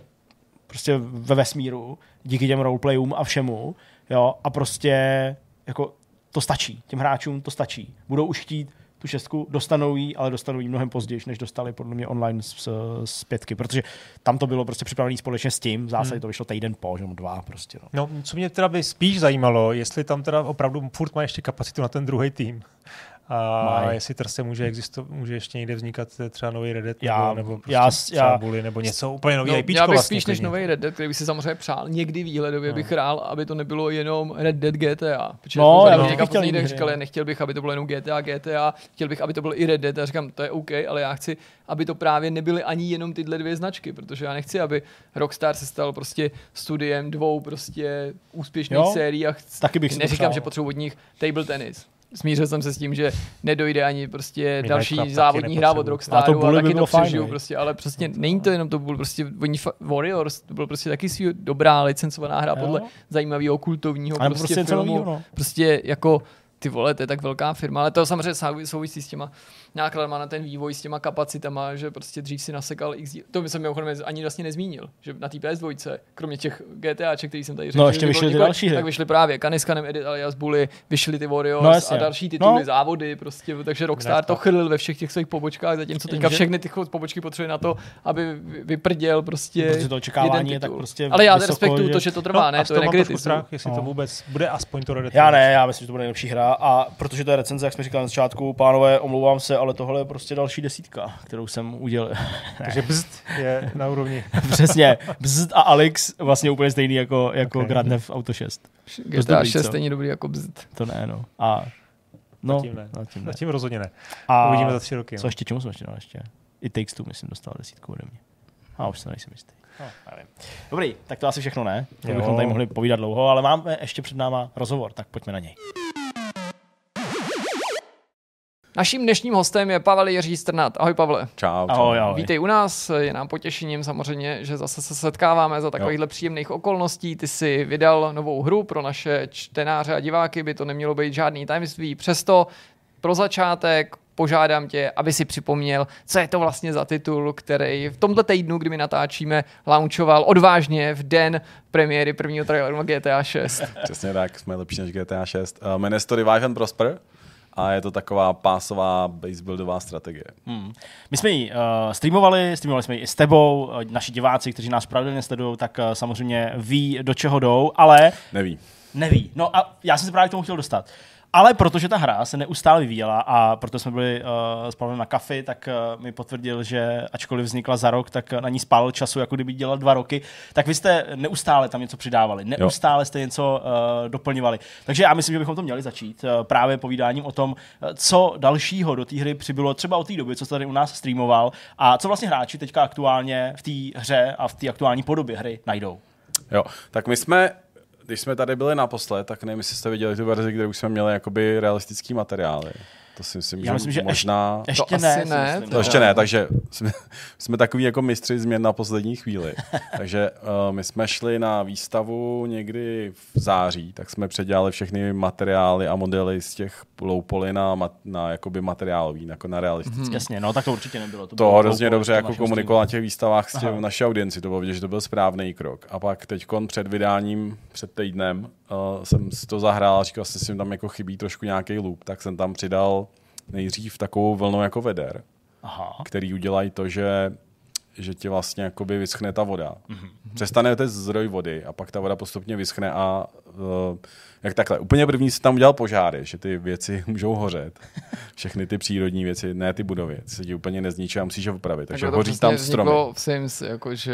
prostě ve vesmíru, díky těm roleplayům a všemu. Jo? A prostě jako to stačí. Těm hráčům to stačí. Budou už chtít tu šestku, dostanou jí, ale dostanou jí mnohem později, než dostali podle mě online z, z pětky, protože tam to bylo prostě připravené společně s tím, v zásadě Hmm. to vyšlo týden po, že dva prostě. No. No, co mě teda by spíš zajímalo, jestli tam teda opravdu furt má ještě kapacitu na ten druhý tým. A Mají. jestli prostě může, existo, může ještě někde vznikat třeba nový Reddit Já- nebo, nebo prostě já- třeba já- Bully, nebo něco úplně nový No, IPčko já bych vlastně spíš než nový Red Dead, který bych si samozřejmě přál, někdy výhledově No. bych rál, aby to nebylo jenom Red Dead GTA. Protože No, já bych chtěl hry, říkal, nechtěl bych, aby to bylo jenom GTA, GTA, chtěl bych, aby to bylo i Red Dead a říkám, to je OK, ale já chci, aby to právě nebyly ani jenom tyhle dvě značky, protože já nechci, aby Rockstar se stal prostě studiem dvou prostě úspěšných Jo, sérií a chci, taky bych neříkám, že potřebuji od nich table tennis. Smířil jsem se s tím, že nedojde ani prostě Midnight další Club závodní hra od nepotřebuju. A to Rockstaru a, by taky bylo to přežiju prostě, ale prostě není to jenom to byl prostě oni Warriors, to byl prostě taky svý dobrá licencovaná hra Jo. podle zajímavého kultovního Ale prostě, prostě filmu. novýho, no. Prostě jako ty vole, to je tak velká firma, ale to samozřejmě souvi- souvisí s těma nákladama na ten vývoj, s těma kapacitama, že prostě dřív si nasekal x, dí- to by jsem mimochodem ani vlastně nezmínil, že na té PS2, kromě těch GTAček, který jsem tady řekl, No, ještě vyšly ty další hry. Tak vyšly právě Kaniskanem Edit alias Bully, vyšly ty Warriors No, a další tituly, No. závody, prostě, takže Rockstar to chrlil ve všech těch svých pobočkách, zatímco teďka všechny ty pobočky potřebuje na to, aby vy- vyprděl prostě Protože to očekávání jeden je tak prostě Ale já vysoko, respektuju že- to, že to trvá, no, ne, to je strach, jestli No. to vůbec bude aspoň to. Já ne, já myslím, že to bude nejlepší hra a protože to je recenze, jak jsme říkali na začátku, pánové, omlouvám se, ale tohle je prostě další desítka, kterou jsem udělal. Takže bzd je na úrovni. Přesně, Bzd a Alex vlastně úplně stejný jako, jako Ok. okay. Grand Theft Auto 6. Dost GTA dobrý, 6 co? stejně dobrý jako bzd. To ne, no. A no, Zatím ne. Zatím ne. Zatím rozhodně ne. A Uvidíme za tři roky. co no. ještě, čemu jsme ještě dali ještě? I Takes Two, myslím, dostal desítku ode mě. A už se nejsem jistý. No, nevím. Dobrý, tak to asi všechno ne. To Jo. bychom tady mohli povídat dlouho, ale máme ještě před náma rozhovor, tak pojďme na něj. Naším dnešním hostem je Pavel Jiří Strnat. Ahoj Pavle. Čau, čau. Ahoj, ahoj. Vítej u nás, je nám potěšením samozřejmě, že zase se setkáváme za takovýchhle příjemných okolností. Ty si vydal novou hru pro naše čtenáře a diváky, by to nemělo být žádný tajemství. Přesto pro začátek požádám tě, aby si připomněl, co je to vlastně za titul, který v tomto týdnu, kdy my natáčíme, launchoval odvážně v den premiéry prvního traileru na GTA 6. Přesně tak, jsme lepší než GTA 6. Uh, jmenuje se to Revive and Prosper a je to taková pásová basebuildová strategie. Hmm. My jsme ji uh, streamovali, streamovali jsme ji i s tebou, uh, naši diváci, kteří nás pravidelně sledují, tak uh, samozřejmě ví, do čeho jdou, ale Neví. neví. No a já jsem se právě k tomu chtěl dostat. Ale protože ta hra se neustále vyvíjela a proto jsme byli uh, s Pavlem na kafi, tak uh, mi potvrdil, že ačkoliv vznikla za rok, tak na ní spálil času, jako kdyby dělal dva roky, tak vy jste neustále tam něco přidávali, neustále jste něco uh, doplňovali. Takže já myslím, že bychom to měli začít uh, právě povídáním o tom, co dalšího do té hry přibylo třeba od té doby, co jste tady u nás streamoval a co vlastně hráči teďka aktuálně v té hře a v té aktuální podobě hry najdou. Jo, tak my jsme, když jsme tady byli naposled, tak nevím, jestli jste viděli tu verzi, kde už jsme měli jakoby realistický materiály. To si myslím, Já myslím, že možná... Ještě To ne, asi si ne, myslím. To ještě ne, takže jsme, jsme takový jako mistři změn na poslední chvíli. Takže uh, my jsme šli na výstavu někdy v září, tak jsme předělali všechny materiály a modely z těch low poly na, mat, na jakoby materiálový, jako na realistický. Hmm. Jasně, no tak to určitě nebylo. To bylo hrozně hloupo, dobře to jako komunikoval na těch výstavách s Aha. těm, naší audienci, to bylo vidět, že to byl správný krok. A pak teď před vydáním, před týdnem, uh, jsem si to zahrál a říkal jsem si, že tam jako chybí trošku nějaký loop, tak jsem tam přidal nejdřív takovou vlnu jako veder. Aha. který udělají to, že že ti vlastně jakoby vyschne ta voda. Mm-hmm. Přestane ten zdroj vody a pak ta voda postupně vyschne a uh, jak takhle. Úplně první si tam udělal požáry, že ty věci můžou hořet. Všechny ty přírodní věci, ne ty budovy, ty se ti úplně nezničí a musíš je opravit. Takže to hoří tam stromy. v Sims, jakože...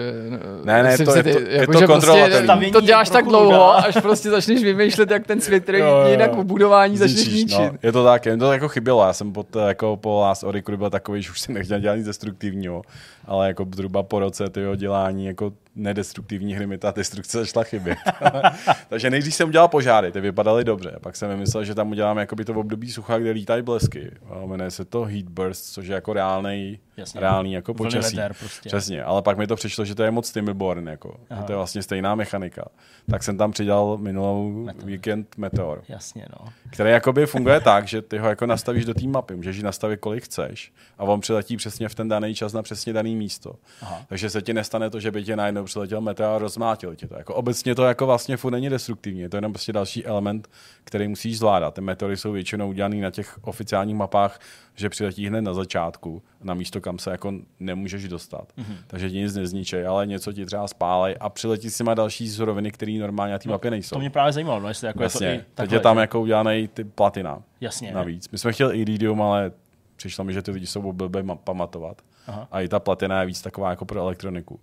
Ne, ne, Sims to je to- je jako, to že kontrolovatelný. Prostě, to děláš tak dlouho, až prostě začneš vymýšlet, jak ten svět, který Jo, jo, jo. jinak v budování začneš Zničíš, ničit. no, je to tak, jen to jako chybělo. Já jsem pod, jako po Last Oricru byl takový, že už jsem nechtěl dělat nic destruktivního, ale jako zhruba po roce tyho dělání jako nedestruktivní hry mi ta destrukce začala chybět. Takže nejdřív jsem udělal požáry, ty vypadaly dobře. Pak jsem vymyslel, že tam udělám jakoby to v období sucha, kde lítají blesky. A jmenuje se to Heat Burst, což je jako reálný, Jasně. reálný jako počasí. prostě. Přesně, ale pak mi to přišlo, že to je moc Timberborn, jako. Že to je vlastně stejná mechanika. Tak jsem tam přidal minulou Meteor. víkend Meteor Jasně, no. který jakoby funguje tak, že ty ho jako nastavíš do té mapy, můžeš ji nastavit kolik chceš a on přiletí přesně v ten daný čas na přesně daný místo. Aha. Takže se ti nestane to, že by tě najednou přiletěl meteor a rozmátil tě to. Jako obecně to jako vlastně furt není destruktivní, je to jenom prostě další element, který musíš zvládat. Ty meteory jsou většinou udělaný na těch oficiálních mapách, že přiletí hned na začátku, na místo, kam se jako nemůžeš dostat. Mm-hmm. Takže ti nic nezničej, ale něco ti třeba spálej a přiletí si má další suroviny, které normálně na té mapě nejsou. To mě právě zajímalo, no, jestli jako je Jasně, to i teď takhle, je tam že- jako udělaný ty platina. Jasně. Navíc. My jsme chtěli Iridium, ale přišlo mi, že ty lidi jsou blbě ma- pamatovat. Aha. A i ta platina je víc taková jako pro elektroniku.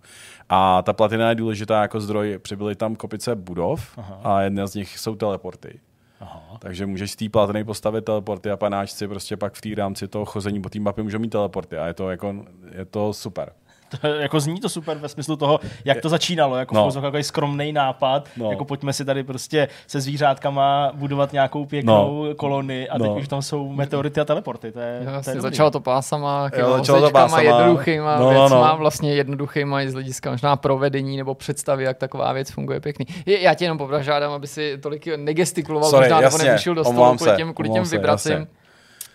A ta platina je důležitá jako zdroj. Přibyly tam kopice budov Aha. a jedna z nich jsou teleporty. Aha. Takže můžeš z té platiny postavit teleporty a panáčci prostě pak v té rámci toho chození po té mapě můžou mít teleporty a je to, jako, je to super. To, jako zní to super ve smyslu toho, jak to začínalo, jako No. takový skromný nápad, No. jako pojďme si tady prostě se zvířátkama budovat nějakou pěknou no. kolony a teď No. už tam jsou meteority a teleporty, to je, to je začalo to pásama, Jo, začalo to pásama. jednoduchýma No, no, no, věcma, no. vlastně jednoduchýma i z hlediska možná provedení nebo představy, jak taková věc funguje pěkný. Je- Já tě jenom požádám, aby si tolik negestikuloval, Sorry, možná nebo jasně, nevyšel do stolu kvůli se, těm, kvůli těm vibracím. jasně.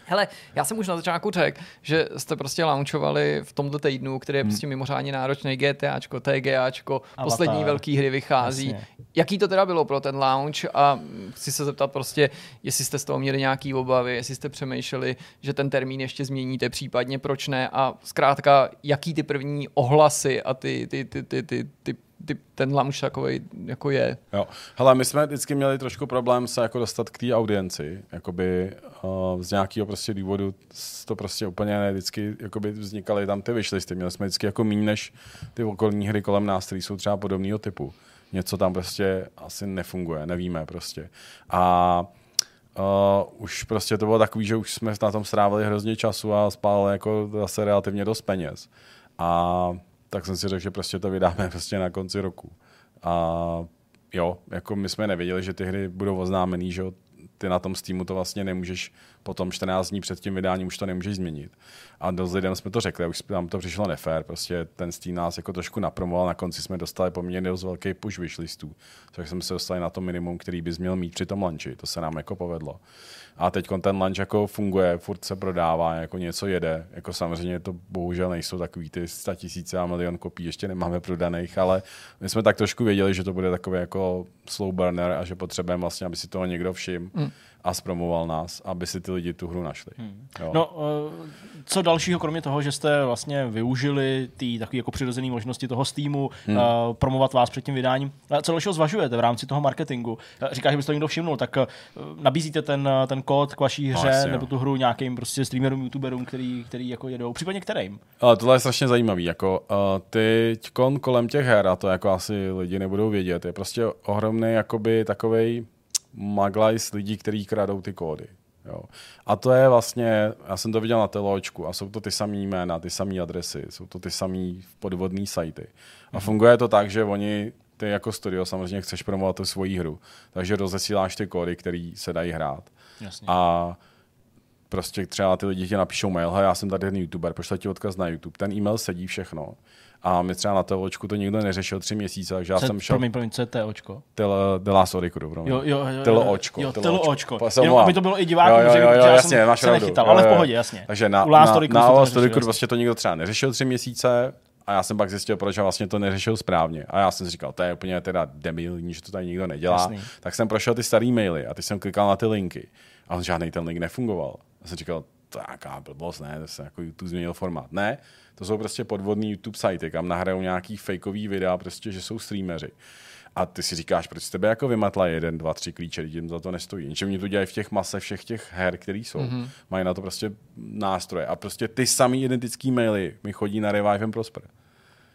Hele, já jsem už na začátku řekl, že jste prostě launchovali v tomto týdnu, který je Hmm. prostě mimořádně náročný GTAčko, TGAčko, Avatar. poslední velké hry vychází. Jasně. Jaký to teda bylo pro ten launch a chci se zeptat prostě, jestli jste z toho měli nějaký obavy, jestli jste přemýšleli, že ten termín ještě změníte, případně proč ne a zkrátka, jaký ty první ohlasy a ty, ty, ty, ty, ty, ty, ty ten launch takový jako je. Jo. Hele, my jsme vždycky měli trošku problém se jako dostat k té audienci, jakoby uh, z nějakého prostě důvodu to prostě úplně ne, vždycky jakoby vznikaly tam ty wishlisty, měli jsme vždycky jako méně než ty okolní hry kolem nás, které jsou třeba podobného typu. Něco tam prostě asi nefunguje, nevíme prostě. A Uh, už prostě to bylo takový, že už jsme na tom strávili hrozně času a spálili jako zase relativně dost peněz. A tak jsem si řekl, že prostě to vydáme prostě na konci roku. A jo, jako my jsme nevěděli, že ty hry budou oznámený, že jo, ty na tom Steamu to vlastně nemůžeš potom 14 dní před tím vydáním už to nemůžeš změnit. A dost lidem jsme to řekli, už nám to přišlo nefér, prostě ten Steam nás jako trošku napromoval, na konci jsme dostali poměrně dost velký push wishlistů, takže jsme se dostali na to minimum, který bys měl mít při tom lunchi, to se nám jako povedlo. A teď ten lunch jako funguje, furt se prodává, jako něco jede. Jako samozřejmě to bohužel nejsou takový ty 100 tisíce a milion kopií, ještě nemáme prodaných, ale my jsme tak trošku věděli, že to bude takový jako slow burner a že potřebujeme vlastně, aby si toho někdo všim Mm. A zpromoval nás, aby si ty lidi tu hru našli. Jo. No, eh, co dalšího, kromě toho, že jste vlastně využili ty takové jako přirozené možnosti toho Steamu, hmm. uh, promovat vás před tím vydáním, co dalšího zvažujete v rámci toho marketingu? Eh, Říkáš, že byste to někdo všimnul, tak nabízíte ten, eh, ten kód k vaší hře No, jasně, nebo tu hru nějakým prostě streamerům, youtuberům, který, který jako jedou, případně kterým? Ale tohle je strašně zajímavý. Jako, uh, teď kon kolem těch her, a to jako asi lidi nebudou vědět, je prostě ohromný jakoby takovej maglajs lidí, kteří kradou ty kódy. Jo. A to je vlastně, já jsem to viděl na teločku a jsou to ty samý jména, ty samé adresy, jsou to ty samý podvodní sajty. A funguje to tak, že oni, ty jako studio samozřejmě chceš promovat tu svoji hru, takže rozesíláš ty kódy, které se dají hrát. Jasně. A prostě třeba ty lidi ti napíšou mail, já jsem tady ten youtuber, pošle ti odkaz na YouTube, ten e-mail sedí všechno. A my třeba na teločku to nikdo neřešil tři měsíce, takže já jsem šel promiň, promiň, co je TOčko? Tel- The Last Oricru, promiň. Jo, jo, jo, Tylo jo, očko. Jo, tylo tylo očko. očko. Se Jenom, aby to bylo i divákům, Jo, jo, že- jo, jo, já jasně, jsem máš se pravdu. nechytal, Jo, ale v jo, jo. pohodě, jasně. Takže na, U Last na, Oricru na to Last Oricru jasně. prostě to nikdo třeba neřešil tři měsíce a já jsem pak zjistil, proč vlastně to neřešil správně. A já jsem si říkal, to je úplně teda debilní, že to tady nikdo nedělá. Jasný. Tak jsem prošel ty staré maily a ty jsem klikal na ty linky a on žádný ten link nefungoval. Já jsem říkal, to je nějaká blbost, ne, to se jako YouTube změnil formát. Ne, to jsou prostě podvodní YouTube sajty, kam nahrajou nějaký fakeový videa, prostě, že jsou streameři. A ty si říkáš, proč z tebe jako vymatla jeden, dva, tři klíče, lidi jim za to nestojí. Jenže oni to dělají v těch mase všech těch her, které jsou. Mm-hmm. Mají na to prostě nástroje. A prostě ty samý identický maily mi chodí na Revive and Prosper.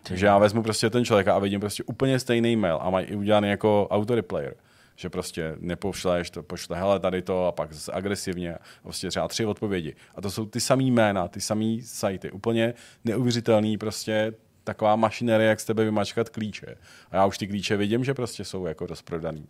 Takže já vezmu prostě ten člověk a vidím prostě úplně stejný mail a mají i udělaný jako autoreplayer. Že prostě nepošleš, to pošle, hele, tady to a pak zase agresivně, prostě třeba tři odpovědi. A to jsou ty samý jména, ty samý sajty. Úplně neuvěřitelný prostě taková mašinerie, jak z tebe vymačkat klíče. A já už ty klíče vidím, že prostě jsou jako rozprodaný.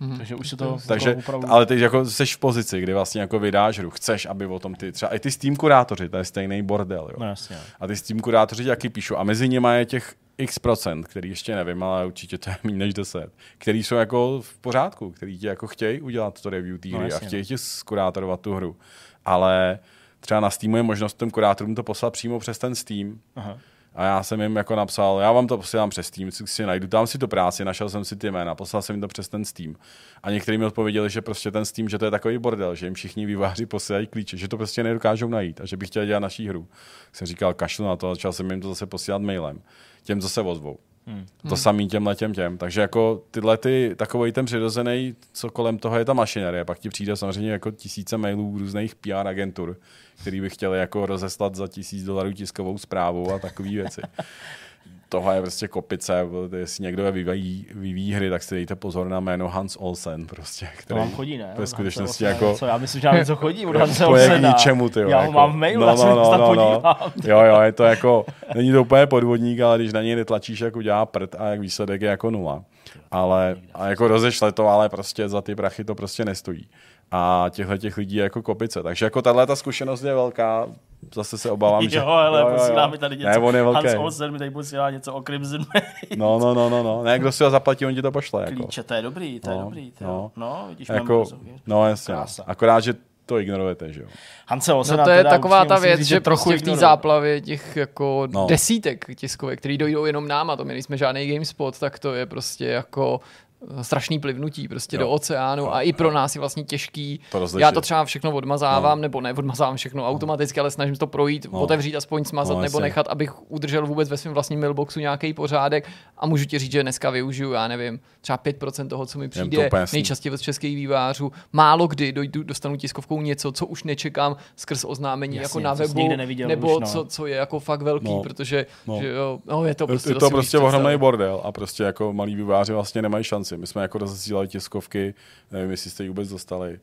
Hmm. Takže už se to Takže, opravdu... ale ty jako jsi v pozici, kdy vlastně jako vydáš hru, chceš, aby o tom ty, třeba i ty Steam kurátoři, to je stejný bordel, jo. No jasně. A ty Steam kurátoři taky píšou. A mezi nimi je těch x procent, který ještě nevím, ale určitě to je méně než 10, který jsou jako v pořádku, který ti jako chtějí udělat to review té No, hry a jasně, chtějí ti skurátorovat tu hru. Ale třeba na Steamu je možnost těm kurátorům to poslat přímo přes ten Steam. Aha. A já jsem jim jako napsal, já vám to posílám přes Steam, si, si najdu, tam si to práci, našel jsem si ty jména, poslal jsem jim to přes ten Steam. A někteří mi odpověděli, že prostě ten Steam, že to je takový bordel, že jim všichni výváři posílají klíče, že to prostě nedokážou najít a že bych chtěl dělat naší hru. Jsem říkal, kašlu na to, začal jsem jim to zase posílat mailem. Těm, co se ozvou. Hmm. To samý těm letěm těm. Takže jako tyhle ty, takový ten přirozený, co kolem toho je ta mašinerie. Pak ti přijde samozřejmě jako tisíce mailů různých PR agentur, který by chtěli jako rozeslat za tisíc dolarů tiskovou zprávu a takové věci. Toho je prostě kopice, jestli někdo vyvíjí, vyvíjí hry, tak si dejte pozor na jméno Hans Olsen, prostě, To který vám chodí, ne? ve skutečnosti Hanse jako Olsena, Co, já myslím, že nám něco chodí od to je k Olsena. ničemu, ty jo, Já ho jako. mám v mailu, já se snad podívám. Jo, jo, je to jako, není to úplně podvodník, ale když na něj netlačíš, jak udělá prd a jak výsledek je jako nula. Ale a jako rozešle to, ale prostě za ty prachy to prostě nestojí. A těchto těch lidí je jako kopice. Takže jako tahle ta zkušenost je velká. Zase se obávám, že... Jo, ale posílá mi tady něco. Ne, on je velký. Hans Olsen mi tady posílá něco o Crimson Maid. No, no, no, no, no. Ne, kdo si ho zaplatí, on ti to pošle. Jako. Klíče, to je dobrý, to je No, dobrý. To no. no. no, vidíš, Jako, mám no jasně. Krása. Akorát, že to ignorujete, že jo. Hanse Olsena No to je teda taková ta věc, říct, že trochu prostě v té záplavě těch jako No. no. desítek tiskovek, který dojdou jenom nám, a to my nejsme žádný GameSpot, tak to je prostě jako strašný plivnutí prostě Jo. jo. do oceánu a i pro nás je vlastně těžký. To. Já to třeba všechno odmazávám, No. nebo ne odmazávám všechno automaticky, ale snažím se to projít, No. otevřít, aspoň smazat No, nebo jasně. nechat, abych udržel vůbec ve svém vlastním mailboxu nějaký pořádek a můžu ti říct, že dneska využiju, já nevím, třeba 5% toho, co mi přijde, nejčastěji od českých vývářů. Málo kdy dojdu, dostanu tiskovkou něco, co už nečekám skrz oznámení Jasně, jako na webu, nebo už, no. co, co je jako fakt velký, No. protože No. že jo, no, je to prostě je to prostě ohromný bordel a prostě jako malí výváři vlastně nemají šanci. My jsme jako rozesílali tiskovky, nevím, jestli jste ji vůbec dostali.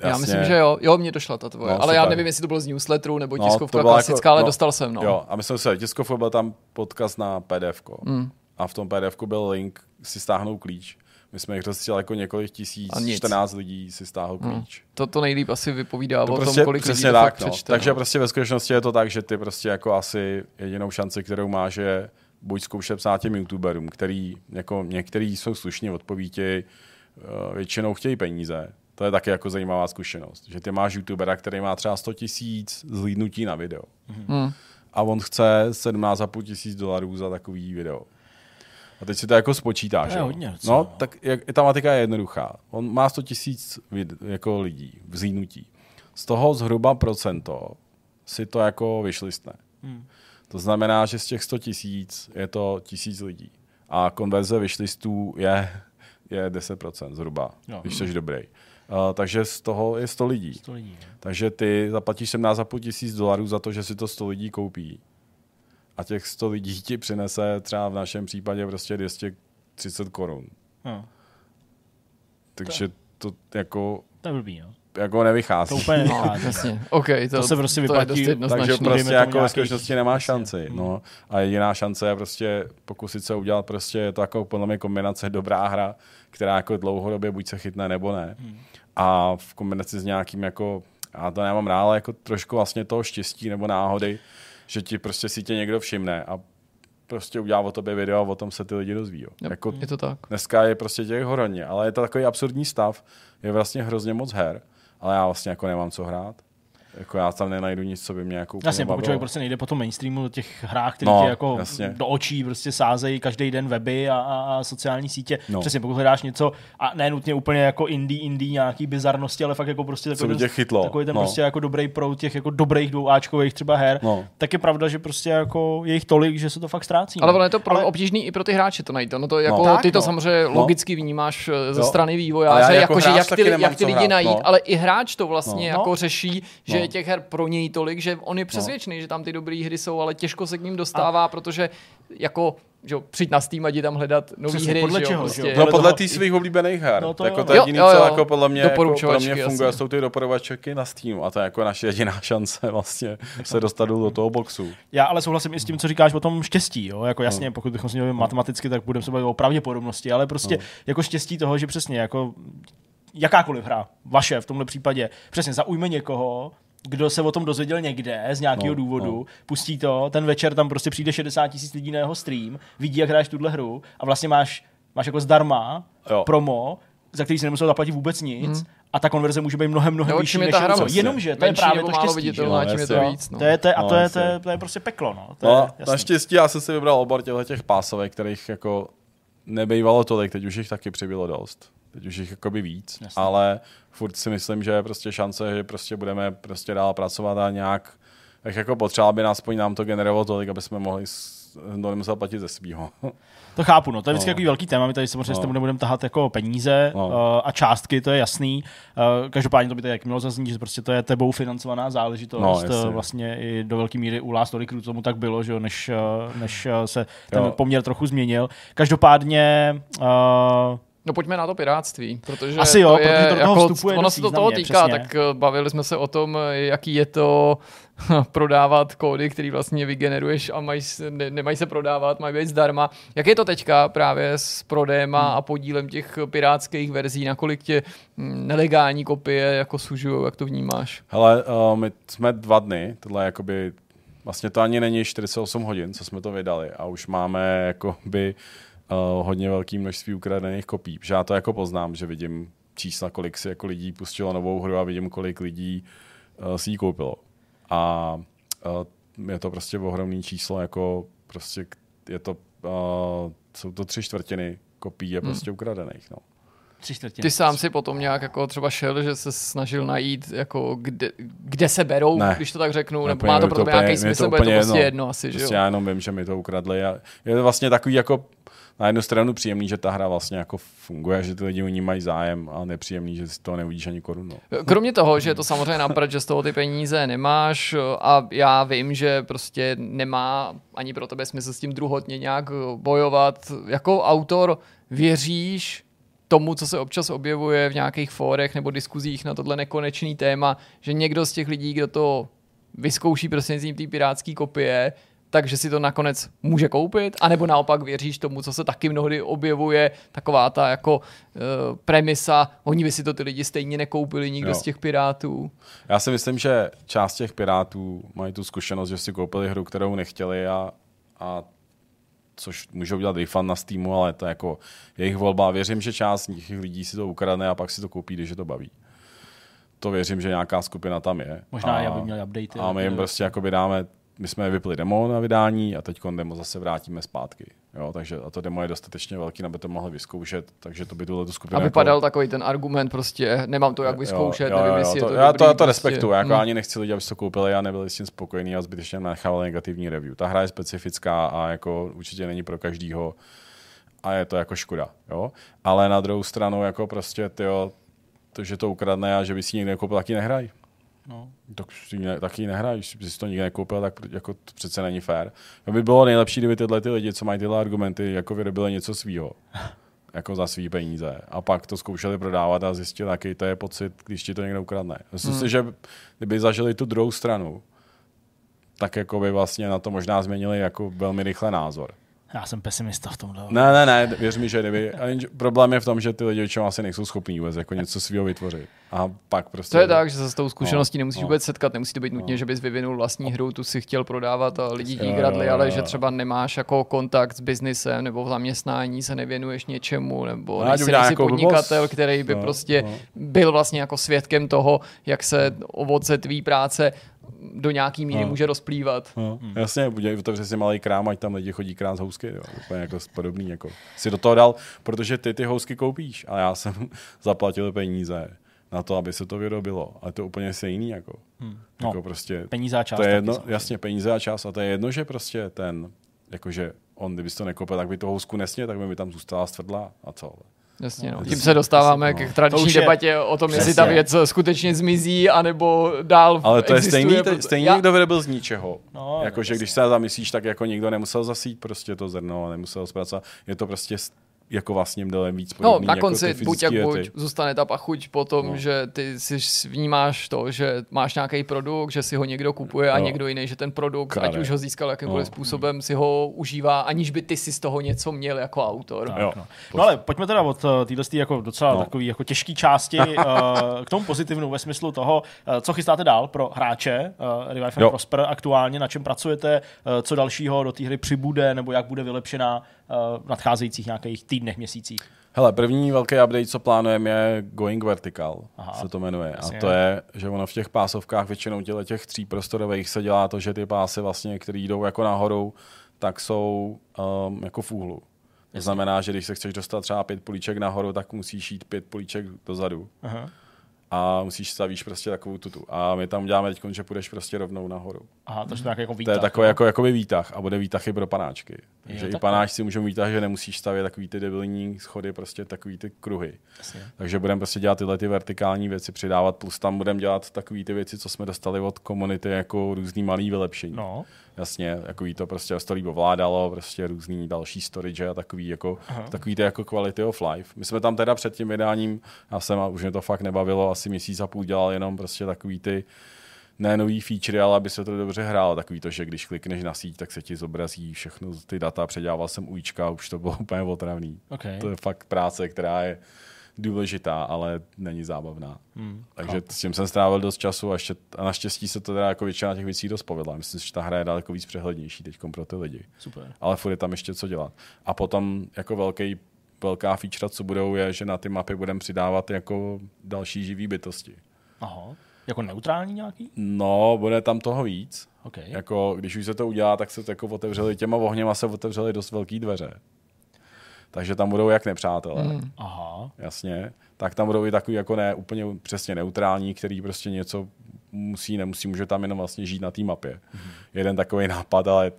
Já myslím, že jo. Jo, mě došla ta tvoje. No, ale já super. nevím, jestli to bylo z newsletteru nebo No, tiskovka byla klasická, jako- ale no, dostal jsem. No. Jo, a myslím si, tiskovka byl tam podcast na PDF. Mm. A v tom PDF byl link si stáhnout klíč. My jsme jich rozesílali jako několik tisíc, A nic. 14 lidí si stáhl klíč. To, to nejlíp asi vypovídá To o prostě tom, kolik lidí přesně to tak, fakt no. přečte. Takže no. prostě ve skutečnosti je to tak, že ty prostě jako asi jedinou šanci, kterou máš, je buď zkoušet psát těm youtuberům, který jako některý jsou slušně odpovíti, eh, většinou chtějí peníze. To je taky jako zajímavá zkušenost, že ty máš youtubera, který má třeba 100 tisíc zhlídnutí na video. Hmm. A on chce 17,5 tisíc dolarů za takový video. A teď si to jako spočítáš. To je jo. hodně docela, no, no. tak jak, ta matika je jednoduchá. On má 100 tisíc jako lidí v zhlídnutí. Z toho zhruba procento si to jako vyšlistne. Hmm. To znamená, že z těch 100 tisíc je to tisíc lidí. A konverze vyšlistů je, je 10% zhruba, Jo. když jsi dobrý. Uh, takže z toho je 100 lidí. 100 lidí. no. Takže ty zaplatíš 17,5 tisíc dolarů za to, že si to 100 lidí koupí. A těch 100 lidí ti přinese třeba v našem případě prostě 230 korun. No, Takže to jako, to je blbý, no. Jako nevychází. To úplně No, nevychází. jasně. OK, to, To se prostě to je vyplatí, dost takže prostě jako ve skutečnosti nemá šanci. mm. No. A jediná šance je prostě pokusit se udělat prostě je to jako podle mě kombinace dobrá hra, která jako dlouhodobě buď se chytne nebo ne. Hmm. A v kombinaci s nějakým jako, já to nemám rád, ale jako trošku vlastně toho štěstí nebo náhody, že ti prostě si tě někdo všimne a prostě udělá o tobě video a o tom se ty lidi dozví. Jo. Jo, Jako Je to tak. Dneska je prostě těch hodně, ale je to takový absurdní stav, je vlastně hrozně moc her, ale já vlastně jako nemám co hrát. Jako já tam nenajdu nic, co by mě jako úplně Jasně, pokud člověk prostě nejde po tom mainstreamu těch hrách, které No, ti jako jasně. do očí prostě sázejí každý den weby a, a, a sociální sítě. No. Přesně, pokud hledáš něco a ne nutně úplně jako indie, indie nějaký bizarnosti, ale fakt jako prostě Co takový, by ten, tě chytlo, takový ten no. prostě jako dobrý proud těch jako dobrých dvouáčkových třeba her, No. tak je pravda, že prostě jako je jich tolik, že se to fakt ztrácí. Ale no. ono je to pro, Ale- obtížný i pro ty hráče to najít. No to jako, Tak, ty to no. samozřejmě No. logicky vnímáš eh, ze strany vývojáře, jako jako, že jak ty, jak ty co lidi najít, no. ale i hráč to vlastně No. jako No. řeší, že No. Je těch her pro něj tolik, že on je přesvědčený, že tam ty dobré hry jsou, ale těžko se k ním dostává, protože jako že jo, přijď na Steam a jdi tam hledat nové hry, podle že jo, čeho, prostě. No Podle těch svých oblíbených her. No No to jako jo. to je jo, co jo. jako podle mě, jako pro mě funguje, jasně. jsou ty doporučovačky na Steam a to je jako naše jediná šance vlastně se dostat do toho boxu. Já ale souhlasím i s tím, co říkáš o tom štěstí. Jo? Jako No. jasně, pokud bychom si měli matematicky, tak budeme se bavit o pravděpodobnosti, ale prostě No. jako štěstí toho, že přesně jako jakákoliv hra, vaše v tomhle případě, přesně zaujme někoho, kdo se o tom dozvěděl někde z nějakého No, důvodu, no. pustí to, ten večer tam prostě přijde 60 tisíc lidí na jeho stream, vidí, jak hraješ tuhle hru a vlastně máš, máš jako zdarma Jo. promo, za který si nemusel zaplatit vůbec nic a ta konverze může být mnohem, mnohem vyšší než ta hra něco. vlastně Jenomže to je menší právě to štěstí. že viditelná, No, čím je to víc. No. To je, to je, a No, to, je, to, je, to je prostě peklo. No. To No, je, naštěstí já jsem si vybral obor těchto těch pásovek, kterých jako nebejvalo tolik, teď už jich taky přibylo dost. Teď už jich jakoby víc, Jasně. ale furt si myslím, že je prostě šance, že prostě budeme prostě dál pracovat a nějak tak jako potřeba, aby nás nám to generovalo tolik, aby jsme mohli to nemusel platit ze svýho. To chápu, no. To je vždycky No. takový velký téma. My tady samozřejmě No. s tím nebudeme tahat jako peníze No. uh, a částky, to je jasný. Uh, každopádně to by to jak mělo zaznít, že prostě to je tebou financovaná záležitost. No, No, jasně. vlastně i do velké míry u Last Crew tomu tak bylo, že jo, než, uh, než se ten Jo. poměr trochu změnil. Každopádně uh, No pojďme na to piráctví, protože Asi jo, to protože je, to toho jako, vstupuje ono se to toho týká, přesně. tak eh, bavili jsme se o tom, eh, jaký je to prodávat kódy, který vlastně vygeneruješ a mají, ne, nemají se prodávat, mají být zdarma. Jak je to teďka právě s prodejem Hmm. a podílem těch pirátských verzí, nakolik tě hm, nelegální kopie jako sužují, jak to vnímáš? Hele, uh, my jsme dva dny, tohle jakoby, vlastně to ani není 48 hodin, co jsme to vydali a už máme jakoby uh, hodně velké množství ukradených kopí, že já to jako poznám, že vidím čísla, kolik si jako lidí pustilo novou hru a vidím, kolik lidí uh, si ji koupilo. A uh, je to prostě ohromný číslo, jako prostě je to, uh, jsou to tři čtvrtiny kopií je prostě ukradených. No. tři čtvrtiny. Ty sám si potom nějak jako třeba šel, že se snažil najít, jako kde, kde se berou, Ne. když to tak řeknu, Ne, nebo má to pro tebe nějaký je smysl, bude to úplně prostě jedno asi, že Prostě jo? já jenom vím, že mi to ukradli a je to vlastně takový jako na jednu stranu příjemný, že ta hra vlastně jako funguje, že ty lidi o ní mají zájem a nepříjemný, že si toho neuvidíš ani korunu. Kromě toho, že je to samozřejmě napřed, že z toho ty peníze nemáš a já vím, že prostě nemá ani pro tebe smysl s tím druhotně nějak bojovat. Jako autor věříš tomu, co se občas objevuje v nějakých fórech nebo diskuzích na tohle nekonečný téma, že někdo z těch lidí, kdo to vyzkouší prostřednictvím té pirátské kopie, takže si to nakonec může koupit, anebo naopak věříš tomu, co se taky mnohdy objevuje, taková ta jako uh, premisa, oni by si to ty lidi stejně nekoupili, nikdo Jo. z těch pirátů. Já si myslím, že část těch pirátů mají tu zkušenost, že si koupili hru, kterou nechtěli a, a což můžou dělat refund na Steamu, ale to je jako jejich volba. Věřím, že část těch lidí si to ukradne a pak si to koupí, když je to baví. To věřím, že nějaká skupina tam je. Možná a, i aby měli update. A my jim prostě jakoby dáme, my jsme vypli demo na vydání a teď demo zase vrátíme zpátky. Jo, takže a to demo je dostatečně velký, aby to mohli vyzkoušet, takže to by tuhle tu skupinu Aby jako, padal takový ten argument prostě, nemám to jak vyzkoušet, jo, jo, nevím, jo, jestli to, je to já dobrý, to, já to prostě. respektuju, jako Hm. ani nechci lidi, aby si to koupili a nebyli s tím spokojení a zbytečně nechávali negativní review. Ta hra je specifická a jako určitě není pro každýho a je to jako škoda, jo. Ale na druhou stranu jako prostě tyjo, to, že to ukradne a že by si někdo nekoupil, taky nehraj. No. Tak ne, taky nehraj, když bys si to nikdy nekoupil, tak jako to přece není fér. To by bylo nejlepší, kdyby tyhle ty lidi, co mají tyhle argumenty, jako vyrobili něco svýho. jako za svý peníze. A pak to zkoušeli prodávat a zjistili, jaký to je pocit, když ti to někdo ukradne. Myslím Hmm. si, že kdyby zažili tu druhou stranu, tak jako by vlastně na to možná změnili jako velmi rychle názor. Já jsem pesimista v tomhle. Ne, ne, ne, věř mi, že kdyby. Problém je v tom, že ty lidi většinou asi nejsou schopní vůbec jako něco svého vytvořit. A pak prostě... To je tak, že se s tou zkušeností No, nemusíš no. vůbec setkat, nemusí to být nutně, No. že bys vyvinul vlastní hru, tu si chtěl prodávat a lidi ti kradli, jo, ale jo, že třeba nemáš jako kontakt s biznisem nebo v zaměstnání, se nevěnuješ něčemu, nebo No, nejsi, nejsi nějakou podnikatel, blbost. který by No, prostě no. byl vlastně jako svědkem toho, jak se ovoce tvý práce do nějaký míry No. může rozplývat. No, hmm. Jasně, udělej to přesně malý krám, ať tam lidi chodí krát z housky, jo. úplně jako podobný, jako si do toho dal, protože ty ty housky koupíš a já jsem zaplatil peníze na to, aby se to vyrobilo, ale to je úplně stejný, jako, hmm. No, jako prostě, peníze a čas to je jedno, samozřejmě. jasně, peníze a čas a to je jedno, že prostě ten, jakože on, kdyby to nekoupil, tak by to housku nesně, tak by mi tam zůstala stvrdlá a co. Jasně, no. No, Tím se dostáváme no. k To tradiční je- debatě o tom, jestli ta věc skutečně zmizí, anebo dál Ale to je existuje, stejný, proto- te, stejně Já- někdo vyrobil z ničeho. No, jako, no, že když se zamyslíš, tak jako nikdo nemusel zasít prostě to zrno, nemusel zpracovat. Je to prostě jako vlastně mnohem víc No, na jako konci ty buď jak buď zůstane ta pachuť po tom, No. že ty si vnímáš to, že máš nějaký produkt, že si ho někdo kupuje a No. někdo jiný, že ten produkt, Krade. ať už ho získal jakýmkoliv No. způsobem, si ho užívá, aniž by ty si z toho něco měl jako autor. Tak, Jo. no. no ale pojďme teda od uh, téhle jako docela no. No. takový jako těžký části uh, k tomu pozitivnu ve smyslu toho, uh, co chystáte dál pro hráče uh, Revive and. Prosper aktuálně, na čem pracujete, co dalšího do té hry přibude, nebo jak bude vylepšená v nadcházejících nějakých týdnech, měsících. Hele, první velký update, co plánujeme, je Going Vertical, Aha. Se to jmenuje. Jasně. A to je, že ono v těch pásovkách většinou těle těch tří prostorových se dělá to, že ty pásy vlastně, které jdou jako nahoru, tak jsou um, jako v úhlu. To znamená, že když se chceš dostat třeba pět políček nahoru, tak musíš jít pět políček dozadu. Aha. A musíš stavíš prostě takovou tutu. A my tam děláme teď, že půjdeš prostě rovnou nahoru. Aha, takže to nějaký jako To výtah. je takový jako, jakoby výtah a bude výtah i pro panáčky. Takže Jo, i panáčci můžou výtah, že nemusíš stavět takový ty debilní schody, prostě takový ty kruhy. Jasně. Takže budeme prostě dělat tyhle ty vertikální věci, přidávat, plus tam budeme dělat takové ty věci, co jsme dostali od komunity, jako různý malý vylepšení. No, Jasně, takový to prostě to líp ovládalo, prostě různý další storage a takový, jako, takový ty jako quality of life. My jsme tam teda před tím vydáním, já jsem, a už mě to fakt nebavilo, asi měsíc a půl dělal jenom prostě takový ty ne nový feature, ale aby se to dobře hrálo. Takový to, že když klikneš na síť, tak se ti zobrazí všechno ty data. Předělával jsem ujíčka, už to bylo úplně otravný. OK. To je fakt práce, která je důležitá, ale není zábavná. Hmm, Takže s tím jsem strávil dost času a, ještě, a naštěstí se to teda jako většina těch věcí dost povedla. Myslím, že ta hra je daleko víc přehlednější teď pro ty lidi. super. Ale furt je tam ještě co dělat. A potom jako velký, velká feature, co budou, je, že na ty mapy budeme přidávat jako další živý bytosti. Aha. Jako neutrální nějaký? No, bude tam toho víc. OK. Jako, když už se to udělá, tak se to jako otevřeli těma ohněma se otevřely dost velký dveře. Takže tam budou jak nepřátelé. Hmm. Aha. jasně, tak tam budou i takový jako ne úplně přesně neutrální, který prostě něco musí, nemusí, může tam jenom vlastně žít na té mapě. Mm-hmm. Jeden takový nápad, ale,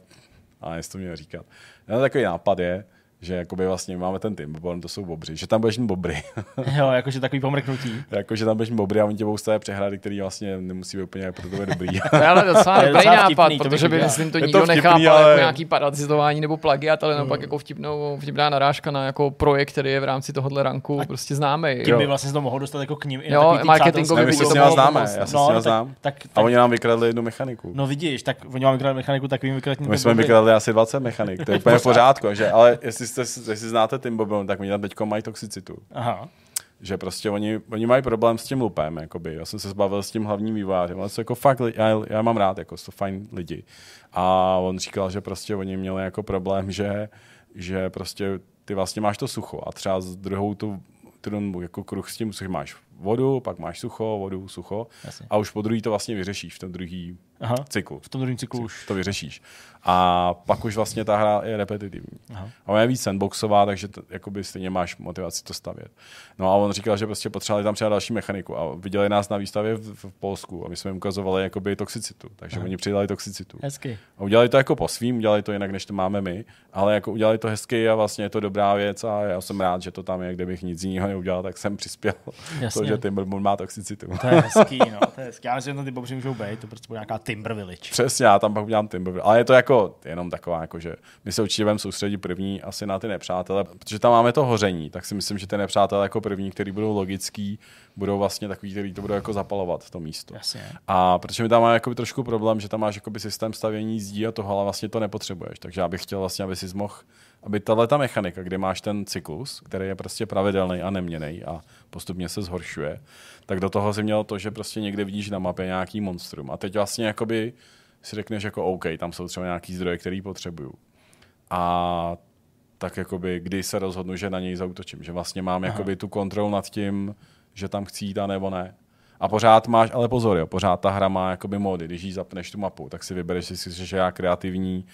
ale jestli to měl říkat. Jeden takový nápad je, že jakoby vlastně máme ten Timberborn, to jsou bobři, že tam budeš mít bobry. Jo, jakože takový pomrknutí. jako, že tam budeš mít bobry a oni tě budou stavět přehrady, který vlastně nemusí být úplně pro tebe dobrý. To je ale docela To je dobrý docela nápad, vtipný, protože by, myslím, to nikdo vtipný, nechápal ale- jako nějaký parazitování nebo plagiat, ale naopak jako vtipnou, vtipná narážka na jako projekt, který je v rámci tohohle ranku prostě známý. Tím by Jo. vlastně se to mohlo dostat jako k ním. i Jo, my by se to mohlo známe, já se s No, tak- znám. tak- A oni nám vykradli jednu mechaniku. No vidíš, tak oni vám vykradli mechaniku, tak vy jim vykradli My jsme vykradli asi 20 mechanik, to je úplně v pořádku, že? ale jestli, jste, jestli znáte Timberborn, tak oni tam teď mají toxicitu. Aha. že prostě oni, oni mají problém s tím lupem, jakoby. Já jsem se zbavil s tím hlavním vývojářem, ale jsou jako fakt, já, já mám rád, jako jsou fajn lidi. A on říkal, že prostě oni měli jako problém, že, že prostě ty vlastně máš to sucho a třeba s druhou tu, tu jako kruh s tím, což máš vodu, pak máš sucho, vodu, sucho Jasně. a už po druhý to vlastně vyřešíš v tom druhý Aha. cyklu. V tom druhém cyklu už. To vyřešíš. A pak už vlastně ta hra je repetitivní. Aha. A ona je víc sandboxová, takže to, jakoby stejně máš motivaci to stavět. No a on říkal, že prostě potřebovali tam přidat další mechaniku. A viděli nás na výstavě v, v Polsku a my jsme jim ukazovali jakoby toxicitu. Takže Aha. oni přidali toxicitu. Hezky. A udělali to jako po svým, udělali to jinak, než to máme my, ale jako udělali to hezky a vlastně je to dobrá věc a já jsem rád, že to tam je, kdybych nic jiného neudělal, tak jsem přispěl Jasně. to, že Timbermoon má toxicitu. To je hezký, no, to je hezký. Já myslím, že ty bobři můžou být, to prostě nějaká Timber Village. Přesně, já tam pak udělám Timber. Ale je to jako jenom taková, jako, že my se určitě budeme soustředit první asi na ty nepřátele, protože tam máme to hoření, tak si myslím, že ty nepřátelé jako první, který budou logický, budou vlastně takový, který to budou jako zapalovat to místo. Jasně. A protože my tam máme jakoby trošku problém, že tam máš jakoby systém stavění zdí a toho, ale vlastně to nepotřebuješ. Takže já bych chtěl vlastně, aby si mohl, aby tahle ta mechanika, kde máš ten cyklus, který je prostě pravidelný a neměný a postupně se zhoršuje, tak do toho si měl to, že prostě někde vidíš na mapě nějaký monstrum. A teď vlastně jakoby si řekneš jako OK, tam jsou třeba nějaký zdroje, který potřebuju. A tak jakoby, kdy se rozhodnu, že na něj zautočím. Že vlastně mám jakoby tu kontrolu nad tím, že tam chci jít a nebo ne. A pořád máš, ale pozor, jo, pořád ta hra má jakoby mody. Když jí zapneš tu mapu, tak si vybereš, jestli jsi že já kreativní,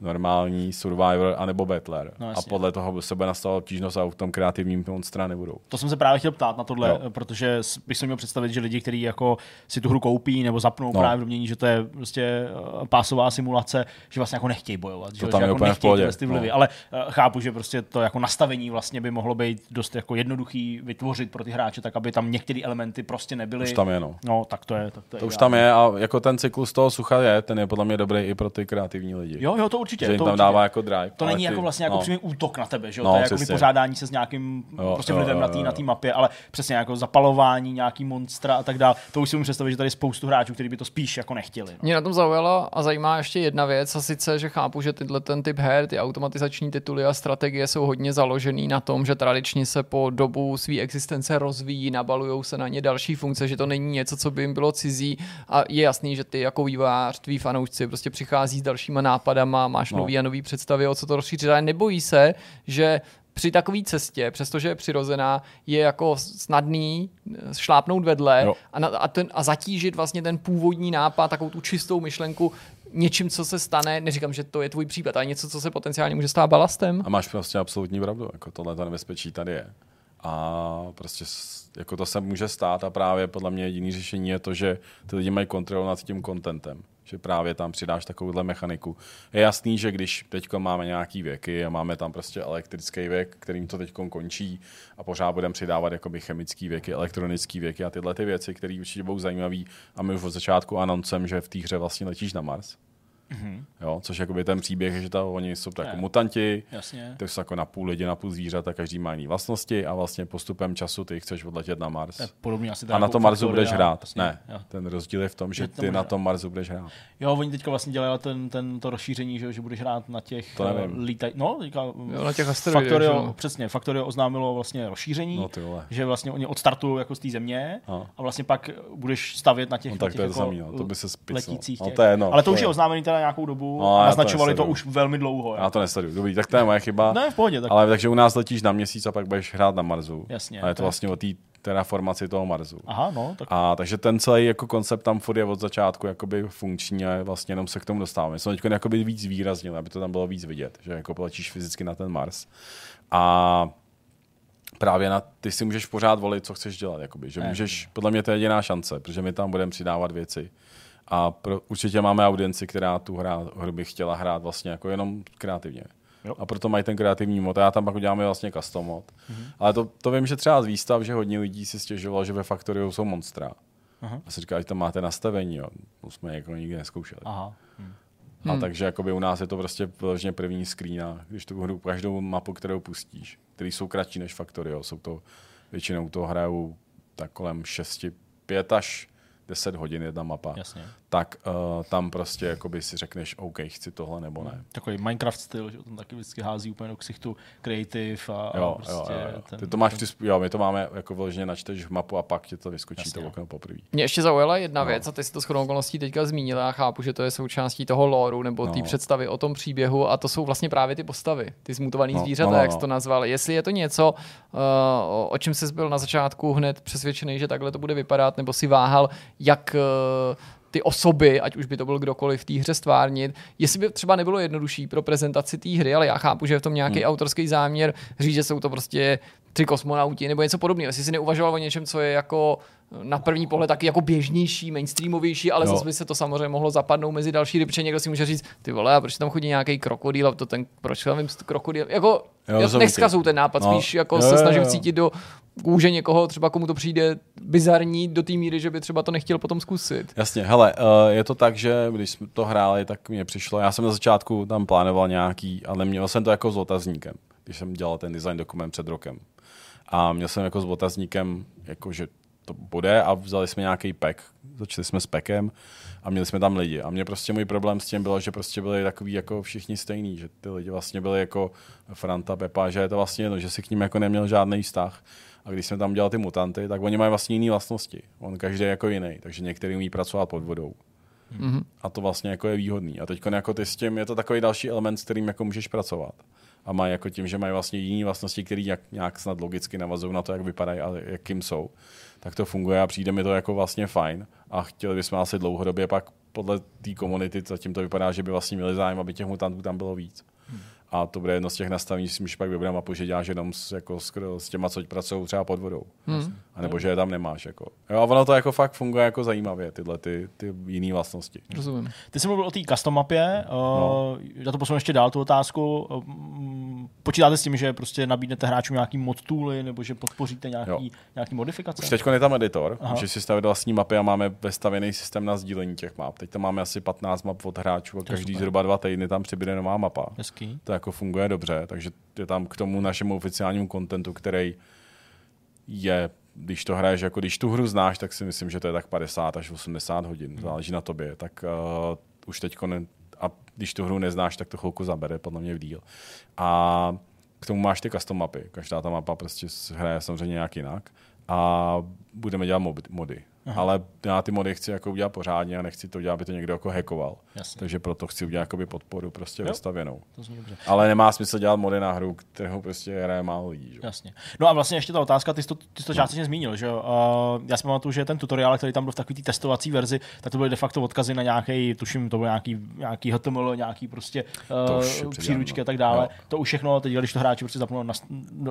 normální survivor anebo battler. No, a podle toho se bude nastavovat obtížnost a v tom kreativním monstra nebudou. To jsem se právě chtěl ptát na tohle, Jo. jo. protože bych si měl představit, že lidi, kteří jako si tu hru koupí nebo zapnou No. no. právě v domění, že to je prostě eh, pásová simulace, že vlastně jako nechtějí bojovat, že, tam že je jako úplně v ty vlivy, no. ale uh, chápu, že prostě to jako nastavení vlastně by mohlo být dost jako jednoduchý vytvořit pro ty hráče, tak aby tam některé elementy prostě nebyly. Už tam je, no. No, tak to je. Tak to, je To už tam je a jako ten cyklus toho sucha je, ten je podle mě dobrý i pro ty kreativní lidi. Jo, jo, to určitě. Že jim to tam určitě. dává jako drive. To není ty- jako vlastně jako no. přímý útok na tebe, že jo? No, to je jako vypořádání se s nějakým Jo, prostě jo, vlivem jo, na té jo. na té mapě, ale přesně jako zapalování, nějaký monstra a tak dále. To už si můžu představit, že tady je spoustu hráčů, kteří by to spíš jako nechtěli. No. Mě na tom zaujala a zajímá ještě jedna věc, a sice, že chápu, že tyhle ten typ her, ty automatizační tituly a strategie jsou hodně založený na tom, že tradičně se po dobu své existence rozvíjí, nabalují se na ně další funkce, že to není něco, co by jim bylo cizí a je jasný, že ty jako vývojář, tví fanoušci prostě přichází s dalšíma nápadama, máš No. nový a nový představy, o co to rozšířit, ale nebojí se, že při takové cestě, přestože je přirozená, je jako snadný eh, šlápnout vedle Jo. a, na, a, ten, a zatížit vlastně ten původní nápad, takovou tu čistou myšlenku něčím, co se stane, neříkám, že to je tvůj případ, ale něco, co se potenciálně může stát balastem. A máš prostě absolutní pravdu, jako tohle to nebezpečí tady je. A prostě jako to se může stát a právě podle mě jediný řešení je to, že ty lidi mají kontrolu nad tím contentem. Že právě tam přidáš takovouhle mechaniku. Je jasný, že když teď máme nějaký věky a máme tam prostě elektrický věk, kterým to teď končí a pořád budeme přidávat jakoby chemický věky, elektronický věky a tyhle ty věci, které určitě budou zajímavé. A my už od začátku anoncem, že v té hře vlastně letíš na Mars. Jo, což jakoby ten příběh je, že ta, oni jsou to jako mutanti, Jasně. ty jsou jako na půl lidi, na půl zvířata, každý má jiný vlastnosti a vlastně postupem času ty chceš odletět na Mars. To je podobně asi A na jako tom Marsu budeš hrát. Vlastně, Ne, Jo. ten rozdíl je v tom, že ty na tom Marsu budeš hrát. jo, oni teďka vlastně dělají ten, ten, to rozšíření, že, jo, že budeš hrát na těch To nevím. eh, lítaj... No, teďka, Jo, na těch Factorio, jo. přesně, Factorio oznámilo vlastně rozšíření, No ty vole. že vlastně oni odstartují jako z té země No. a vlastně pak budeš stavět na těch, No na tak těch to je jako to samý, no. To by se letících No těch. to je Ale to, to už je je- oznámený teda nějakou dobu No, to naznačovali to nesleduju. už velmi dlouho. Já jo. to nesleduju. Dobrý, tak to je moje chyba. Ne, v pohodě, tak Ale takže u nás letíš na měsíc a pak budeš hrát na Marsu. Jasně, A je to to vlastně o té terraformaci toho Marsu. Aha, no, tak A takže ten celý jako koncept tam furt je od začátku jakoby funkční a vlastně jenom se k tomu dostáváme. Jsme teď jakoby víc výraznili, aby to tam bylo víc vidět, že jako poletíš fyzicky na ten Mars. A právě na, ty si můžeš pořád volit, co chceš dělat. Jakoby, že můžeš, podle mě to je jediná šance, protože my tam budeme přidávat věci. A pro, určitě máme audienci, která tu hra, hru by chtěla hrát vlastně jako jenom kreativně. Jo. A proto mají ten kreativní mod. A já tam pak uděláme vlastně custom mod. Mm-hmm. Ale to, to, vím, že třeba z výstav, že hodně lidí si stěžovalo, že ve Factoriu jsou monstra. Aha. A se říká, že tam máte nastavení, jo. To jsme jako nikdy neskoušeli. aha. Hm. A takže jakoby u nás je to prostě vyloženě první screen když tu hru, každou mapu, kterou pustíš, které jsou kratší než Factorio, jsou to většinou to hrajou tak kolem 6, 5 až 10 hodin jedna mapa, Jasně. tak uh, tam prostě jakoby si řekneš, OK, chci tohle nebo ne. Takový Minecraft styl, že tam taky vždycky hází úplně do ksichtu creative a, a Jo, prostě jo, jo, jo. Ten, Ty to máš, ty, jo, my to máme jako vyloženě načteš mapu a pak ti to vyskočí Jasně, to okno poprvé. Mě ještě zaujala jedna No. věc, a ty si to shodou okolností teďka zmínila, já chápu, že to je součástí toho lore nebo té No. představy o tom příběhu a to jsou vlastně právě ty postavy, ty zmutovaný No, zvířata, no, no, jak jsi no. to nazval. Jestli je to něco, uh, o- o čem jsi byl na začátku hned přesvědčený, že takhle to bude vypadat, nebo si váhal, jak uh, ty osoby, ať už by to byl kdokoliv v té hře stvárnit, jestli by třeba nebylo jednodušší pro prezentaci té hry, ale já chápu, že je v tom nějaký Hmm. autorský záměr říct, že jsou to prostě tři kosmonauti nebo něco podobného. Jestli si neuvažoval o něčem, co je jako na první pohled taky jako běžnější, mainstreamovější, ale Jo. zase by se to samozřejmě mohlo zapadnout mezi další ryby, protože někdo si může říct, ty vole, a proč tam chodí nějaký krokodýl, a to ten, proč tam krokodýl, jako, Jo, já ti. ten nápad, No. spíš jako Jo, se jo, snažím jo. cítit do kůže někoho, třeba komu to přijde bizarní do té míry, že by třeba to nechtěl potom zkusit. Jasně, hele, uh, je to tak, že když jsme to hráli, tak mně přišlo, já jsem na začátku tam plánoval nějaký, ale měl jsem to jako s otazníkem, když jsem dělal ten design dokument před rokem. A měl jsem jako s otazníkem, jako že to bude a vzali jsme nějaký pack, začali jsme s packem a měli jsme tam lidi. A mě prostě můj problém s tím bylo, že prostě byli takový jako všichni stejný, že ty lidi vlastně byli jako Franta, Pepa, že je to vlastně jedno, že si k ním jako neměl žádný vztah. A když jsme tam dělali ty mutanty, tak oni mají vlastně jiné vlastnosti. On každý je jako jiný, takže některý umí pracovat pod vodou. Mhm. A to vlastně jako je výhodný. A teď jako ty s tím je to takový další element, s kterým jako můžeš pracovat. A mají jako tím, že mají vlastně jiné vlastnosti, které nějak, nějak snad logicky navazují na to, jak vypadají a jakým jsou. Tak to funguje a přijde mi to jako vlastně fajn. A chtěli bychom asi dlouhodobě pak podle té komunity, zatím to vypadá, že by vlastně měli zájem, aby těch mutantů tam bylo víc. A to bude jedno z těch nastavení, že si můžeš pak vybrat mapu, že děláš jenom s, jako, s, s těma, co pracují třeba pod vodou. Hmm. A nebo že je tam nemáš. Jako. Jo, a ono to jako fakt funguje jako zajímavě, tyhle ty, ty jiné vlastnosti. Rozumím. Ty jsi mluvil o té custom mapě, no. já to posunu ještě dál, tu otázku. Mm, Počítáte s tím, že prostě nabídnete hráčům nějaký mod tooly, nebo že podpoříte nějaký, Jo. nějaký modifikace? Už teď je tam editor, Aha. Že si stavit vlastní mapy a máme vestavěný systém na sdílení těch map. Teď tam máme asi 15 map od hráčů a každý super. zhruba dva týdny tam přibude nová mapa. Hezký. To jako funguje dobře, takže je tam k tomu našemu oficiálnímu kontentu, který je, když to hraješ, jako když tu hru znáš, tak si myslím, že to je tak 50 až 80 hodin, záleží na tobě, tak uh, už teď ne, a když tu hru neznáš, tak to chvilku zabere, podle mě v díl. A k tomu máš ty custom mapy. Každá ta mapa prostě hraje samozřejmě nějak jinak a budeme dělat mody. Aha. Ale já ty mody chci jako udělat pořádně a nechci to dělat, aby to někdo jako hackoval. Jasně. Takže proto chci udělat jakoby podporu prostě Jo. vystavěnou. To zní dobře. Ale nemá smysl dělat mody na hru, kterou prostě hraje málo lidí. Že? Jasně. No a vlastně ještě ta otázka, ty jsi to, ty jsi to částečně zmínil, že jo? Uh, já si pamatuju, že ten tutoriál, který tam byl v takové té testovací verzi, tak to byly de facto odkazy na nějaký, tuším, to byl nějaký, nějaký HTML, nějaký prostě To uh, příručky předěláno. a tak dále. Jo. To už všechno, teď když to hráči prostě zapnou,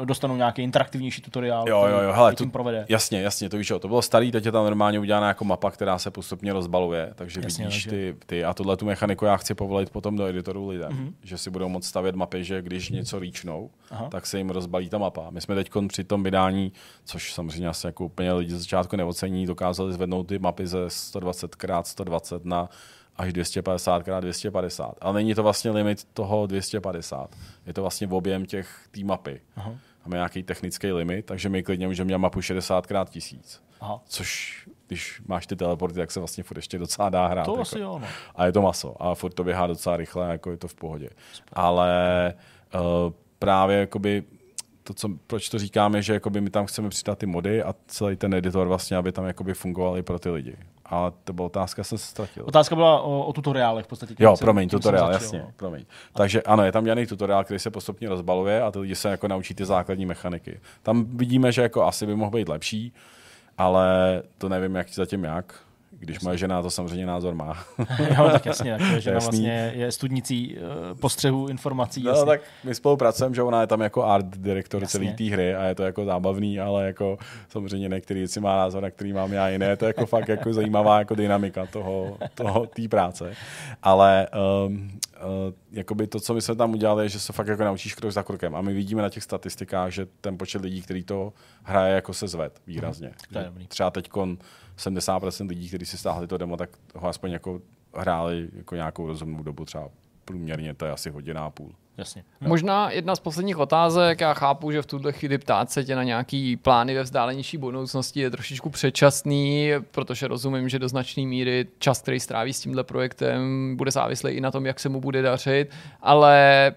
dostanou nějaký interaktivnější tutoriál, Jo, který jo, jo, hele, tím tu, provede. jasně, jasně, to víš, jo, to bylo starý, teď je tam normálně udělána jako mapa, která se postupně rozbaluje, takže Jasně, vidíš takže- ty, ty, a tuhle tu mechaniku já chci povolit potom do editoru lidem, Mhm. mm-hmm. že si budou moct stavět mapy, že když něco reachnou, Aha. Tak se jim rozbalí ta mapa. My jsme teď při tom vydání, což samozřejmě asi jako úplně lidi z začátku neocení, dokázali zvednout ty mapy ze 120 x 120 na až 250 x 250. Ale není to vlastně limit toho 250. Je to vlastně objem těch té mapy. Aha. Máme nějaký technický limit, takže my klidně můžeme dělat mapu 60 x 1000. Aha. Což, když máš ty teleporty, tak se vlastně furt ještě docela dá hrát. To jako. asi jo, no. A je to maso. A furt to běhá docela rychle, jako je to v pohodě. Ale uh, právě jakoby to, co, proč to říkáme, že jakoby my tam chceme přidat ty mody a celý ten editor vlastně, aby tam jakoby fungoval i pro ty lidi. Ale to byla otázka, jsem se ztratil. Otázka byla o, o tutoriálech v podstatě. Jo, jsem- promiň, tím tutoriál, začal, jasně, no. promiň. Takže ano, je tam dělaný tutoriál, který se postupně rozbaluje a ty lidi se jako naučí ty základní mechaniky. Tam vidíme, že jako asi by mohl být lepší, ale to nevím, jak zatím jak. Když moje žena to samozřejmě názor má. jo, tak jasně, tak žena Jasný. vlastně je studnicí uh, postřehu informací. No, jasně. tak my spolupracujeme, že ona je tam jako art direktor Jasně. celé té hry a je to jako zábavný, ale jako samozřejmě některý si má názor, na který mám já jiné. To je jako fakt jako zajímavá jako dynamika toho, toho té práce. Ale um, uh, jakoby to, co my jsme tam udělali, je, že se fakt jako naučíš krok za krokem. A my vidíme na těch statistikách, že ten počet lidí, který to hraje, jako se zved výrazně. To je dobrý. Třeba teď 70% lidí, kteří si stáhli to demo, tak ho aspoň jako hráli jako nějakou rozumnou dobu, třeba průměrně to je asi hodina a půl. Jasně. Možná jedna z posledních otázek, já chápu, že v tuhle chvíli ptát se tě na nějaký plány ve vzdálenější budoucnosti je trošičku předčasný, protože rozumím, že do značné míry čas, který stráví s tímhle projektem, bude závislý i na tom, jak se mu bude dařit, ale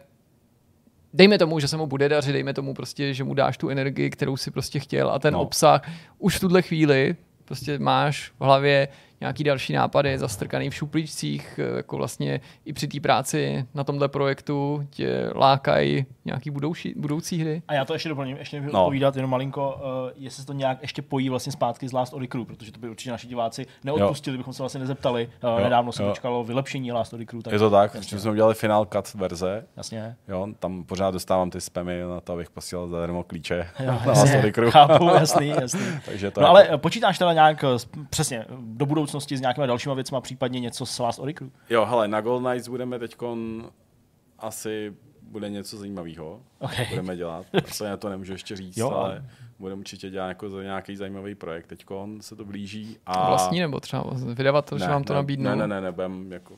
dejme tomu, že se mu bude dařit, dejme tomu prostě, že mu dáš tu energii, kterou si prostě chtěl a ten No. obsah už v tuhle chvíli prostě máš v hlavě nějaký další nápady zastrkaný v šuplíčcích, eh, jako vlastně i při té práci na tomhle projektu tě lákají nějaký budoucí, budoucí hry? A já to ještě doplním, ještě mi No. odpovídat jenom malinko, uh, jestli se to nějak ještě pojí vlastně zpátky z Last of the Crew, protože to by určitě naši diváci neodpustili, bychom se vlastně nezeptali. Uh, Jo, nedávno se jo. dočkalo vylepšení Last of the Crew. Tak Je to tak, že jsme udělali Final Cut verze, jasně. jo, tam pořád dostávám ty spamy na to, abych posílal zadarmo klíče Jo, na jasně. Story Crew. Chápu, jasný, jasný. Takže to No jako- ale eh, počítáš teda nějak přesně do budoucnosti s nějakými dalšími věcmi, případně něco s Last of the Crew? Jo, hele, na Gold Knights budeme teď asi bude něco zajímavého. Okay. Budeme dělat. To já to nemůžu ještě říct, Jo, ale- budeme určitě dělat jako za nějaký zajímavý projekt. Teď se to blíží. A... Vlastní nebo třeba vydavatel, že vám to ne, nabídnou? Ne, ne, ne, nebudem jako...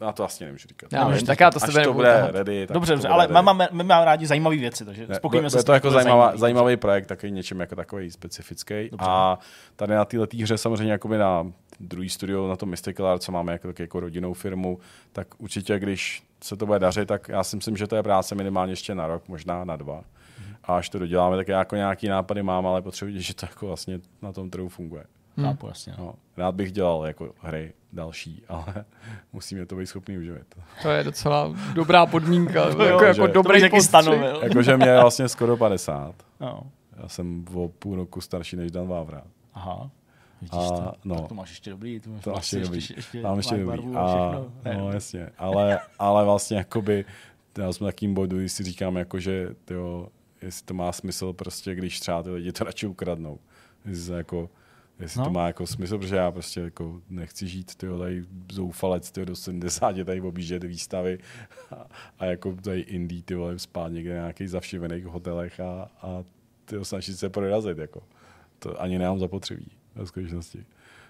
Já to vlastně nemůžu říkat. Já Až vím, tak já to s až tebe to nebudu bude ready, tak Dobře, dobře, ale ready. my máme, my máme rádi zajímavé věci, takže Ne, spokojíme bude- se bude s to jako zajímavá, zajímavý. zajímavý projekt, taky něčem jako takový specifický. Dobře. A tady na této hře samozřejmě jakoby na druhý studio, na tom Mystical Art, co máme jako, taky jako rodinnou firmu, tak určitě, když se to bude dařit, tak já si myslím, že to je práce minimálně ještě na rok, možná na dva. A až to doděláme, tak já jako nějaký nápady mám, ale potřebuji, že to jako vlastně na tom trhu funguje. Chápu, jasně. no. No, rád bych dělal jako hry další, ale musíme to být schopný uživit. To je docela dobrá podmínka, jako, jo, jako že- To dobrý postřeh. stanovil. Jakože mě je vlastně skoro 50. No. Já jsem o půl roku starší než Dan Vávra. Aha. Vidíš A, to, no. tak to máš ještě dobrý. To, máš To vlastně ještě dobrý. Ještě, ještě, Mám ještě máš dobrý. barvu a A, všechno. Ne, no jasně, ale, ale vlastně jakoby, já jsem na takým bodu, když si říkám, jako, že tyjo, jestli to má smysl prostě, když třeba ty lidi to radši ukradnou. Jestli, to jako, jestli No. to má jako smysl, protože já prostě jako nechci žít tyjo, tady zoufalec tyjo, do 70, tady objíždět výstavy a, a jako tady indie ty vole, spát někde na nějakých zavšivených hotelech a, a tyjo, snažit se prorazit. Jako. To ani nemám zapotřebí ve skutečnosti.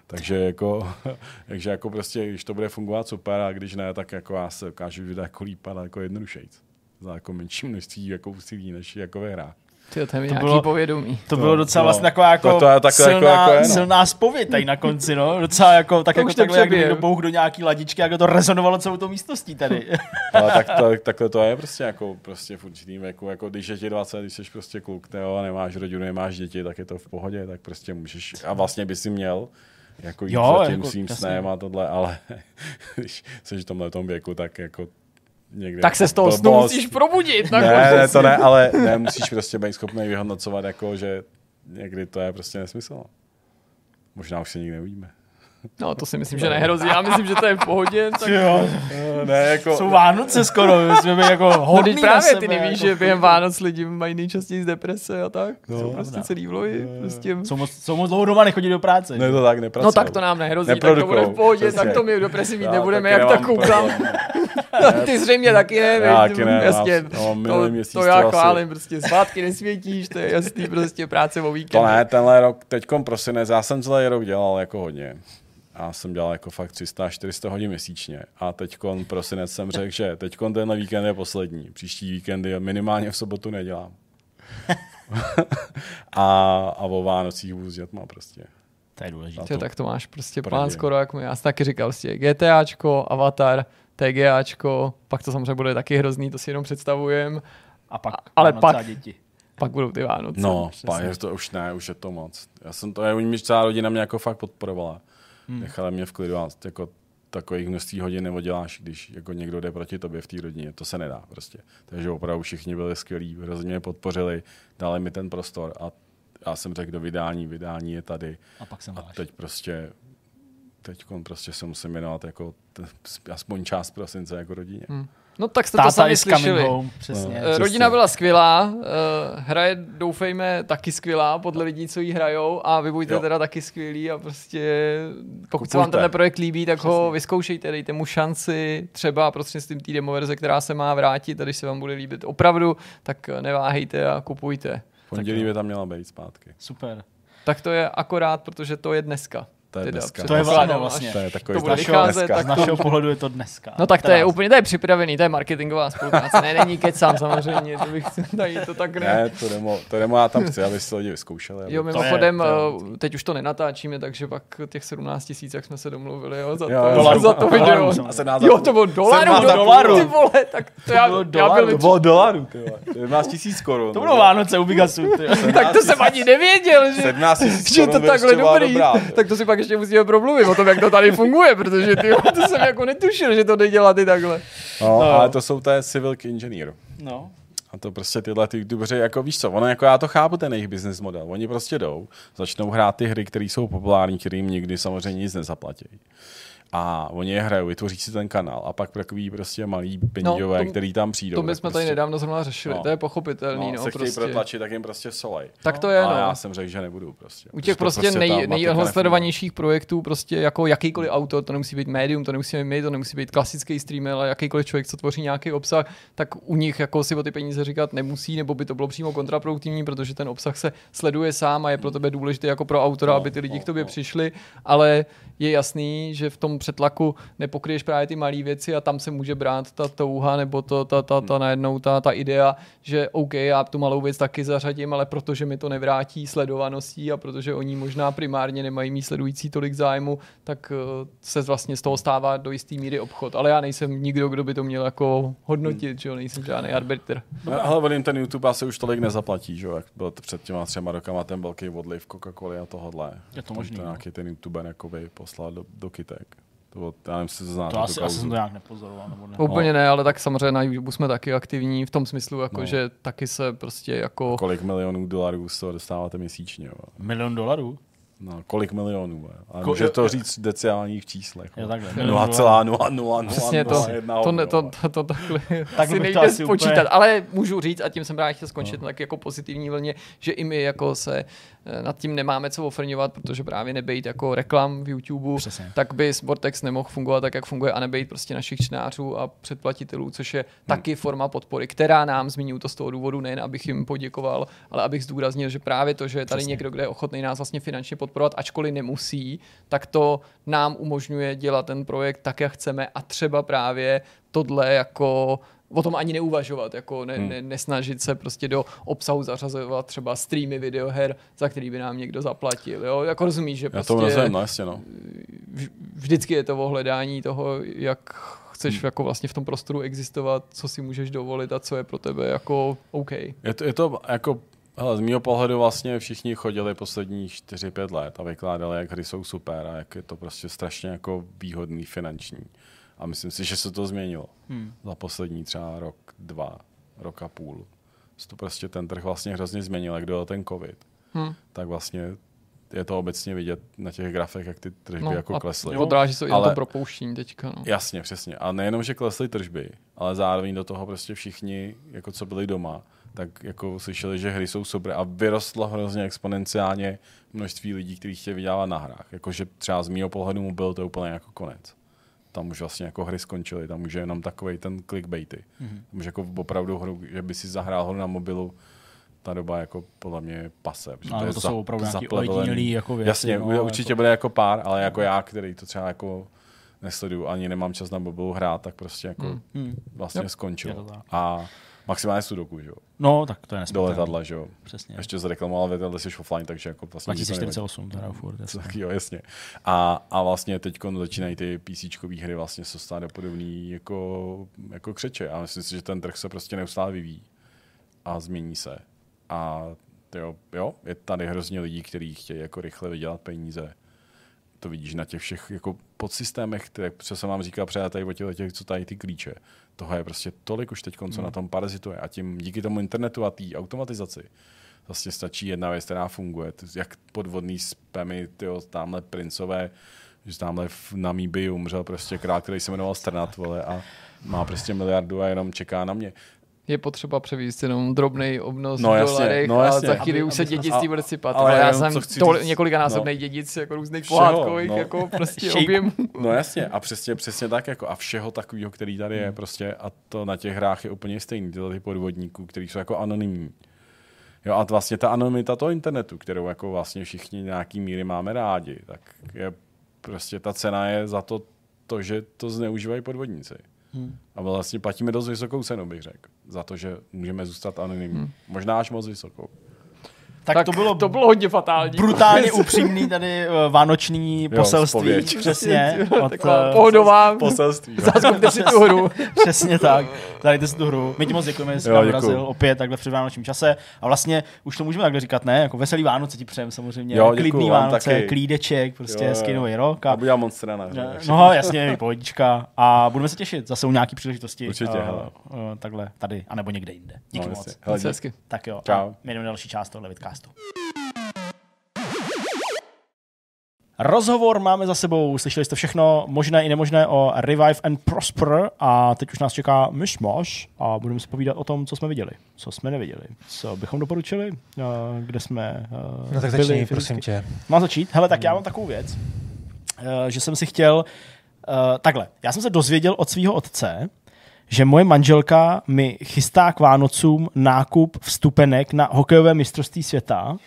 Takže jako, takže jako prostě, když to bude fungovat super a když ne, tak jako já se dokážu vydat jako líp a jako jednodušejc. Za jako menší množství jako úsilí než jako ve hrách. Tyjo, to je To bylo- povědomí. To bylo docela no. vlastně taková jako, To- to je takhle jako- silná, jako je, no. silná spověď tady na konci, no. Docela jako, tak To jako takhle, jak někdo bouch do nějaký ladičky, jak to rezonovalo celou tou místností tady. Ale tak, to, takhle to je prostě jako prostě v určitým věku, jako když je ti 20, když jsi prostě kluk, jo, a nemáš rodinu, nemáš děti, tak je to v pohodě, tak prostě můžeš, a vlastně by si měl jako jít Jo, za tím jako, svým snem a tohle, ale když jsi v tomhle tom věku, tak jako někde Tak se z toho snu musíš probudit. Ne, ne, to ne, ale ne, musíš prostě být schopný vyhodnocovat, jako, že někdy to je prostě nesmysl. Možná už se nikdy neuvidíme. No, to si myslím, že nehrozí. Já myslím, že to je v pohodě. Tak... jo. Ne, jako, Jsou Vánoce skoro, my jsme byli jako No, hodný na právě sebe, ty nevíš, jako že během. Vánoc lidi mají nejčastěji z deprese a tak. No, Jsou prostě celý vlohy. Prostě... Jsou moc, jsou moc dlouho doma, nechodí do práce. ne, to tak nepracuje. No tak to nám nehrozí, tak to bude v pohodě, přesně. tak to my v depresi mít Já nebudeme, jak tak koukám. problém. Ty zřejmě taky ne, Já taky ne, jasně, já- no, to, to to já asi- chválím, prostě svátky nesvětíš, to je jasný, prostě práce o víkendu. To ne, tenhle rok, teďkom prosinec, já jsem celý rok dělal jako hodně. Já jsem dělal jako fakt 300-400 hodin měsíčně. A teďkon prosinec jsem řekl, že teďkon tenhle víkend je poslední. Příští víkendy minimálně v sobotu nedělám. a, a o Vánocích budu s dětma prostě. To je důležité. Tyjo, tak to máš prostě Pravdě. plán skoro jak my. Já jsem taky říkal si GTAčko, Avatar, TGAčko, pak to samozřejmě bude taky hrozný, to si jenom představujem. A pak ale Vánoce pak- a děti. Pak budou ty Vánoce. No, přesně. pa, je to už ne, už je to moc. Já jsem to, já, mě celá rodina mě jako fakt podporovala. Hmm. Nechala mě v klidu a jako takových množství hodin neoděláš, když jako někdo jde proti tobě v té rodině. To se nedá prostě. Takže opravdu všichni byli skvělí, hrozně mě podpořili, dali mi ten prostor a já jsem řekl do vydání, vydání je tady. A pak jsem A teď prostě teď prostě se musím jmenovat jako t- aspoň část prosince jako rodině. Hm. No tak jste to Táta sami is coming slyšeli. home, přesně. No. Eh, Rodina byla skvělá, eh, hra je doufejme taky skvělá podle lidí, co jí hrajou a vy buďte Jo. teda taky skvělí a prostě pokud se vám Kupujte. tenhle projekt líbí, tak ho vyzkoušejte, dejte mu šanci třeba prostřednictvím té demoverze, která se má vrátit a když se vám bude líbit opravdu, tak neváhejte a kupujte. V pondělí by tam měla být zpátky. Super. Tak to je akorát, protože to je dneska. To je Teda dneska. To je ano, vlastně. To je takový to bude vycházet, tak Z našeho pohledu je to dneska. No tak to je úplně, to je připravený, to je marketingová spolupráce, ne, není kecám samozřejmě, to bych tady to tak ne. Ne, to demo, to demo já tam chci, aby si to lidi vyzkoušeli. Jo, mimochodem, eh, teď už to nenatáčíme, takže pak těch 17 tisíc, jak jsme se domluvili, jo, za to, Jo, za to video. Dolarů, A samozřejmě. se dá Jo, to bylo dolarů, 17 do, dolarů. ty vole, tak to, já, bylo já dolarů. byl To bylo dolarů, ty vole. 17 tisíc korun. To budou Vánoce u Bigasu. tak to jsem ani nevěděl, že, 17 tisíc že to takhle dobrý. tak to si pak ještě musíme promluvit o tom, jak to tady funguje, protože ty, to jsem jako netušil, že to jde dělat i takhle. No, no. ale to jsou té civil engineer. No. A to prostě tyhle ty youtubeři, jako víš co, ono jako já to chápu, ten jejich business model. Oni prostě jdou, začnou hrát ty hry, které jsou populární, kterým nikdy samozřejmě nic nezaplatí. A oni je hrajou, vytvoří si ten kanál a pak takový prostě malý penízové, to- no, který tam přijdou. To my jsme prostě, tady nedávno zrovna řešili, No. to je pochopitelný. no, No, se chtějí prostě. protlačit, tak jim prostě solej. Tak to je, Ale no. já jsem řekl, že nebudu prostě. U těch prostě, ta nej, nejhlasledovanějších projektů, prostě jako jakýkoliv autor, to nemusí být médium, to nemusí být my, to nemusí být klasický streamer, ale jakýkoliv člověk, co tvoří nějaký obsah, tak u nich jako si o ty peníze říkat nemusí, nebo by to bylo přímo kontraproduktivní, protože ten obsah se sleduje sám a je pro tebe důležité jako pro autora, No, aby ty lidi no, k tobě no. přišli, ale je jasný, že v tom přetlaku nepokryješ právě ty malé věci a tam se může brát ta touha nebo to, ta, ta, ta najednou ta, ta idea, že OK, já tu malou věc taky zařadím, ale protože mi to nevrátí sledovaností a protože oni možná primárně nemají mý sledující tolik zájmu, tak eh, se vlastně z toho stává do jisté míry obchod. Ale já nejsem nikdo, kdo by to měl jako hodnotit, že jo, nejsem žádný arbitr. No, ale on jim ten YouTube asi už tolik nezaplatí, že jo, jak byl před těma třema rokama ten velký odliv Coca-Coly a tohodle. Je to Tam možný, no. nějaký ten YouTuber jakoby poslal do, do kytek. To bylo, já nevím, jestli to znáte. To asi, asi jsem to nějak nepozoroval. Nebo ne. Úplně ne, ale tak samozřejmě na YouTube jsme taky aktivní v tom smyslu, jako No. že taky se prostě jako... Kolik milionů dolarů z toho dostáváte měsíčně? Jo? Milion dolarů? No, kolik milionů? Ale Ko- může to říct v deciálních číslech. Jo, takhle. No, Milion dolarů. 0,0001 Přesně to, to, to, to, to takhle bych to nejde asi spočítat, úplně- ale můžu říct, a tím jsem právě chtěl skončit no. tak jako pozitivní vlně, že i my jako se eh, nad tím nemáme co ofrňovat, protože právě nebejt jako reklam v YouTube, Přesně. tak by Vortex nemohl fungovat tak, jak funguje a nebejt prostě našich čtenářů a předplatitelů, což je taky forma podpory, která nám zmiňuji to z toho důvodu, nejen abych jim poděkoval, ale abych zdůraznil, že právě to, že je tady Přesně. někdo, kdo je ochotný nás vlastně finančně podporovat, ačkoliv nemusí, tak to nám umožňuje dělat ten projekt tak, jak chceme a třeba právě tohle jako o tom ani neuvažovat, jako ne, Hmm. ne, nesnažit se prostě do obsahu zařazovat třeba streamy videoher, za který by nám někdo zaplatil, jo? Jako rozumíš, že Já prostě to rozumím, no jasně, no. vždycky je to o hledání toho, jak chceš jako vlastně v tom prostoru existovat, co si můžeš dovolit a co je pro tebe jako OK. Je to, je to jako, hele, z mého pohledu vlastně všichni chodili posledních 4-5 let a vykládali, jak hry jsou super a jak je to prostě strašně jako výhodný finanční. A myslím si, že se to změnilo Hmm. za poslední třeba rok, dva, rok a půl. Se to prostě ten trh vlastně hrozně změnil, jak byl ten covid. Hm. Tak vlastně je to obecně vidět na těch grafech, jak ty tržby No, jako a klesly. odráží se i na Ale- to propouštění teďka. No. Jasně, přesně. A nejenom, že klesly tržby, ale zároveň do toho prostě všichni, jako co byli doma, tak jako slyšeli, že hry jsou super a vyrostlo hrozně exponenciálně množství lidí, kteří chtějí vydělávat na hrách. Jakože třeba z mého pohledu mu byl to úplně jako konec. Tam už vlastně jako hry skončily, tam už je jenom takový ten clickbaity. Mm-hmm. Tam už jako opravdu hru, že by si zahrál hru na mobilu, ta doba jako podle mě je pase. protože Ale je to jsou opravdu nějaký jako věci, Jasně, no, určitě jako- bude jako pár, ale jako já, který to třeba jako nesleduju, ani nemám čas na mobilu hrát, tak prostě jako Hmm. Vlastně Yep. skončil. To. A maximálně sudoku, že jo. No, tak to je Do nesmyslné. letadla, že jo. Přesně. Ještě zreklamoval letadle jsi offline, takže jako vlastně... nikdo to nevadí. 2048, teda furt. jasně. Tak jo, jasně. A, a vlastně teď začínají ty PC hry vlastně se stát do podobný jako, jako křeče. A myslím si, že ten trh se prostě neustále vyvíjí a změní se. A jo, jo, je tady hrozně lidí, kteří chtějí jako rychle vydělat peníze. To vidíš na těch všech jako podsystémech, které, co jsem vám říkal před tady o těch, těch, co tady ty klíče. Toho je prostě tolik už teď, co na tom parazituje. A tím díky tomu internetu a té automatizaci vlastně stačí jedna věc, která funguje. Jak podvodný spamy, tyjo, tamhle princové, že tamhle v Namíbii umřel prostě král, který se jmenoval Strnat, vole, a má prostě miliardu a jenom čeká na mě. Je potřeba převíst jenom drobný obnos No v jasně, dolarech no a jasně. za chvíli už se dědictví a- bude sypat. ale já jsem to, několikanásobný no. dědic jako různých Všeho, pohádkových no. jako prostě objemů. No jasně, a přesně, přesně tak jako a všeho takového, který tady Hmm. je prostě a to na těch hrách je úplně stejný, tyhle ty podvodníků, který jsou jako anonymní. Jo a vlastně ta anonymita toho internetu, kterou jako vlastně všichni nějaký míry máme rádi, tak je prostě ta cena je za to, to že to zneužívají podvodníci. Hmm. A vlastně platíme dost vysokou cenu, bych řekl, za to, že můžeme zůstat anonymní. Hmm. Možná až moc vysokou. Tak, to bylo to bylo hodně fatální. brutálně upřímný tady eh, vánoční poselství. zpověď. Přesně. Od, Taková eh, pohodová. Poselství. Zaskupte si tu hru. Přesně tak. Dajte si tu hru. My ti moc děkujeme, že jsi Jo, dorazil opět takhle při vánočním čase. A vlastně už to můžeme takhle říkat, ne? Jako veselý Vánoce ti přejem samozřejmě. Jo, děkuju Klidný Vánoce, taky. klídeček, prostě Jo, hezký jo. nový rok. A A, budu já moc strana. no jasně, pohodička. A budeme se těšit zase u nějaký příležitosti. Určitě, eh, eh, takhle tady, anebo někde jinde. Díky No, moc. Hele. Tak jo, Čau. a my jdeme na další část tohle vidcastu. Rozhovor máme za sebou, slyšeli jste všechno možné i nemožné o Revive and Prosper a teď už nás čeká myšmaš a budeme si povídat o tom, co jsme viděli, co jsme neviděli, co bychom doporučili, eh, kde jsme eh, No tak byli začni, prosím tě. Mám začít? Hele, tak já mám takovou věc, eh, že jsem si chtěl, takhle, já jsem se dozvěděl od svého otce, že moje manželka mi chystá k Vánocům nákup vstupenek na hokejové mistrovství světa.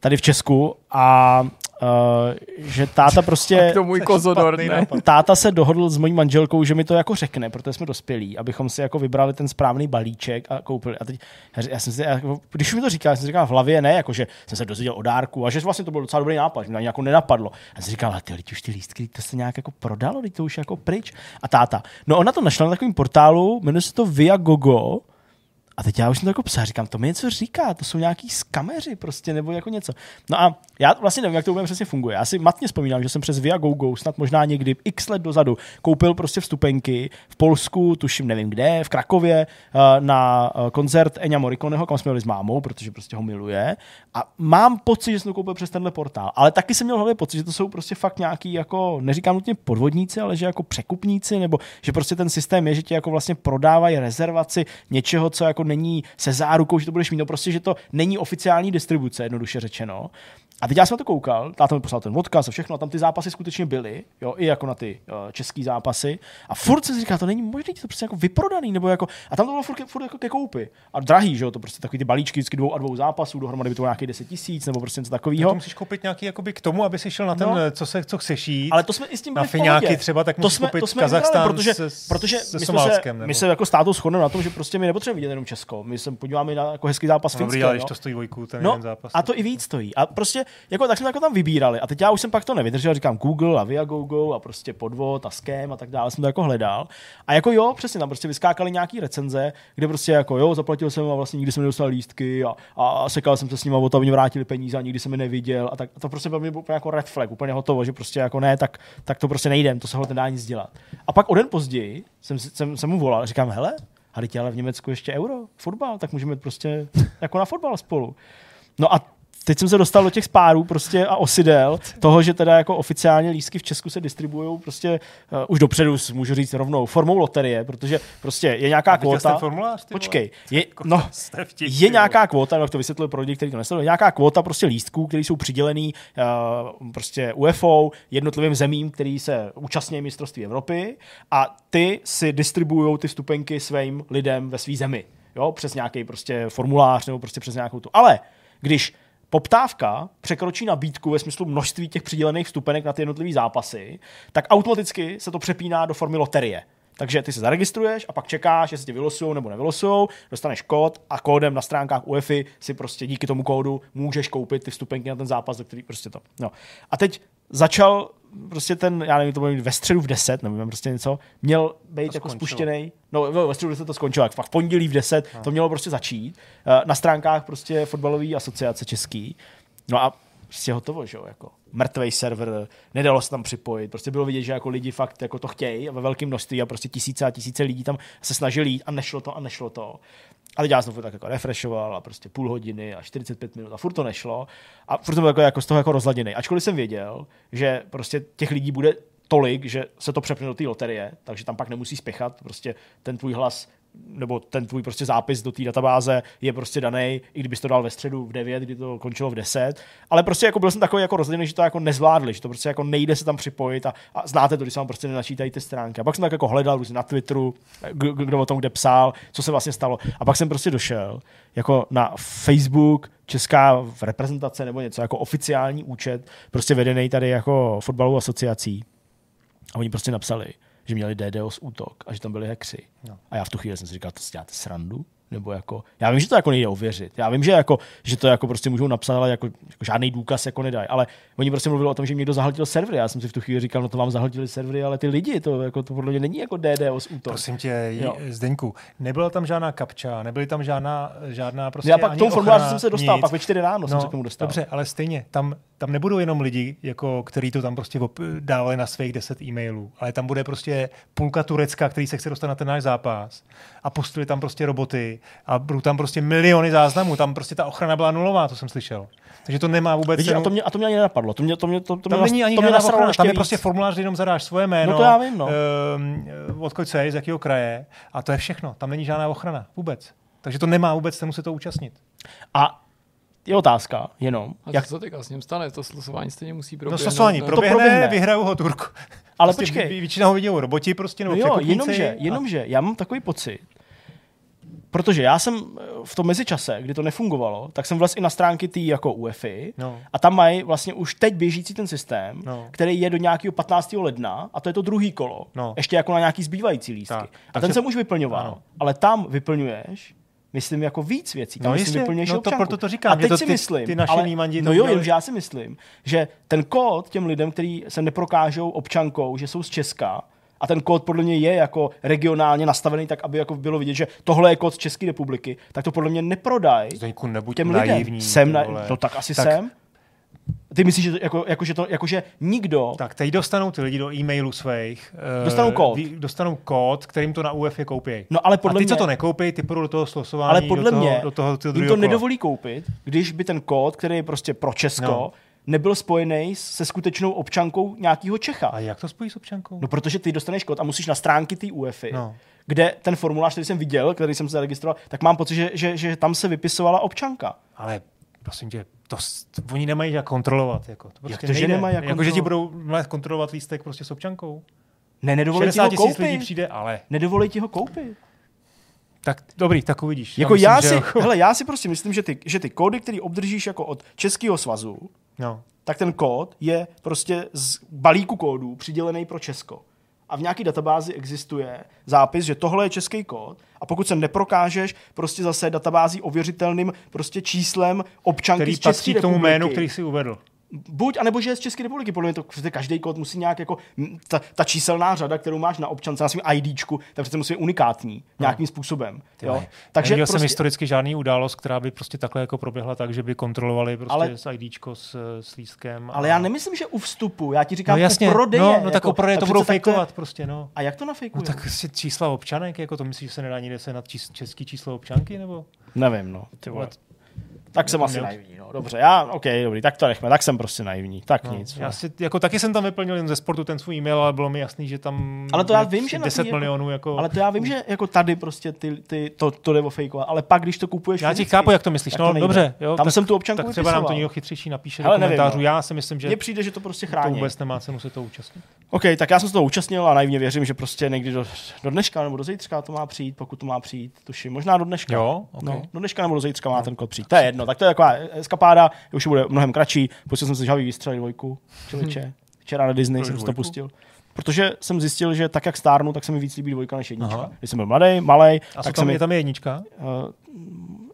Tady v Česku. A uh, že táta prostě... To můj kozodor, ne? nápad. Táta se dohodl s mojí manželkou, že mi to jako řekne, protože jsme dospělí, abychom si jako vybrali ten správný balíček a koupili. A teď, já, jsem si, jako, když mi to říkal, já jsem si říkal v hlavě, ne, jako že jsem se dozvěděl o dárku a že vlastně to byl docela dobrý nápad, že mě ani jako nenapadlo. A jsem si říkal, ale ty lidi už ty lístky, to se nějak jako prodalo, teď to už jako pryč. A táta, no ona to našla na takovém portálu, jmenuje se to Viagogo, a teď já už jsem to jako psal, říkám, to mi něco říká, to jsou nějaký skameři prostě, nebo jako něco. No a já vlastně nevím, jak to úplně přesně funguje. Já si matně vzpomínám, že jsem přes Viagogo, snad možná někdy x let dozadu, koupil prostě vstupenky v Polsku, tuším nevím kde, v Krakově, eh, na eh, koncert Enya Morriconeho, kam jsme jeli s mámou, protože prostě ho miluje. A mám pocit, že jsem to koupil přes tenhle portál. Ale taky jsem měl hlavně pocit, že to jsou prostě fakt nějaký, jako, neříkám nutně podvodníci, ale že jako překupníci, nebo že prostě ten systém je, že ti jako vlastně prodávají rezervaci něčeho, co jako není se zárukou, že to budeš mít. No prostě, že to není oficiální distribuce, jednoduše řečeno. A teď já jsem na to koukal, táta mi poslal ten odkaz a všechno, a tam ty zápasy skutečně byly, jo, i jako na ty uh, český zápasy. A furt jsem si říkal, to není možné, to prostě jako vyprodaný, nebo jako, a tam to bylo furt, furt jako ke koupi. A drahý, že jo, to prostě takový ty balíčky vždycky dvou a dvou zápasů, dohromady by to bylo nějakých 10 tisíc, nebo prostě něco No takového. to musíš koupit nějaký jakoby k tomu, aby si šel na ten, No. no. co, se, co chceš jít. Ale to jsme i s tím Na byli fiňáky pohodě. třeba, tak to musíš jsme, koupit to jsme Kazachstán protože, se- protože se my, jsme se, my se jako státu shodneme na tom, že prostě my nepotřebujeme vidět jenom Česko. My se podíváme na jako hezký zápas No, Finska. dobrý, ale no. když to stojí dvojku, ten No, zápas. a to i víc stojí. A prostě, jako, tak jsme jako tam vybírali. A teď já už jsem pak to nevydržel, říkám Google a Viagogo a prostě podvod a scam a tak dále, jsem to jako hledal. A jako jo, přesně tam prostě vyskákaly nějaký recenze, kde prostě jako jo, zaplatil jsem a vlastně nikdy jsem nedostal lístky a, a sekal jsem se s nimi a o to oni vrátili peníze a nikdy jsem je neviděl. A tak a to prostě bylo mě úplně jako red flag, úplně hotovo, že prostě jako ne, tak, tak to prostě nejdem, to se ho nedá nic dělat. A pak o den později jsem, jsem, jsem mu volal, říkám, hele, a teď ale v Německu ještě euro, fotbal, tak můžeme prostě jako na fotbal spolu. No a teď jsem se dostal do těch spárů prostě a osidel toho, že teda jako oficiálně lístky v Česku se distribuují prostě uh, už dopředu, můžu říct rovnou, formou loterie, protože prostě je nějaká kvota. formulář? Počkej, je, Jako no, je nějaká kvota, no, jak to vysvětlil pro lidi, kteří to nesledují, nějaká kvota prostě lístků, které jsou přidělený uh, prostě UFO, jednotlivým zemím, který se účastní mistrovství Evropy a ty si distribuují ty vstupenky svým lidem ve své zemi. Jo, přes nějaký prostě formulář nebo prostě přes nějakou tu. Ale když poptávka překročí nabídku ve smyslu množství těch přidělených vstupenek na ty jednotlivé zápasy, tak automaticky se to přepíná do formy loterie. Takže ty se zaregistruješ a pak čekáš, jestli tě vylosujou nebo nevylosujou, dostaneš kód a kódem na stránkách UEFI si prostě díky tomu kódu můžeš koupit ty vstupenky na ten zápas, do který prostě to. No. A teď začal prostě ten, já nevím, to bylo ve středu v 10, nebo prostě něco, měl být jako skončilo. spuštěný. No, ve středu v 10 to skončilo, jak fakt v pondělí v 10 to mělo prostě začít. Eh, Na stránkách prostě fotbalové asociace český. No a prostě hotovo, že jo, jako mrtvý server, nedalo se tam připojit, prostě bylo vidět, že jako lidi fakt jako to chtějí a ve velkém množství a prostě tisíce a tisíce lidí tam se snažili jít a nešlo to a nešlo to. Ale já jsem to tak jako refreshoval a prostě půl hodiny a 45 minut a furt to nešlo a furt jsem byl jako, jako z toho jako rozladěný. Ačkoliv jsem věděl, že prostě těch lidí bude tolik, že se to přepne do té loterie, takže tam pak nemusí spěchat, prostě ten tvůj hlas nebo ten tvůj prostě zápis do té databáze je prostě daný, i kdybys to dal ve středu v 9, kdy to končilo v 10. Ale prostě jako byl jsem takový jako rozdělený, že to jako nezvládli, že to prostě jako nejde se tam připojit a, a znáte to, když se vám prostě nenačítají ty stránky. A pak jsem tak jako hledal různě na Twitteru, kdo o tom kde psal, co se vlastně stalo. A pak jsem prostě došel jako na Facebook česká reprezentace nebo něco jako oficiální účet, prostě vedený tady jako fotbalovou asociací. A oni prostě napsali, že měli DDoS útok a že tam byli hexy. No. A já v tu chvíli jsem si říkal, to si děláte srandu? Nebo jako, já vím, že to jako nejde ověřit. Já vím, že, jako, že to jako prostě můžou napsat, ale jako, jako žádný důkaz jako nedají. Ale oni prostě mluvili o tom, že někdo zahltil servery. Já jsem si v tu chvíli říkal, no to vám zahltili servery, ale ty lidi, to, jako, to podle mě není jako DDoS útok. Prosím tě, Jo. Zdeňku, nebyla tam žádná kapča, nebyly tam žádná, žádná prostě já pak tomu formuláři jsem se dostal, nic. pak ve čtyři ráno jsem se k tomu dostal. Dobře, ale stejně, tam, tam nebudou jenom lidi, jako, který to tam prostě dávali na svých 10 e-mailů, ale tam bude prostě půlka Turecka, který se chce dostat na ten náš zápas a pustili tam prostě roboty a budou tam prostě miliony záznamů, tam prostě ta ochrana byla nulová, to jsem slyšel. Takže to nemá vůbec Vidíš, a cenu. to mě, a to mě ani nenapadlo. To mě, to mě, to, to Tam mě, není ani to mě ochrana, tam je víc. prostě formulář, kde jenom zadáš svoje jméno, No to já vím, no. ehm, odkud jsi, z jakého kraje a to je všechno. Tam není žádná ochrana vůbec. Takže to nemá vůbec cenu se to účastnit. A je otázka jenom, A jak, co se teďka s ním stane? To slosování stejně musí No proběhnout. slosování ne? proběhne, proběhne. vyhrajou ho Turku. Ale prostě počkej. vě- Většina ho viděl roboti prostě, nebo no jo, překupníci jenomže, a- jenomže, já mám takový pocit, protože já jsem eh, v tom mezičase, kdy to nefungovalo, tak jsem vlez i na stránky tý jako UEFI No. a tam mají vlastně už teď běžící ten systém, No. který je do nějakého 15. ledna a to je to druhý kolo. No. Ještě jako na nějaký zbývající lístky. Tak, a ten takže- jsem už vyplňoval, ano. ale tam vyplňuješ myslím jako víc věcí. Tam No myslím, jistě, no to občanku. proto to říkám, A teď to si ty- myslím, ty naši ale, no jo, udělali- jenže já si myslím, že ten kód těm lidem, kteří se neprokážou občankou, že jsou z Česka, a ten kód podle mě je jako regionálně nastavený tak, aby jako bylo vidět, že tohle je kód z České republiky, tak to podle mě neprodají Zdeňku, nebuď těm naivní. lidem. Jsem na, no tak asi Tak- jsem. Ty myslíš, že, to, jako, jako, že, to, jako, že nikdo... Tak teď dostanou ty lidi do e-mailů svých. eh, Dostanou kód. ví- Dostanou kód, kterým to na UEFI koupí. No ale podle a ty, mě, co to nekoupí, ty půjdou do toho slosování, ale podle do toho, mě do toho, do toho jim to kola. nedovolí koupit, když by ten kód, který je prostě pro Česko, No. nebyl spojený se skutečnou občankou nějakého Čecha. A jak to spojí s občankou? No protože ty dostaneš kód a musíš na stránky té UEFI, No. kde ten formulář, který jsem viděl, který jsem se zaregistroval, tak mám pocit, že, že, že tam se vypisovala občanka. Ale prosím tě, to, to oni nemají jak kontrolovat. Jako. To prostě to, že nejde. nemají jak jako, že ti budou kontrolovat lístek prostě s občankou? Ne, nedovolí ti 60 ho tisíc lidí koupit. přijde, ale Nedovolí ti ho koupit. tak dobrý, tak uvidíš. Jako myslím, já, že si, jako- hele, já si prostě myslím, že ty, že ty kódy, které obdržíš jako od Českého svazu, No. tak ten kód je prostě z balíku kódů přidělený pro Česko. A v nějaké databázi existuje zápis, že tohle je český kód a pokud se neprokážeš prostě zase databází ověřitelným prostě číslem občanky Který z České patří k tomu republiky, jménu, který si uvedl. Buď, anebo že je z České republiky. Podle mě to každý kód musí nějak jako, ta, ta číselná řada, kterou máš na občance, na svém IDčku, tak přece musí být unikátní nějakým způsobem. Jo? Takže Takže Neviděl jsem prostě, historicky žádný událost, která by prostě takhle jako proběhla tak, že by kontrolovali prostě Ale- ale, s IDčko s, s lístkem. ale a... já nemyslím, že u vstupu, já ti říkám No jasně, u prodeje. no, no tak jako, u prodeje to budou fejkovat prostě, no. A jak to nafejkují? No tak si čísla občanek, jako to myslíš, že se nedá nikde se nad čís, český číslo občanky, nebo? Nevím, no. Ty vole. Ale- Tak jsem asi naivní, no. Dobře, já, OK, dobrý, tak to nechme, tak jsem prostě naivní, tak No, nic. já si, jako taky jsem tam vyplnil jen ze sportu ten svůj e-mail, ale bylo mi jasný, že tam Ale to já vím, že na 10 tý jako- milionů jako... Ale to já vím, že jako tady prostě ty, ty, to, to jde o fejkovat, ale pak, když to kupuješ já ti chápu, jak to myslíš. tak No to dobře, jo, Tam tak, jsem tu občanku tak třeba nám to vypisoval. někdo chytřejší napíše Hele, do nevím, komentářů. no. Já si myslím, že Mně přijde, že to prostě to chrání. vůbec nemá cenu se to účastnit. OK, tak já jsem se toho účastnil a naivně věřím, že prostě někdy do, do dneška nebo do zítřka to má přijít, pokud to má přijít, tuším, možná do dneška. Jo, ok. no, do dneška nebo do zítřka má ten kód přijít. To je jedno, tak to je taková eskapáda, už bude mnohem kratší. Pustil jsem si žhavý výstřel dvojku, člověče. Včera na Disney jsem to pustil. Protože jsem zjistil, že tak, jak stárnu, tak se mi víc líbí dvojka než jednička. Aha. Když jsem byl mladý, malý, A tak se tam, mi je tam je jednička? Uh,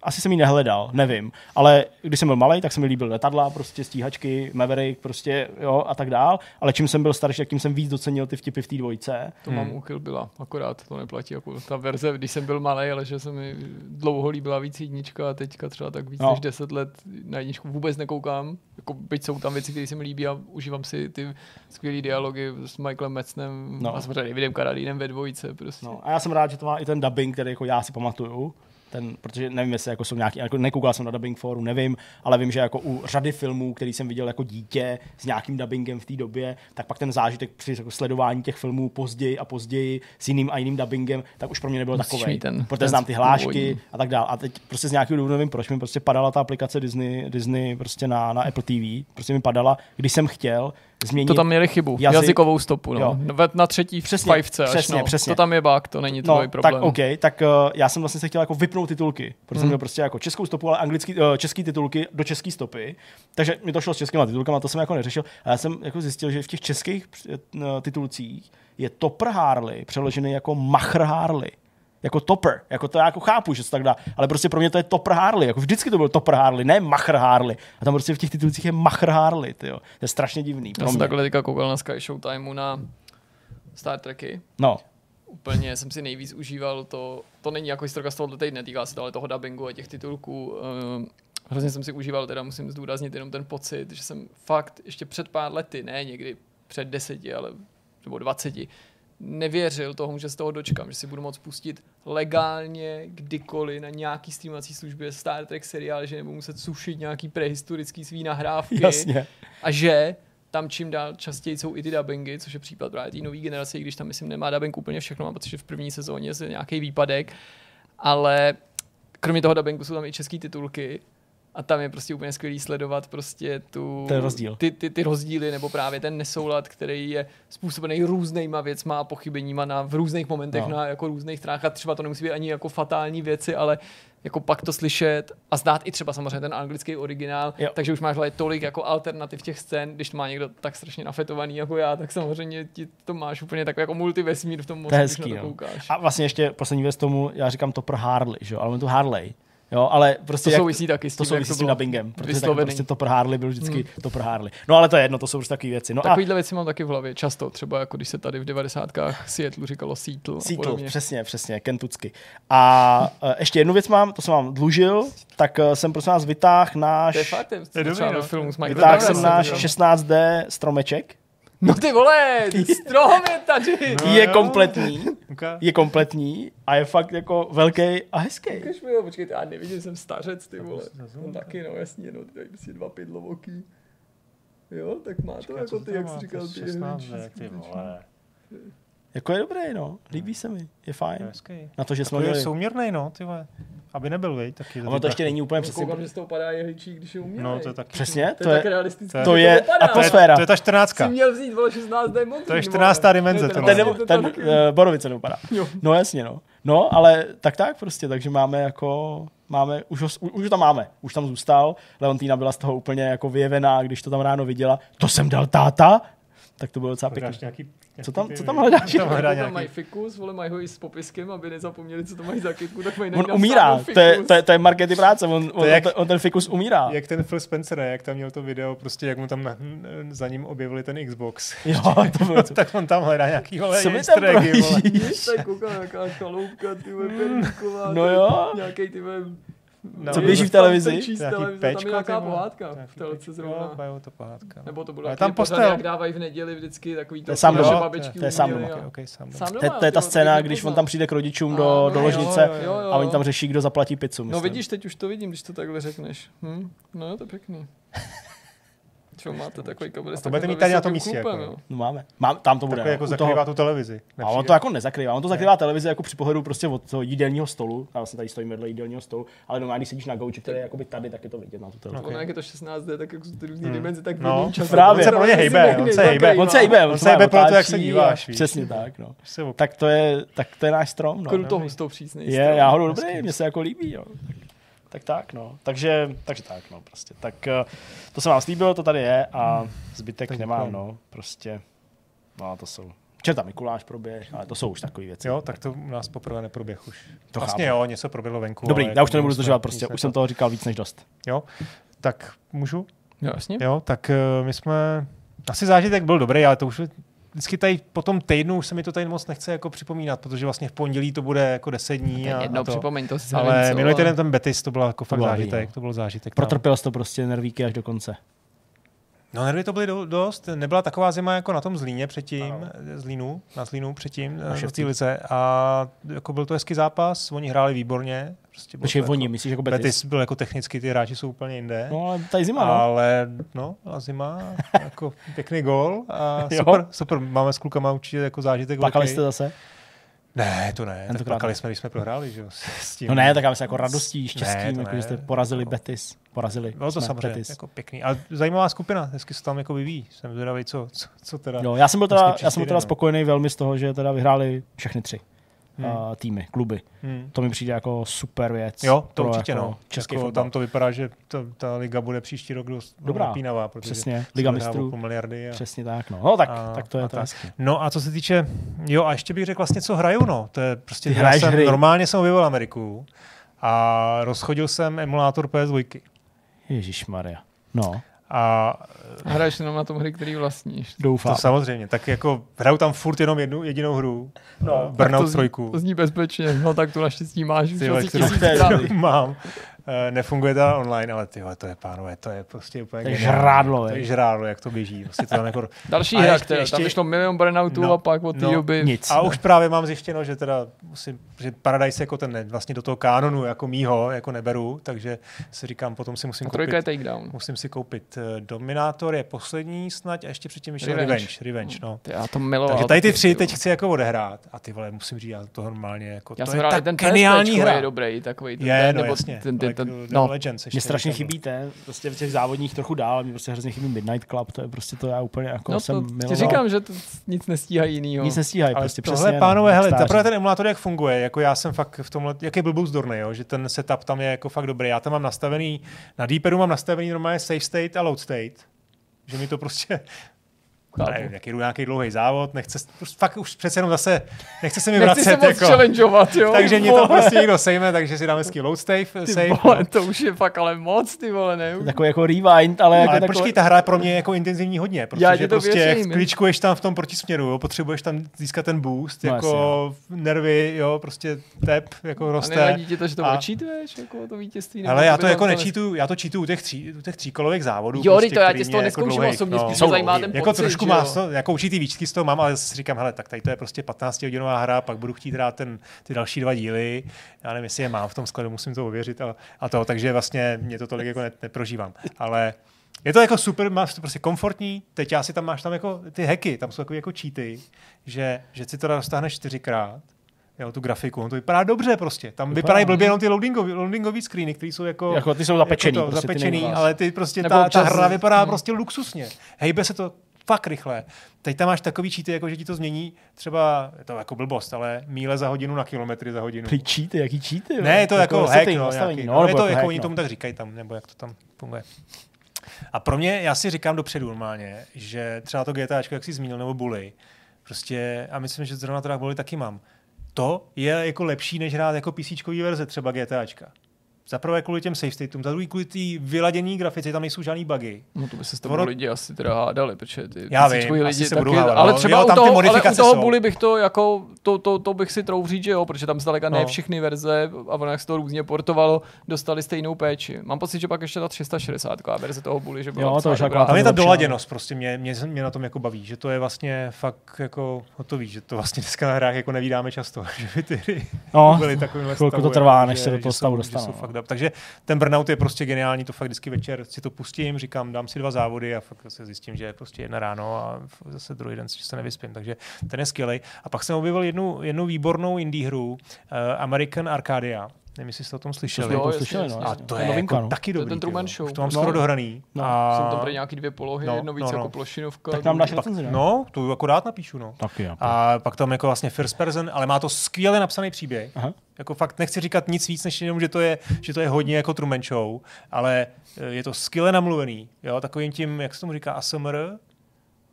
asi jsem ji nehledal, nevím. Ale když jsem byl malý, tak se mi líbil letadla, prostě stíhačky, Maverick, prostě jo a tak dál. Ale čím jsem byl starší, tak tím jsem víc docenil ty vtipy v té dvojce. To mám u Kill Billa, akorát to neplatí jako ta verze, když jsem byl malý, ale že se mi dlouho líbila víc jednička a teďka třeba tak víc No. než 10 let na jedničku vůbec nekoukám. Jako, byť jsou tam věci, které se mi líbí a užívám si ty skvělé dialogy s Michaelem Metznem No. a samozřejmě Davidem Karadínem ve dvojce. Prostě. No, a já jsem rád, že to má i ten dubbing, který jako já si pamatuju. Ten, protože nevím, jestli jako jsou nějaký, jako nekoukal jsem na dubbing forum, nevím, ale vím, že jako u řady filmů, který jsem viděl jako dítě s nějakým dubbingem v té době, tak pak ten zážitek při jako sledování těch filmů později a později s jiným a jiným dubbingem, tak už pro mě nebyl takový. protože znám ty hlášky původní. a tak dále. A teď prostě z nějakého důvodu nevím, proč mi prostě padala ta aplikace Disney, Disney prostě na, na Apple TV. Prostě mi padala, když jsem chtěl změnit To tam měli chybu, jazyk- jazyk, jazykovou stopu. Jo. No. Ve- Na třetí Přesně, fajfce až, přesně, no. přesně. To tam je bug, to není tvůj no, problém. tak OK, tak uh, já jsem vlastně se chtěl jako vypnout titulky, protože jsem měl prostě jako českou stopu, ale anglický, uh, český titulky do české stopy, takže mi to šlo s českýma titulkama, to jsem jako neřešil, a já jsem jako zjistil, že v těch českých uh, titulcích je Topper Harley přeložený jako Machr Harley. Jako topper, jako to já jako chápu, že se tak dá, ale prostě pro mě to je topper Harley, jako vždycky to byl topper Harley, ne machr Harley. A tam prostě v těch titulcích je machr Harley, tyjo. To je strašně divný. Já Pro jsem mě. takhle teďka koukal na Sky Showtimeu na Star Treky. No, Úplně jsem si nejvíc užíval to, to není jako historka z tohoto týdne, týká se to ale toho dubbingu a těch titulků. Uh, hrozně jsem si užíval, teda musím zdůraznit jenom ten pocit, že jsem fakt ještě před pár lety, ne někdy před deseti, ale nebo dvaceti, nevěřil tomu, že z toho dočkám, že si budu moct pustit legálně kdykoliv na nějaký streamovací službě Star Trek seriál, že nebudu muset sušit nějaký prehistorický svý nahrávky jasně. a že tam čím dál častěji jsou i ty dubbingy, což je případ právě té nové generace, i když tam myslím nemá dubbing úplně všechno, mám pocit, že v první sezóně je nějaký výpadek, ale kromě toho dubbingu jsou tam i české titulky a tam je prostě úplně skvělý sledovat prostě tu, Ten rozdíl. Ty, ty, ty, rozdíly nebo právě ten nesoulad, který je způsobený různýma věcma a pochybeníma na, v různých momentech No. na jako různých stranách a třeba to nemusí být ani jako fatální věci, ale jako pak to slyšet a znát i třeba samozřejmě ten anglický originál, Jo. takže už máš hledat tolik jako alternativ těch scén, když to má někdo tak strašně nafetovaný jako já, tak samozřejmě ti to máš úplně takový jako multivesmír v tom mozku, To je když hezký, na to no. koukáš. A vlastně ještě poslední věc tomu, já říkám to pro Harley, že ale on to Harley. Jo, ale prostě To jak, souvisí taky s to tím, souvisí jak s to tím bylo dubbingem, protože tak prostě to pro Harley byl vždycky to pro Harley. No ale to je jedno, to jsou prostě takové věci. No a Takovýhle věci mám taky v hlavě, často, třeba jako když se tady v 90. Seattle říkalo Seattle. a Seattle, přesně, přesně, Kentucky. A uh, ještě jednu věc mám, to jsem vám dlužil, tak uh, jsem prosím vás vytáhl náš, To je fakt, to je, dobrý, no. filmu s vytáhl jsem náš jo. 16D stromeček, No ty vole, ty strom je tady. No je jo. kompletní, Okay. je kompletní a je fakt jako velký a hezký. Ukaž mi ho, počkejte, já nevidím, jsem stařec, ty vole. On taky, no jasně, no, ty tady prostě dva pidlovoký. Jo, tak má to jako ty, jak jsi říkal, ty 16, jehličí ty vole. Jako je dobrý, no, líbí se mi, je fajn. Hezký. Na to, že jsme Takový je měli... souměrný, no, ty vole. Aby nebyl, vej, taky. Ono to ještě není úplně přesně... Koukám, že z toho padá jehličí, když je umělej. No, to je taky. Přesně, To to je tak je, realistické. to je atmosféra. To je ta 14. Jsi měl vzít, vole, 16 D modrý, To je vole. 14. dimenze, to ten, to ten, taky. uh, Borovice nevypadá. Jo. No jasně, no. No, ale tak tak prostě, takže máme jako, máme, už ho, už ho tam máme, už tam zůstal, Leontýna byla z toho úplně jako vyjevená, když to tam ráno viděla, to jsem dal táta, tak to bylo docela. Hledáš nějaký, Co tam, co tam hledáš? Tam hledá Tam mají fikus, vole, mají ho i s popiskem, aby nezapomněli, co to mají za kytku, tak mají On umírá, to je, to, je, to je markety práce, on, on, jak- on, ten fikus umírá. Jak ten Phil Spencer, jak tam měl to video, prostě jak mu tam na, za ním objevili ten Xbox. Jo, to bylo to. tak on tam hledá nějaký vole, Co mi tam projíždíš? Tak koukám, jaká chaloupka, ty vole, perníková. No jo. Nějaký ty vole... No, Co je běží v televizi? Z Nějaký televize, tam je nějaká pohádka v telce zrovna. Jo, to pohádka. Nebo to bylo tam pořád, postel. jak dávají v neděli vždycky takový to, je sám že doma. babičky To je sám doma. sám doma. To, je ta scéna, když on tam přijde k rodičům do, do ložnice a oni tam řeší, kdo zaplatí pizzu. No vidíš, teď už to vidím, když to takhle řekneš. Hm? No jo, to je pěkný. Čo máte takový kabel to budete takovým mít tady na tom místě, klupem, jako. No máme. Mám, tam to bude. Takový no, jako u zakrývá toho- tu televizi. A on to jako nezakrývá. On to zakrývá televizi jako při pohledu prostě od toho jídelního stolu. Já vlastně tady stojím vedle jídelního stolu, ale normálně, když sedíš na gauči, který je jakoby tady, tak je to vidět na tu televizi. Ono, jak je to 16D, tak jako jsou ty různý dimenze, tak v No, čase. právě. to On se pro ně hejbe, on se hejbe. On se hýbe, On se hejbe podle toho, jak se díváš. Přesně tak, no. Tak to je, tak to je náš strom, no. Kruto hustou přísnej. Je, já ho dobrý, mně se jako líbí, jo. Tak, tak, tak, no. Takže, takže tak, no, prostě. Tak eh, to jsem vám slíbil, to tady je a zbytek Tak nemám, no, prostě. No a to jsou. Čerta Mikuláš proběh, ale to jsou už takové věci. Jo, tak to u nás poprvé neproběh už. To vlastně chápu. jo, něco proběhlo venku. Dobrý, já už jako to nebudu jsme zdržovat, prostě, už jsem toho říkal víc než dost. Jo, tak můžu? Jo, jasně. Jo, tak eh, my jsme... Asi zážitek byl dobrý, ale to už vždycky tady po tom týdnu už se mi to tady moc nechce jako připomínat, protože vlastně v pondělí to bude jako 10 dní. A, Jednou a to. připomeň to si Ale minulý týden ten Betis, to byl jako fakt bylo zážitek. dobrý, no. To byl zážitek. tam. Protrpěl jsi to prostě nervíky až do konce. No nervy to byly do, dost, nebyla taková zima jako na tom Zlíně předtím, Zlínu, na Zlínu předtím, na v té lice a jako byl to hezký zápas, oni hráli výborně. Prostě Počkej, oni, jako, myslíš jako Betis? Betis byl jako technicky, ty hráči jsou úplně jinde. No, ale tady zima, no. Ale no, a zima, jako pěkný gol a super, super, máme s klukama určitě jako zážitek. Plakali jste zase? Ne, to ne, tak Tentokrát plakali ne. jsme, když jsme prohráli, že jo, s tím. No ne, tak já myslím jako radostí, štěstím, jako, že jste porazili Jako- Betis. Porazili Bylo to samozřejmě Betis. jako pěkný, ale zajímavá skupina, hezky se tam jako vyvíjí, jsem zvědavý, co, co, co teda. Jo, já jsem byl teda, Vlastně já jsem byl teda no. spokojený velmi z toho, že teda vyhráli všechny tři. Uh, týmy, kluby. Hmm. To mi přijde jako super věc. Jo, to určitě jako no. Český jako, tam to vypadá, že ta, ta liga bude příští rok dost Dobrá. napínavá, protože Přesně, Liga mistrů. miliardy. A, Přesně tak, no. No tak, a, tak to je to. No a co se týče, jo a ještě bych řekl vlastně, co hraju, no. To je prostě, Ty já jsem, hry. normálně jsem objevil Ameriku a rozchodil jsem emulátor PS2. Ježíš Maria. No, A Hraješ jenom na tom hry, který vlastníš. doufám. to samozřejmě, tak jako hraju tam furt jenom jednu jedinou hru, no, Burnout to zní- 3. To zní bezpečně, no tak tu naštěstí máš už Ty kterou mám. Eh, Nefunguje to online, ale ty to je pánové, to je prostě úplně To je žrádlo, To je žrádlo, jak to běží. Prostě to tam jako... Další hra, ještě- která, ještě- tam vyšlo milion burnoutů No, a pak od té no, doby... Nic. A už právě mám zjištěno, že teda musím, že Paradise jako ten ne, vlastně do toho kánonu jako mýho jako neberu, takže si říkám, potom si musím A trojka je koupit, takedown. musím si koupit eh, Dominátor je poslední snad a ještě předtím vyšel Revenge. Revenge. Revenge, no. Ty, já to miloval. Takže tady ty tři teď chci jako odehrát a ty vole, musím říct, já to normálně jako, Já to jsem je hrál tak ten geniální hra. je dobrý, takový. Ten, Je, ten, no nebo jasně. Ten, ten, Uh, no, Legends ještě Mně strašně říkám, no. chybí ten, prostě v těch závodních trochu dál, mě prostě hrozně chybí Midnight Club, to je prostě to já úplně jako no jsem to, miloval. říkám, že to nic nestíhají jinýho. Nic nestíhají, Ale prostě tohle, přesně. no, pánové, hele, zaprvé ten emulátor, jak funguje, jako já jsem fakt v tomhle, jaký byl bouzdorný, jo, že ten setup tam je jako fakt dobrý. Já tam mám nastavený, na Deeperu mám nastavený normálně save state a load state, že mi to prostě, Chápu. nevím, jaký nějaký dlouhý závod, nechce, prostě fakt už přece jenom zase, nechce se mi Nechci se vracet, moc jako, challengeovat, jo. takže mě to prostě někdo sejme, takže si dám hezký load save, Ty save vole, no. to už je fakt ale moc, ty vole, ne? Takový jako rewind, ale jako Ale takový... počkej, ta hra je pro mě jako intenzivní hodně, Já protože to prostě věřím. kličkuješ tam v tom protisměru, jo, potřebuješ tam získat ten boost, No, jako nervy, jo, prostě tep, jako A roste. nevadí ti to, že to A- odčítuješ, jako to vítězství? Ale já to jako nečítu, já to čítu u těch, tří, u těch tříkolových závodů. Jo, prostě, to já tě z toho jako neskouším dlouhej, osobně, spíš mě Jsou zajímá ten Jako trošku že má, to, jako určitý výčitky z toho mám, ale si říkám, hele, tak tady to je prostě 15 hodinová hra, pak budu chtít hrát ten, ty další dva díly. Já nevím, jestli je mám v tom skladu, musím to ověřit a, a to, takže vlastně mě to tolik jako ne, neprožívám. Ale je to jako super, máš to prostě komfortní, teď já si tam máš tam jako ty hacky, tam jsou takové jako cheaty, že, že si to roztáhneš čtyřikrát, jo, tu grafiku, on to vypadá dobře prostě. Tam Vypadá, vypadají blbě jenom ty loadingový, loadingový screeny, které jsou jako, Jako ty jsou zapečený, jako to, prostě ty zapečený nejvíc. ale ty prostě Nebo ta, ta občas- hra vypadá hmm. prostě luxusně. Hejbe se to fakt rychle. Teď tam máš takový cheaty, jako že ti to změní třeba, je to jako blbost, ale míle za hodinu na kilometry za hodinu. Prý cheaty, jaký cheaty? Ne, je to jako, hack, setting, no, nějaký, no, no, je to jako, hack, oni no. tomu tak říkají tam, nebo jak to tam funguje. A pro mě, já si říkám dopředu normálně, že třeba to GTAčko, jak jsi zmínil, nebo Bully, prostě, a myslím, že zrovna teda Bully taky mám, to je jako lepší, než hrát jako PC verze třeba GTAčka. Za prvé kvůli těm save stateům, za druhý kvůli té vyladění grafice, tam nejsou žádný bugy. No to by se s tebou Ono- lidi asi teda hádali, protože ty Já vím, asi se taky, budou hádat, ale no. třeba Jo, u tam toho, ale u toho. Bully bych to jako, to, to, to, bych si trouf říct, že jo, protože tam zdaleka ne No. všechny verze a ono jak se to různě portovalo, dostali stejnou péči. Mám pocit, že pak ještě ta 360 verze toho Bully, že byla Jo, to už dobrá. jako- A mě ta doladěnost prostě mě, mě, mě, na tom jako baví, že to je vlastně fakt jako hotový, že to vlastně dneska na hrách jako nevídáme často, že by ty hry No, byly takovýmhle chvilku to trvá, jako, než se do toho stavu dostanou, dab- Takže ten burnout je prostě geniální, to fakt vždycky večer si to pustím, říkám, dám si dva závody a fakt zase zjistím, že je prostě jedna ráno a zase druhý den se nevyspím, takže ten je skvělý. A pak jsem objevil jednu, jednu výbornou indie hru, uh, American Arcadia. Nevím, jestli jste o tom slyšeli. jsme o tom jasně, slyšeli, no. A to To je je novinka, jako no. taky To je dobrý. ten Truman jo. Show. Už to mám No. skoro dohraný. No. a... Jsou tam prý nějaký dvě polohy, No, jedno víc no, no. jako plošinovka. Tak nám dáš recenzi, ne? No, to jako rád napíšu, no. Taky, jo. A pak tam jako vlastně first person, ale má to skvěle napsaný příběh. Aha. Jako fakt nechci říkat nic víc, než jenom, že to je, že to je hodně jako Truman Show, ale eh, je to skvěle namluvený, jo, takovým tím, jak se tomu říká, ASMR,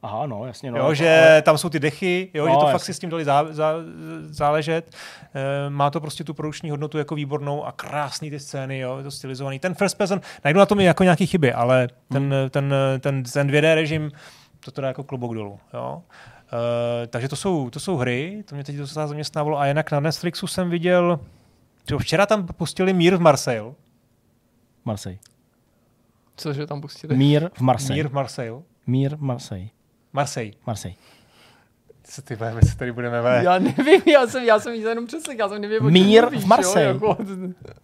Aha, no, jasně. No, jo, ale- že tam jsou ty dechy, jo, No, že to jasně. fakt si s tím dali zá, zá, záležet. E, má to prostě tu produkční hodnotu jako výbornou a krásný ty scény, jo, je to stylizovaný. Ten first person, najdu na tom i jako nějaký chyby, ale ten, Hmm. ten, ten, ten 2D režim, to teda jako klobouk dolů, jo. E, takže to jsou, to jsou hry, to mě teď docela zaměstnávalo a jinak na Netflixu jsem viděl, tyjo, včera tam pustili Mír v Marseille. Marseille. Cože tam pustili? Mír v Marseille. Mír v Marseille. Mír v Marseille. Marseille. Marseille. Co ty vole, my se tady budeme ve... Já nevím, já jsem, já jsem jí jenom přeslech, já jsem nevěděl, čem Mír mluvíš, v Marseille. Jo, jako,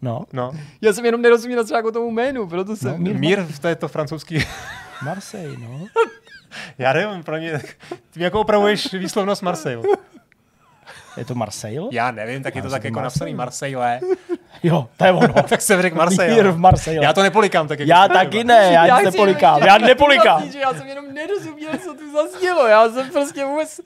No, No, já jsem jenom nerozuměl třeba jako tomu jménu, proto jsem... No, Mír v Mír, to je to francouzský Marseille, no. Já nevím, pro mě, ty mi jako opravuješ výslovnost Marseille. Je to Marseille? Já nevím, tak je to Já tak jako napsaný Marseille. Jo, to je ono. tak jsem řekl Marseille. Mír v Marseille. Já to nepolikám tak jako Já taky ne, já, já nepolikám. Já nepolikám. že Já jsem jenom nerozuměl, co tu zaznělo. Já jsem prostě vůbec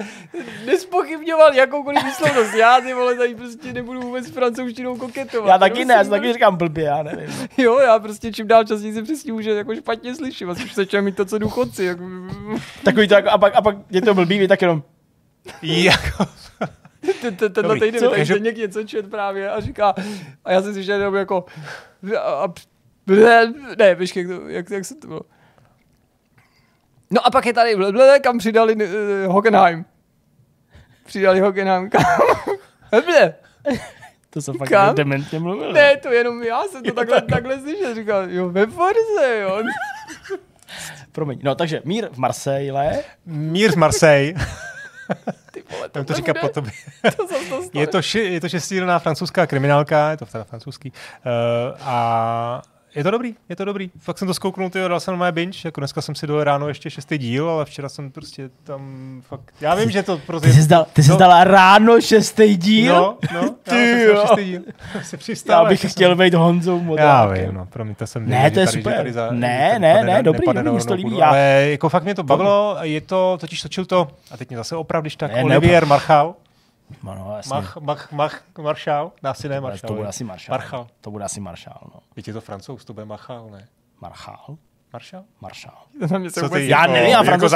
nespochybňoval jakoukoliv výslovnost. Já ty vole tady prostě nebudu vůbec francouzštinou koketovat. Já taky ne, já taky říkám blbě, já nevím. Jo, já prostě čím dál častěji si přesně že jako špatně slyším. Asi už začínám mít to, co důchodci. Jako... Takový to jako, a pak, a pak je to blbý, tak jenom, Jako, Tenhle týden mi tady Takže- Zdeněk něco čet právě a říká, a já jsem si říkal jenom jako, a, a, ble, ne, víš, jak, to, jak, jak se to bylo. No a pak je tady, ble, ble, kam přidali uh, Hockenheim. Přidali Hockenheim, kam? ble, to jsem fakt Kam? dementně mluvil. ne, to jenom já jsem to takhle, takhle slyšel, říkal, jo, ve Forze, jo. Promiň. No, takže mír v Marseille. Mír v Marseille. Ty vole, to tohle říká po tobě. To to. Je to, ši, je to šestidílná francouzská kriminálka, je to teda francouzský. Uh, a je to dobrý, je to dobrý. Fakt jsem to zkouknul, tyjo, dal jsem na moje binge, jako dneska jsem si dal ráno ještě šestý díl, ale včera jsem prostě tam fakt, já vím, že to prostě... Ty jsi dal, ty jsi no, dal ráno šestý díl? No, no, Ty já šestý díl. přistál, Já bych chtěl jsem- být Honzou Já Modákem. vím, no, promiň, to jsem Ne, to je že super. že za- Ne, ne, ne, na- dobrý, dobrý, se to líbí, já- Ale jako fakt mě to bavilo, je to, totiž točil to, a teď mě zase oprav, když tak, Ne, Olivier Marchal, No, no, jasně. Mach, Mach, Mach, Maršál, asi ne Maršál. to bude ne? asi Maršál. Marchal. To bude asi Maršál, no. Teď je to francouz, to bude Marchal, ne? Marchál? Maršál? Maršál. Co ty? Já Jako- nevím, já jako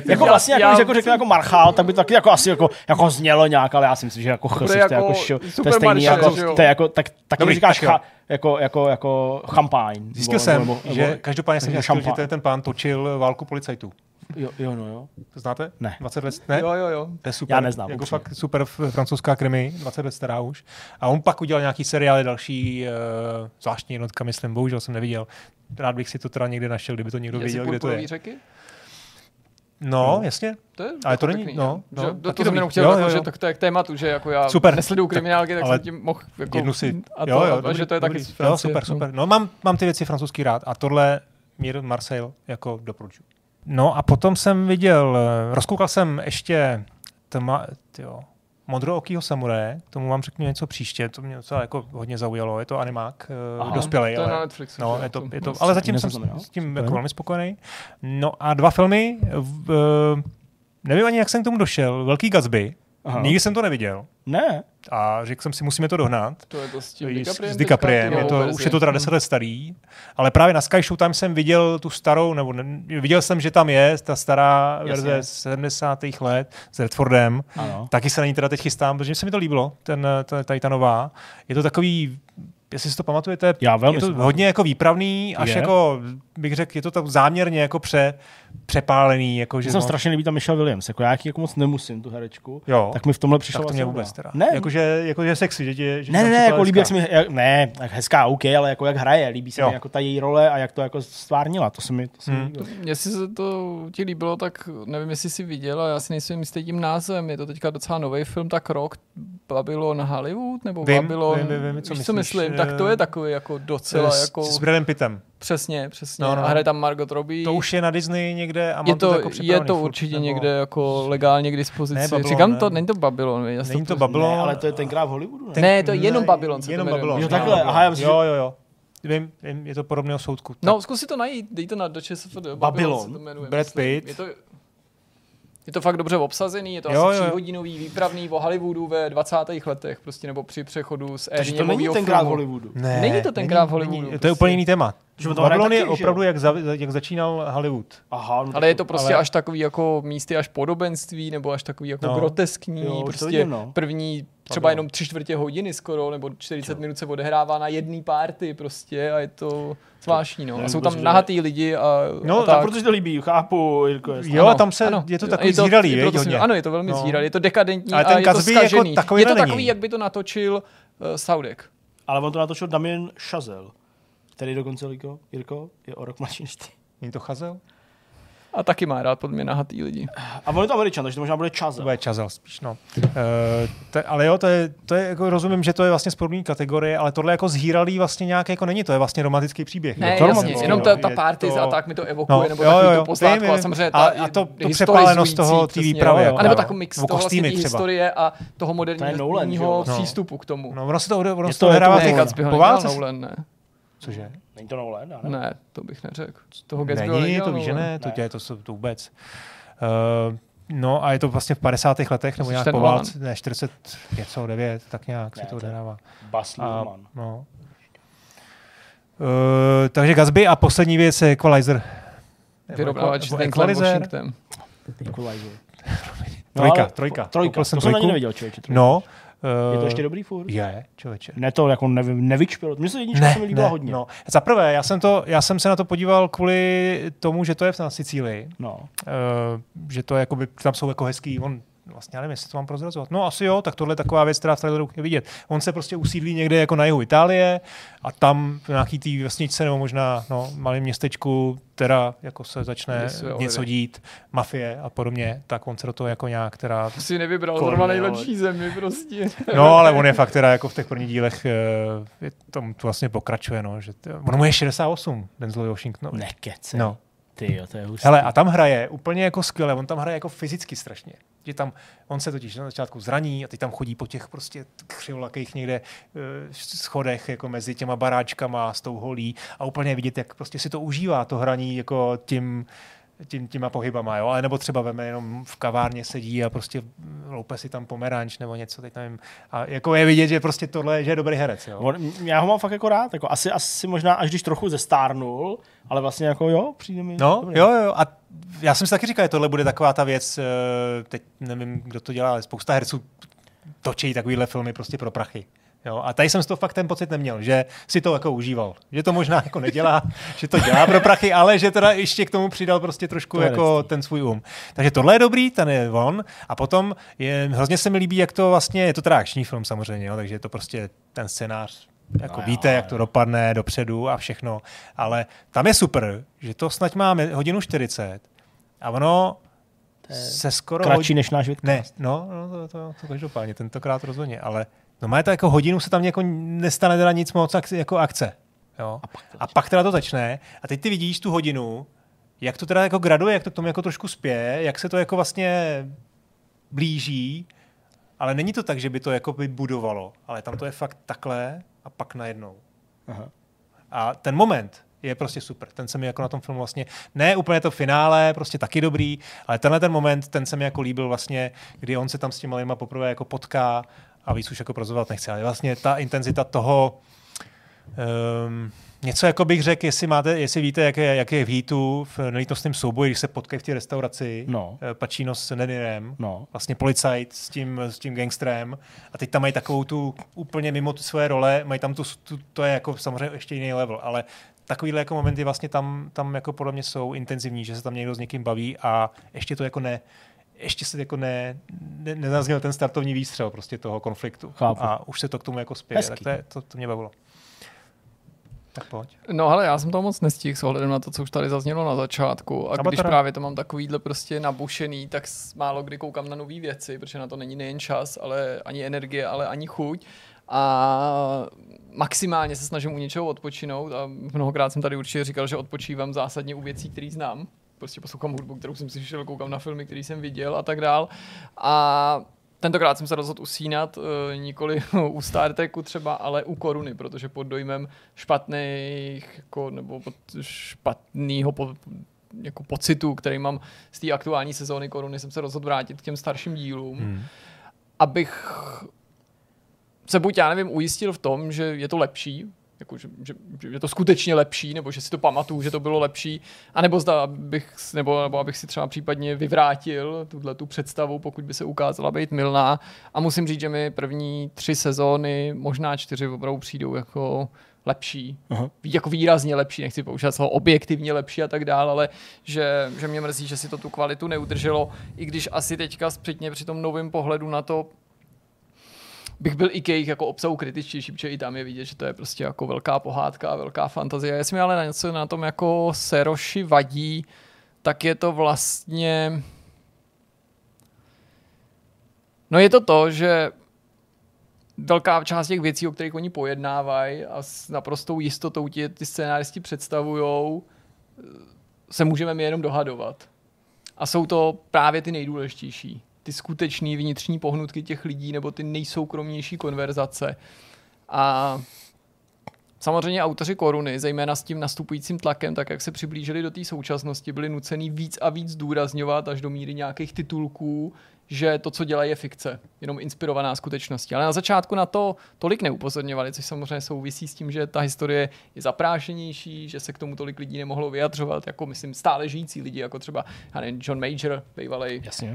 ty Jako vole. vlastně, jako, když jako řeknu jako Marchál, tak by to taky jako asi jako, jako znělo nějak, ale já si myslím, že jako ch, bude to je jako jako, šo, to je super stejný maršál, jako, to je jako, tak, tak Dobrý, říkáš tak cha, jako, jako, jako champagne. Zjistil jsem, nebo- že nebo- každopádně jsem takže zjistil, že šampán. ten, ten pán točil válku policajtů. Jo, jo, no jo. To znáte? Ne. 20 let, ne? Jo, jo, jo. To je super. Já neznám, Jako fakt super francouzská krimi, 20 let stará už. A on pak udělal nějaký seriály další, uh, zvláštní jednotka, myslím, bohužel jsem neviděl. Rád bych si to teda někde našel, kdyby to někdo Jestli věděl, kde to je. řeky? No, jasně. To je Ale to jako není- pěkný, no, že? no, to, jsem dobrý. jenom chtěl, Jo, jako, jo, že jo. to, to je k tématu, že jako já Super. nesleduju Tak- kriminálky, tak ale jsem tím mohl jako, Jednu si, a, to, jo, jo, a dobrý, že to je taky dobrý. z Jo, super, super. No, mám, mám ty věci francouzský rád a tohle Mír Marseille jako doporučuji. No a potom jsem viděl, eh, rozkoukal jsem ještě tma, tyjo, modrookýho samuraje, k tomu vám řeknu něco příště, to mě docela jako hodně zaujalo, je to animák, Aha, dospělý, to je na ale, Netflixu, no, je jo, to, je to, ale zatím jsem s tím jako velmi spokojený. No a dva filmy, v, eh, nevím ani, jak jsem k tomu došel, Velký Gatsby, Aha. nikdy jsem to neviděl Ne, a řekl jsem si, musíme to dohnat. To je to s tím S, DiCapriem s DiCapriem, je to, už je to teda 10 let starý, ale právě na Sky Show tam jsem viděl tu starou, nebo ne, viděl jsem, že tam je ta stará Jasně. verze z 70. let s Redfordem. ano. Taky se na ní teda teď chystám, protože se mi to líbilo, ten, ta- tady ta nová. Je to takový, jestli si to pamatujete, Já velmi je to hodně jako výpravný, až Je. jako, bych řekl, je to tak záměrně jako pře, přepálený. Jako, že Že jsem no, strašně líbí ta Michelle Williams, jako já jak ji jako moc nemusím, tu herečku, Jo. tak mi v tomhle přišlo tak to mě vlastně vůbec teda. Ne, Jakože, jakože sexy, že, tě, že ne, tam ne, ne, připadá jako líbí, jak mi, jak, ne, tak hezká, OK, ale jako jak hraje, líbí se Jo. mi jako ta její role a jak to jako stvárnila, to se mi, to se mi Hmm. líbilo. Jestli se to ti líbilo, tak nevím, jestli jsi viděl, a já si nejsem jistý tím názvem. Je to teďka docela nový film, tak rok Babylon Hollywood, nebo Vím, Babylon, vím, vím, vím, co víš, co myslíš, myslím, tak to je takový jako docela, s, jako, s Bradem Pittem. Přesně, přesně. No, No, no. no. A hraje tam Margot Robbie. To už je na Disney někde a mám je to, jako je to furt, určitě nebo- někde jako legálně k dispozici. Ne, Babylon, Říkám ne. to, není to Babylon. Já Není to pos- Babylon. Ne, ale to je tenkrát v Hollywoodu, ne? Ten- Ne, to je jenom Babylon se to Jenom. Babylon. Jo, jenom takhle, Babylon. aha, já myslím, jo, jo, jo. Vím, vím, je to podobného soudku. No, zkus si to najít, dej to na do ČSFD. Babylon. se to jmenuje, Brad. Pitt. Je to, je to fakt dobře obsazený, je to Jo, asi tříhodinový výpravný o Hollywoodu ve 20. letech, prostě nebo při přechodu z éry Takže to není tenkrát v. Hollywoodu. Ne, Není to tenkrát v není- Hollywoodu, To je prostě. úplně jiný téma. Babylon je opravdu, jak, za, jak začínal Hollywood. Aha, no Ale je to prostě ale- až takový jako místy až podobenství, nebo až takový jako No. groteskní, Jo, prostě vidím, no. první třeba jenom tři čtvrtě hodiny skoro, nebo 40 minut se odehrává na jedné party prostě a je to zvláštní, no. A jsou tam nahatý lidi a, No, a tak, tak. protože to líbí, chápu, Jirko, jasně. Jo, Ano, a tam se, ano. je to A takový to- zíralý, je to viď, to- hodně. Ano, je to velmi No. zíralý, je to dekadentní Ale a ten je to jako takový je to není. takový, jak by to natočil uh, Saudek. Ale on to natočil Damien Chazelle, který dokonce, Jirko, Jirko je o rok mladší než ty. Není to chazel? A taky má rád podle mě nahatý lidi. A on je to Američan, takže to možná bude čas. To bude čazel spíš, no. Uh, to, ale jo, to je, to je jako rozumím, že to je vlastně z podobné kategorie, ale tohle jako zhýralý vlastně nějak jako není, to je vlastně romantický příběh. Ne, jo. jasně, jenom ta, ta party to- a tak mi to evokuje, No, nebo jo, jo, to vím, a samozřejmě ta A- a to- to přepálenost toho té výpravy, jo. jo. A nebo takový mix Nebo toho vlastně historie a toho To moderního jo? No. přístupu k tomu. No, ono se to, ono Je Cože? Není to Nolan, ne? Ne, to bych neřekl. Toho Gatsbyho Není, nedělal to víš, že ne, to, děje, to, jsou- to vůbec. Uh, no a je to vlastně v 50. letech, nebo nějak po válce, ne, 40 něco, 9, tak nějak Ne, se to to je- odehrává. Bas A, no. Uh, takže Gatsby a poslední věc je Equalizer. Vyrovnávač s Denklem Equalizer. Washingtonem. Equalizer. Trojka, ale- trojka. Trojka, Koupil jsem to jsem ani trojku. neviděl, člověče. trojku. No. Je to uh, ještě dobrý furt? Je, člověče. Ne, to jako nev, nevyčpělo. Mně se jednička se mi líbila hodně. No. Za prvé, já jsem, to, já jsem se na to podíval kvůli tomu, že to je na Sicílii. no. Uh, že to jakoby, tam jsou jako hezký, on vlastně já nevím, jestli to mám prozrazovat. No asi jo, tak tohle je taková věc, která v traileru je vidět. On se prostě usídlí někde jako na jihu Itálie a tam v nějaký té vesničce nebo možná no, malém městečku teda jako se začne Něco je něco ohledě. dít, mafie a podobně, tak on se do toho jako nějak To si nevybral zrovna ale- nejlepší zemi prostě. No, ale on je fakt teda jako v těch prvních dílech, eh, je, tam to vlastně pokračuje, no, že to, on mu je 68, Denzel Washington. Nekece. No. Ty jo, to je hustý. Hele, a tam hraje úplně jako skvěle, on tam hraje jako fyzicky strašně. Že tam, on se totiž na začátku zraní a teď tam chodí po těch prostě křivlakých někde uh, schodech jako mezi těma baráčkama s tou holí a úplně vidět, jak prostě si to užívá, to hraní jako tím, tím, těma pohybama, jo? Ale nebo třeba veme jenom v kavárně sedí a prostě loupe si tam pomeranč nebo něco, teď nevím. A jako je vidět, že prostě tohle, že je dobrý herec, jo? On, já ho mám fakt jako rád. Jako asi, asi možná, až když trochu zestárnul, ale vlastně jako jo, přijde mi. No, dobrý. jo, jo. A já jsem si taky říkal, že tohle bude taková ta věc, eh, teď nevím, kdo to dělá, ale spousta herců točí takovýhle filmy prostě pro prachy. Jo, a tady jsem z toho fakt ten pocit neměl, že si to jako užíval. Že to možná jako nedělá, že to dělá pro prachy, ale že teda ještě k tomu přidal prostě trošku To jako herectví. ten svůj um. Takže tohle je dobrý, ten je on. A potom je, hrozně se mi líbí, jak to vlastně, je to teda akční film samozřejmě, jo, takže je to prostě ten scénář jako No jo, víte, jak jo. to dopadne dopředu a všechno. Ale tam je super, že to snad má mi- hodinu 40 a ono se skoro... Kratší než náš Vitka. Ne, no, no to, to, to každopádně, tentokrát rozhodně, ale no má to jako hodinu se tam jako nestane teda nic moc ak- jako akce. Jo? A, pak a pak teda to začne a teď ty vidíš tu hodinu, jak to teda jako graduje, jak to k tomu jako trošku spěje, jak se to jako vlastně blíží, ale není to tak, že by to jako by budovalo, ale tam to je fakt takhle a pak najednou. Aha. A ten moment je prostě super. Ten se mi jako na tom filmu vlastně, ne úplně to finále, prostě taky dobrý, ale tenhle ten moment, ten se mi jako líbil vlastně, kdy on se tam s těma lidma poprvé jako potká a víc už jako prozovat nechce, ale vlastně ta intenzita toho, um, něco jako bych řekl, jestli, máte, jestli víte, jak je, jak je v Heatu v nelítostném souboji, když se potkají v té restauraci, No. eh, Pacino s Nenirem, No. vlastně policajt s tím, s tím gangstrem a teď tam mají takovou tu úplně mimo tu svoje role, mají tam tu, tu, to je jako samozřejmě ještě jiný level, ale takovýhle jako momenty vlastně tam, tam jako podle mě jsou intenzivní, že se tam někdo s někým baví a ještě to jako ne, ještě se jako ne, ne, nezazněl ten startovní výstřel prostě toho konfliktu. Chápu. A už se to k tomu jako spěje, tak to, je, to, to mě bavilo. Tak pojď. No ale já jsem to moc nestihl s ohledem na to, co už tady zaznělo na začátku. A Třeba když teda- právě to mám takovýhle prostě nabušený, tak málo kdy koukám na nové věci, protože na to není nejen čas, ale ani energie, ale ani chuť. A maximálně se snažím u něčeho odpočinout a mnohokrát jsem tady určitě říkal, že odpočívám zásadně u věcí, které znám. Prostě poslouchám hudbu, kterou jsem si šel, koukám na filmy, které jsem viděl a tak dál. A tentokrát jsem se rozhodl usínat, eh, nikoli u Star Treku třeba, ale u Koruny, protože pod dojmem špatných, jako, nebo pod špatného po, jako pocitu, který mám z té aktuální sezóny Koruny, jsem se rozhodl vrátit k těm starším dílům, hmm. abych se buď, já nevím, ujistil v tom, že je to lepší, jako, že, že, že, je to skutečně lepší, nebo že si to pamatuju, že to bylo lepší, anebo zda abych, nebo, nebo abych si třeba případně vyvrátil tuhle tu představu, pokud by se ukázala být milná. A musím říct, že mi první tři sezóny, možná čtyři opravdu přijdou jako lepší, Aha. jako výrazně lepší, nechci používat slovo objektivně lepší a tak dále, ale že, že mě mrzí, že si to tu kvalitu neudrželo, i když asi teďka zpětně při tom novém pohledu na to bych byl i k jejich jako obsahu kritičtější, protože i tam je vidět, že to je prostě jako velká pohádka velká fantazie. Jestli mi ale na něco na tom jako Seroši vadí, tak je to vlastně... No je to to, že velká část těch věcí, o kterých oni pojednávají a s naprostou jistotou ti ty scénáristi představujou, se můžeme my jenom dohadovat. A jsou to právě ty nejdůležitější. Ty skutečné vnitřní pohnutky těch lidí nebo ty nejsoukromnější konverzace. A Samozřejmě autoři koruny, zejména s tím nastupujícím tlakem, tak jak se přiblížili do té současnosti, byli nuceni víc a víc důrazňovat až do míry nějakých titulků, že to, co dělají, je fikce, jenom inspirovaná skutečností. Ale na začátku na to tolik neupozorňovali, což samozřejmě souvisí s tím, že ta historie je zaprášenější, že se k tomu tolik lidí nemohlo vyjadřovat, jako myslím stále žijící lidi, jako třeba nevím, John Major, bývalý uh,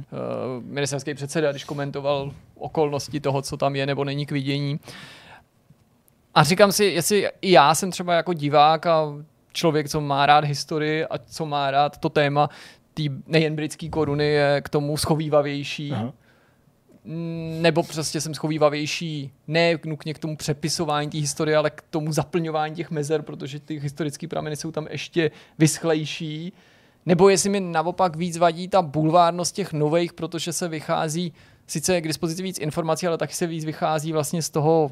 ministerský předseda, když komentoval okolnosti toho, co tam je nebo není k vidění. A říkám si, jestli i já jsem třeba jako divák a člověk, co má rád historii a co má rád to téma, tý nejen britské koruny je k tomu schovývavější. Aha. Mm, Nebo prostě jsem schovývavější ne nutně k tomu přepisování té historie, ale k tomu zaplňování těch mezer, protože ty historické prameny jsou tam ještě vyschlejší. Nebo jestli mi naopak víc vadí ta bulvárnost těch nových, protože se vychází, sice je k dispozici víc informací, ale taky se víc vychází vlastně z toho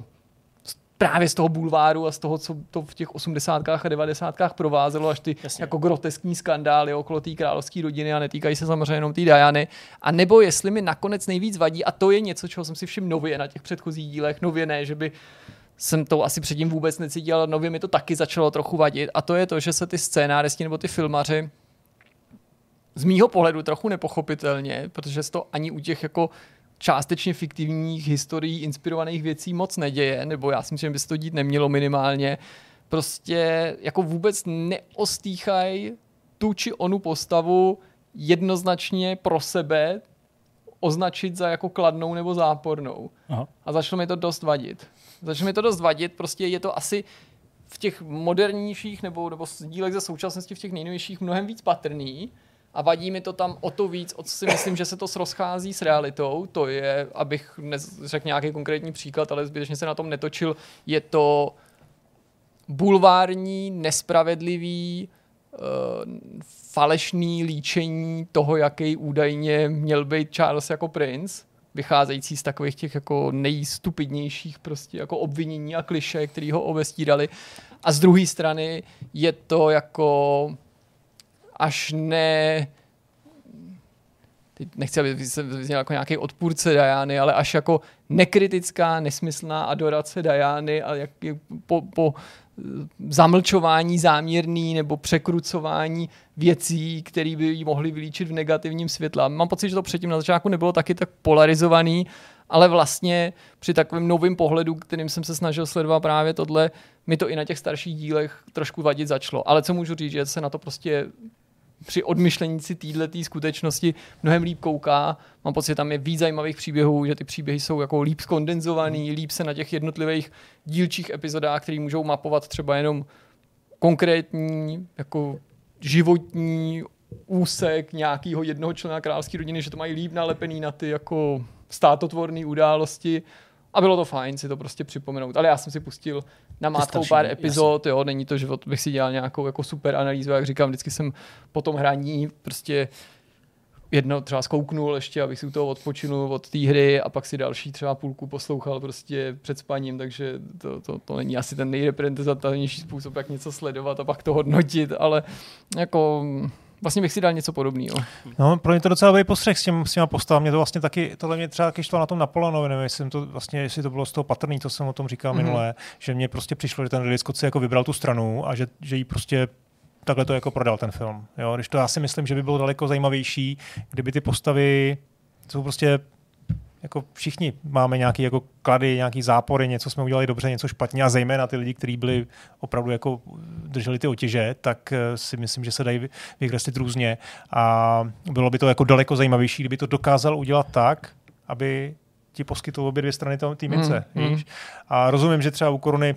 právě z toho bulváru a z toho, co to v těch 80. a 90. provázelo, až ty Jasně. Jako groteskní skandály okolo té královské rodiny a netýkají se samozřejmě jenom té Diany. A nebo jestli mi nakonec nejvíc vadí, a to je něco, čeho jsem si všiml nově na těch předchozích dílech, nově ne, že by jsem to asi předtím vůbec necítil, ale nově mi to taky začalo trochu vadit. A to je to, že se ty scénáristi nebo ty filmaři z mýho pohledu trochu nepochopitelně, protože to ani u těch jako částečně fiktivních historií inspirovaných věcí moc neděje, nebo já si myslím, že by se to dít nemělo minimálně, prostě jako vůbec neostýchají tu či onu postavu jednoznačně pro sebe označit za jako kladnou nebo zápornou. Aha. A začalo mi to dost vadit. Začalo mi to dost vadit, prostě je to asi v těch modernějších nebo, nebo dílech ze současnosti v těch nejnovějších mnohem víc patrný a vadí mi to tam o to víc, o co si myslím, že se to rozchází s realitou. To je, abych řekl nějaký konkrétní příklad, ale zbytečně se na tom netočil, je to bulvární, nespravedlivý, uh, falešný líčení toho, jaký údajně měl být Charles jako princ, vycházející z takových těch jako nejstupidnějších prostě jako obvinění a kliše, který ho obestírali. A z druhé strany je to jako až ne teď nechci, aby se vyzněl jako nějaký odpůrce Diany, ale až jako nekritická, nesmyslná adorace Diany a jak po, po zamlčování záměrný nebo překrucování věcí, které by ji mohly vylíčit v negativním světle. Mám pocit, že to předtím na začátku nebylo taky tak polarizovaný, ale vlastně při takovém novém pohledu, kterým jsem se snažil sledovat právě tohle, mi to i na těch starších dílech trošku vadit začalo. Ale co můžu říct, že se na to prostě při odmyšlení si této skutečnosti mnohem líp kouká. Mám pocit, že tam je víc zajímavých příběhů, že ty příběhy jsou jako líp skondenzovaný, líp se na těch jednotlivých dílčích epizodách, které můžou mapovat třeba jenom konkrétní jako životní úsek nějakého jednoho člena královské rodiny, že to mají líp nalepený na ty jako státotvorné události. A bylo to fajn si to prostě připomenout. Ale já jsem si pustil na mátkou pár epizod, jo, není to, že bych si dělal nějakou jako super analýzu, jak říkám, vždycky jsem po tom hraní prostě jedno třeba zkouknul ještě, abych si u toho odpočinul od té hry a pak si další třeba půlku poslouchal prostě před spaním, takže to, to, to není asi ten nejreprezentativnější způsob, jak něco sledovat a pak to hodnotit, ale jako vlastně bych si dal něco podobného. No, pro mě to docela byl postřeh s, těm, s těma postavami. Mě to vlastně taky, tohle mě třeba taky šlo na tom Napoleonovi, nevím, jestli, to, vlastně, jestli to bylo z toho patrný, co jsem o tom říkal mm-hmm. minule, že mně prostě přišlo, že ten Ridley Scott si jako vybral tu stranu a že, že jí prostě takhle to jako prodal ten film. Jo? Když to já si myslím, že by bylo daleko zajímavější, kdyby ty postavy jsou prostě jako všichni máme nějaký jako klady, nějaký zápory, něco jsme udělali dobře, něco špatně a zejména ty lidi, kteří byli opravdu jako drželi ty otěže, tak eh, si myslím, že se dají vy- vykreslit různě a bylo by to jako daleko zajímavější, kdyby to dokázal udělat tak, aby ti poskytl obě dvě strany té mince. Mm, mm. A rozumím, že třeba u koruny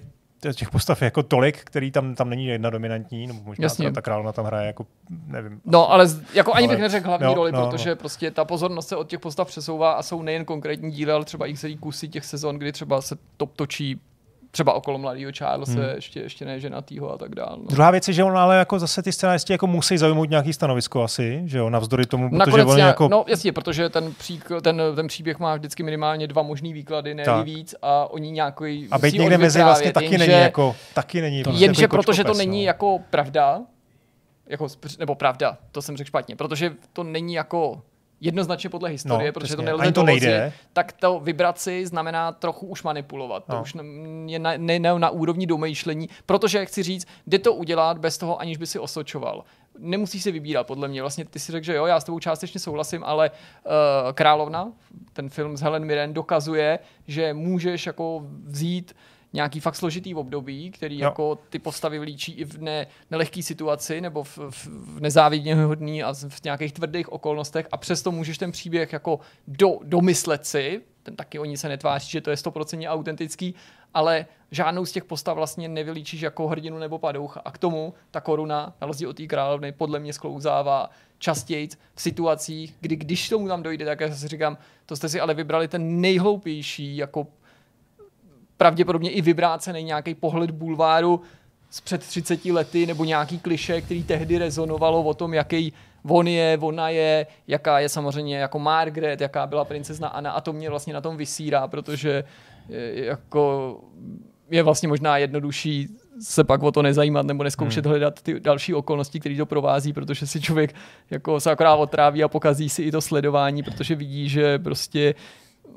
těch postav je jako tolik, který tam, tam není jedna dominantní, nebo možná Jasně. ta, ta královna tam hraje jako, nevím. No, ale jako ani Ale- bych neřekl hlavní jo, roli, no, protože prostě ta pozornost se od těch postav přesouvá a jsou nejen konkrétní díly, ale třeba i celý kusy těch sezon, kdy třeba se to točí třeba okolo mladého Charlesa, Hmm. ještě, ještě ne ženatýho a tak dále. No. Druhá věc je, že on ale jako zase ty scénáristi jako musí zaujmout nějaký stanovisko asi, že jo, navzdory tomu, protože Nakonec nějak, jako... no jasně, protože ten, přík, ten, ten příběh má vždycky minimálně dva možný výklady, ne víc a oni nějaký a být někde mezi vlastně taky není jako, taky není. prostě Jenže jako protože to není no. jako pravda, jako, nebo pravda, to jsem řekl špatně, protože to není jako jednoznačně podle historie, No, protože přesně. to nelze Ani to nejde. tak to vybrat si znamená trochu už manipulovat. To No. už ne- je na, ne, ne, na úrovni domýšlení, protože, jak chci říct, jde to udělat bez toho, aniž by si osočoval. Nemusíš si vybírat, podle mě. Vlastně ty si řekl, že jo, já s tebou částečně souhlasím, ale uh, Královna, ten film s Helen Mirren, dokazuje, že můžeš jako vzít nějaký fakt složitý období, který Jo. jako ty postavy vlíčí i v ne, nelehké situaci nebo v, v, v nezávidně hodný a v nějakých tvrdých okolnostech a přesto můžeš ten příběh jako do, domyslet si, ten taky oni se netváří, že to je stoprocentně autentický, ale žádnou z těch postav vlastně nevylíčíš jako hrdinu nebo padoucha. A k tomu ta koruna, na rozdíl od té královny, podle mě sklouzává častěji v situacích, kdy když tomu tam dojde, tak já si říkám, to jste si ale vybrali ten nejhloupější jako pravděpodobně i vybrácený nějaký pohled bulváru z před 30 lety nebo nějaký kliše, který tehdy rezonovalo o tom, jaký on je, ona je, jaká je samozřejmě jako Margaret, jaká byla princezna Anna a to mě vlastně na tom vysírá, protože je, jako je vlastně možná jednodušší se pak o to nezajímat nebo neskoušet hmm. hledat ty další okolnosti, které to provází, protože si člověk jako se akorát otráví a pokazí si i to sledování, protože vidí, že prostě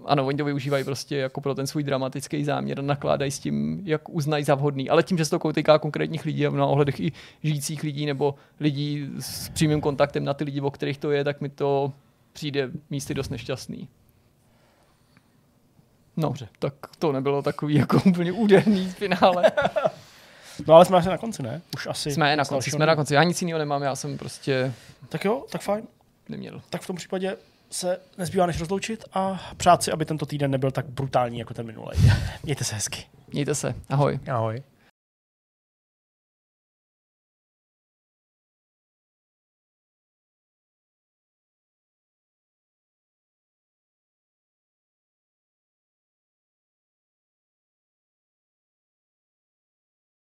ano, oni to využívají prostě jako pro ten svůj dramatický záměr a nakládají s tím, jak uznají za vhodný. Ale tím, že se to týká konkrétních lidí a na ohledech i žijících lidí nebo lidí s přímým kontaktem na ty lidi, o kterých to je, tak mi to přijde místy dost nešťastný. No, Dobře. tak to nebylo takový jako úplně úderný finále. No ale jsme asi na konci, ne? Už asi. Jsme na konci, jsme na konci. Já nic jiného nemám, já jsem prostě Tak jo, tak fajn. neměl. Tak v tom případě se nezbývá než rozloučit a přát si, aby tento týden nebyl tak brutální jako ten minulý. Mějte se hezky. Mějte se, ahoj. Ahoj.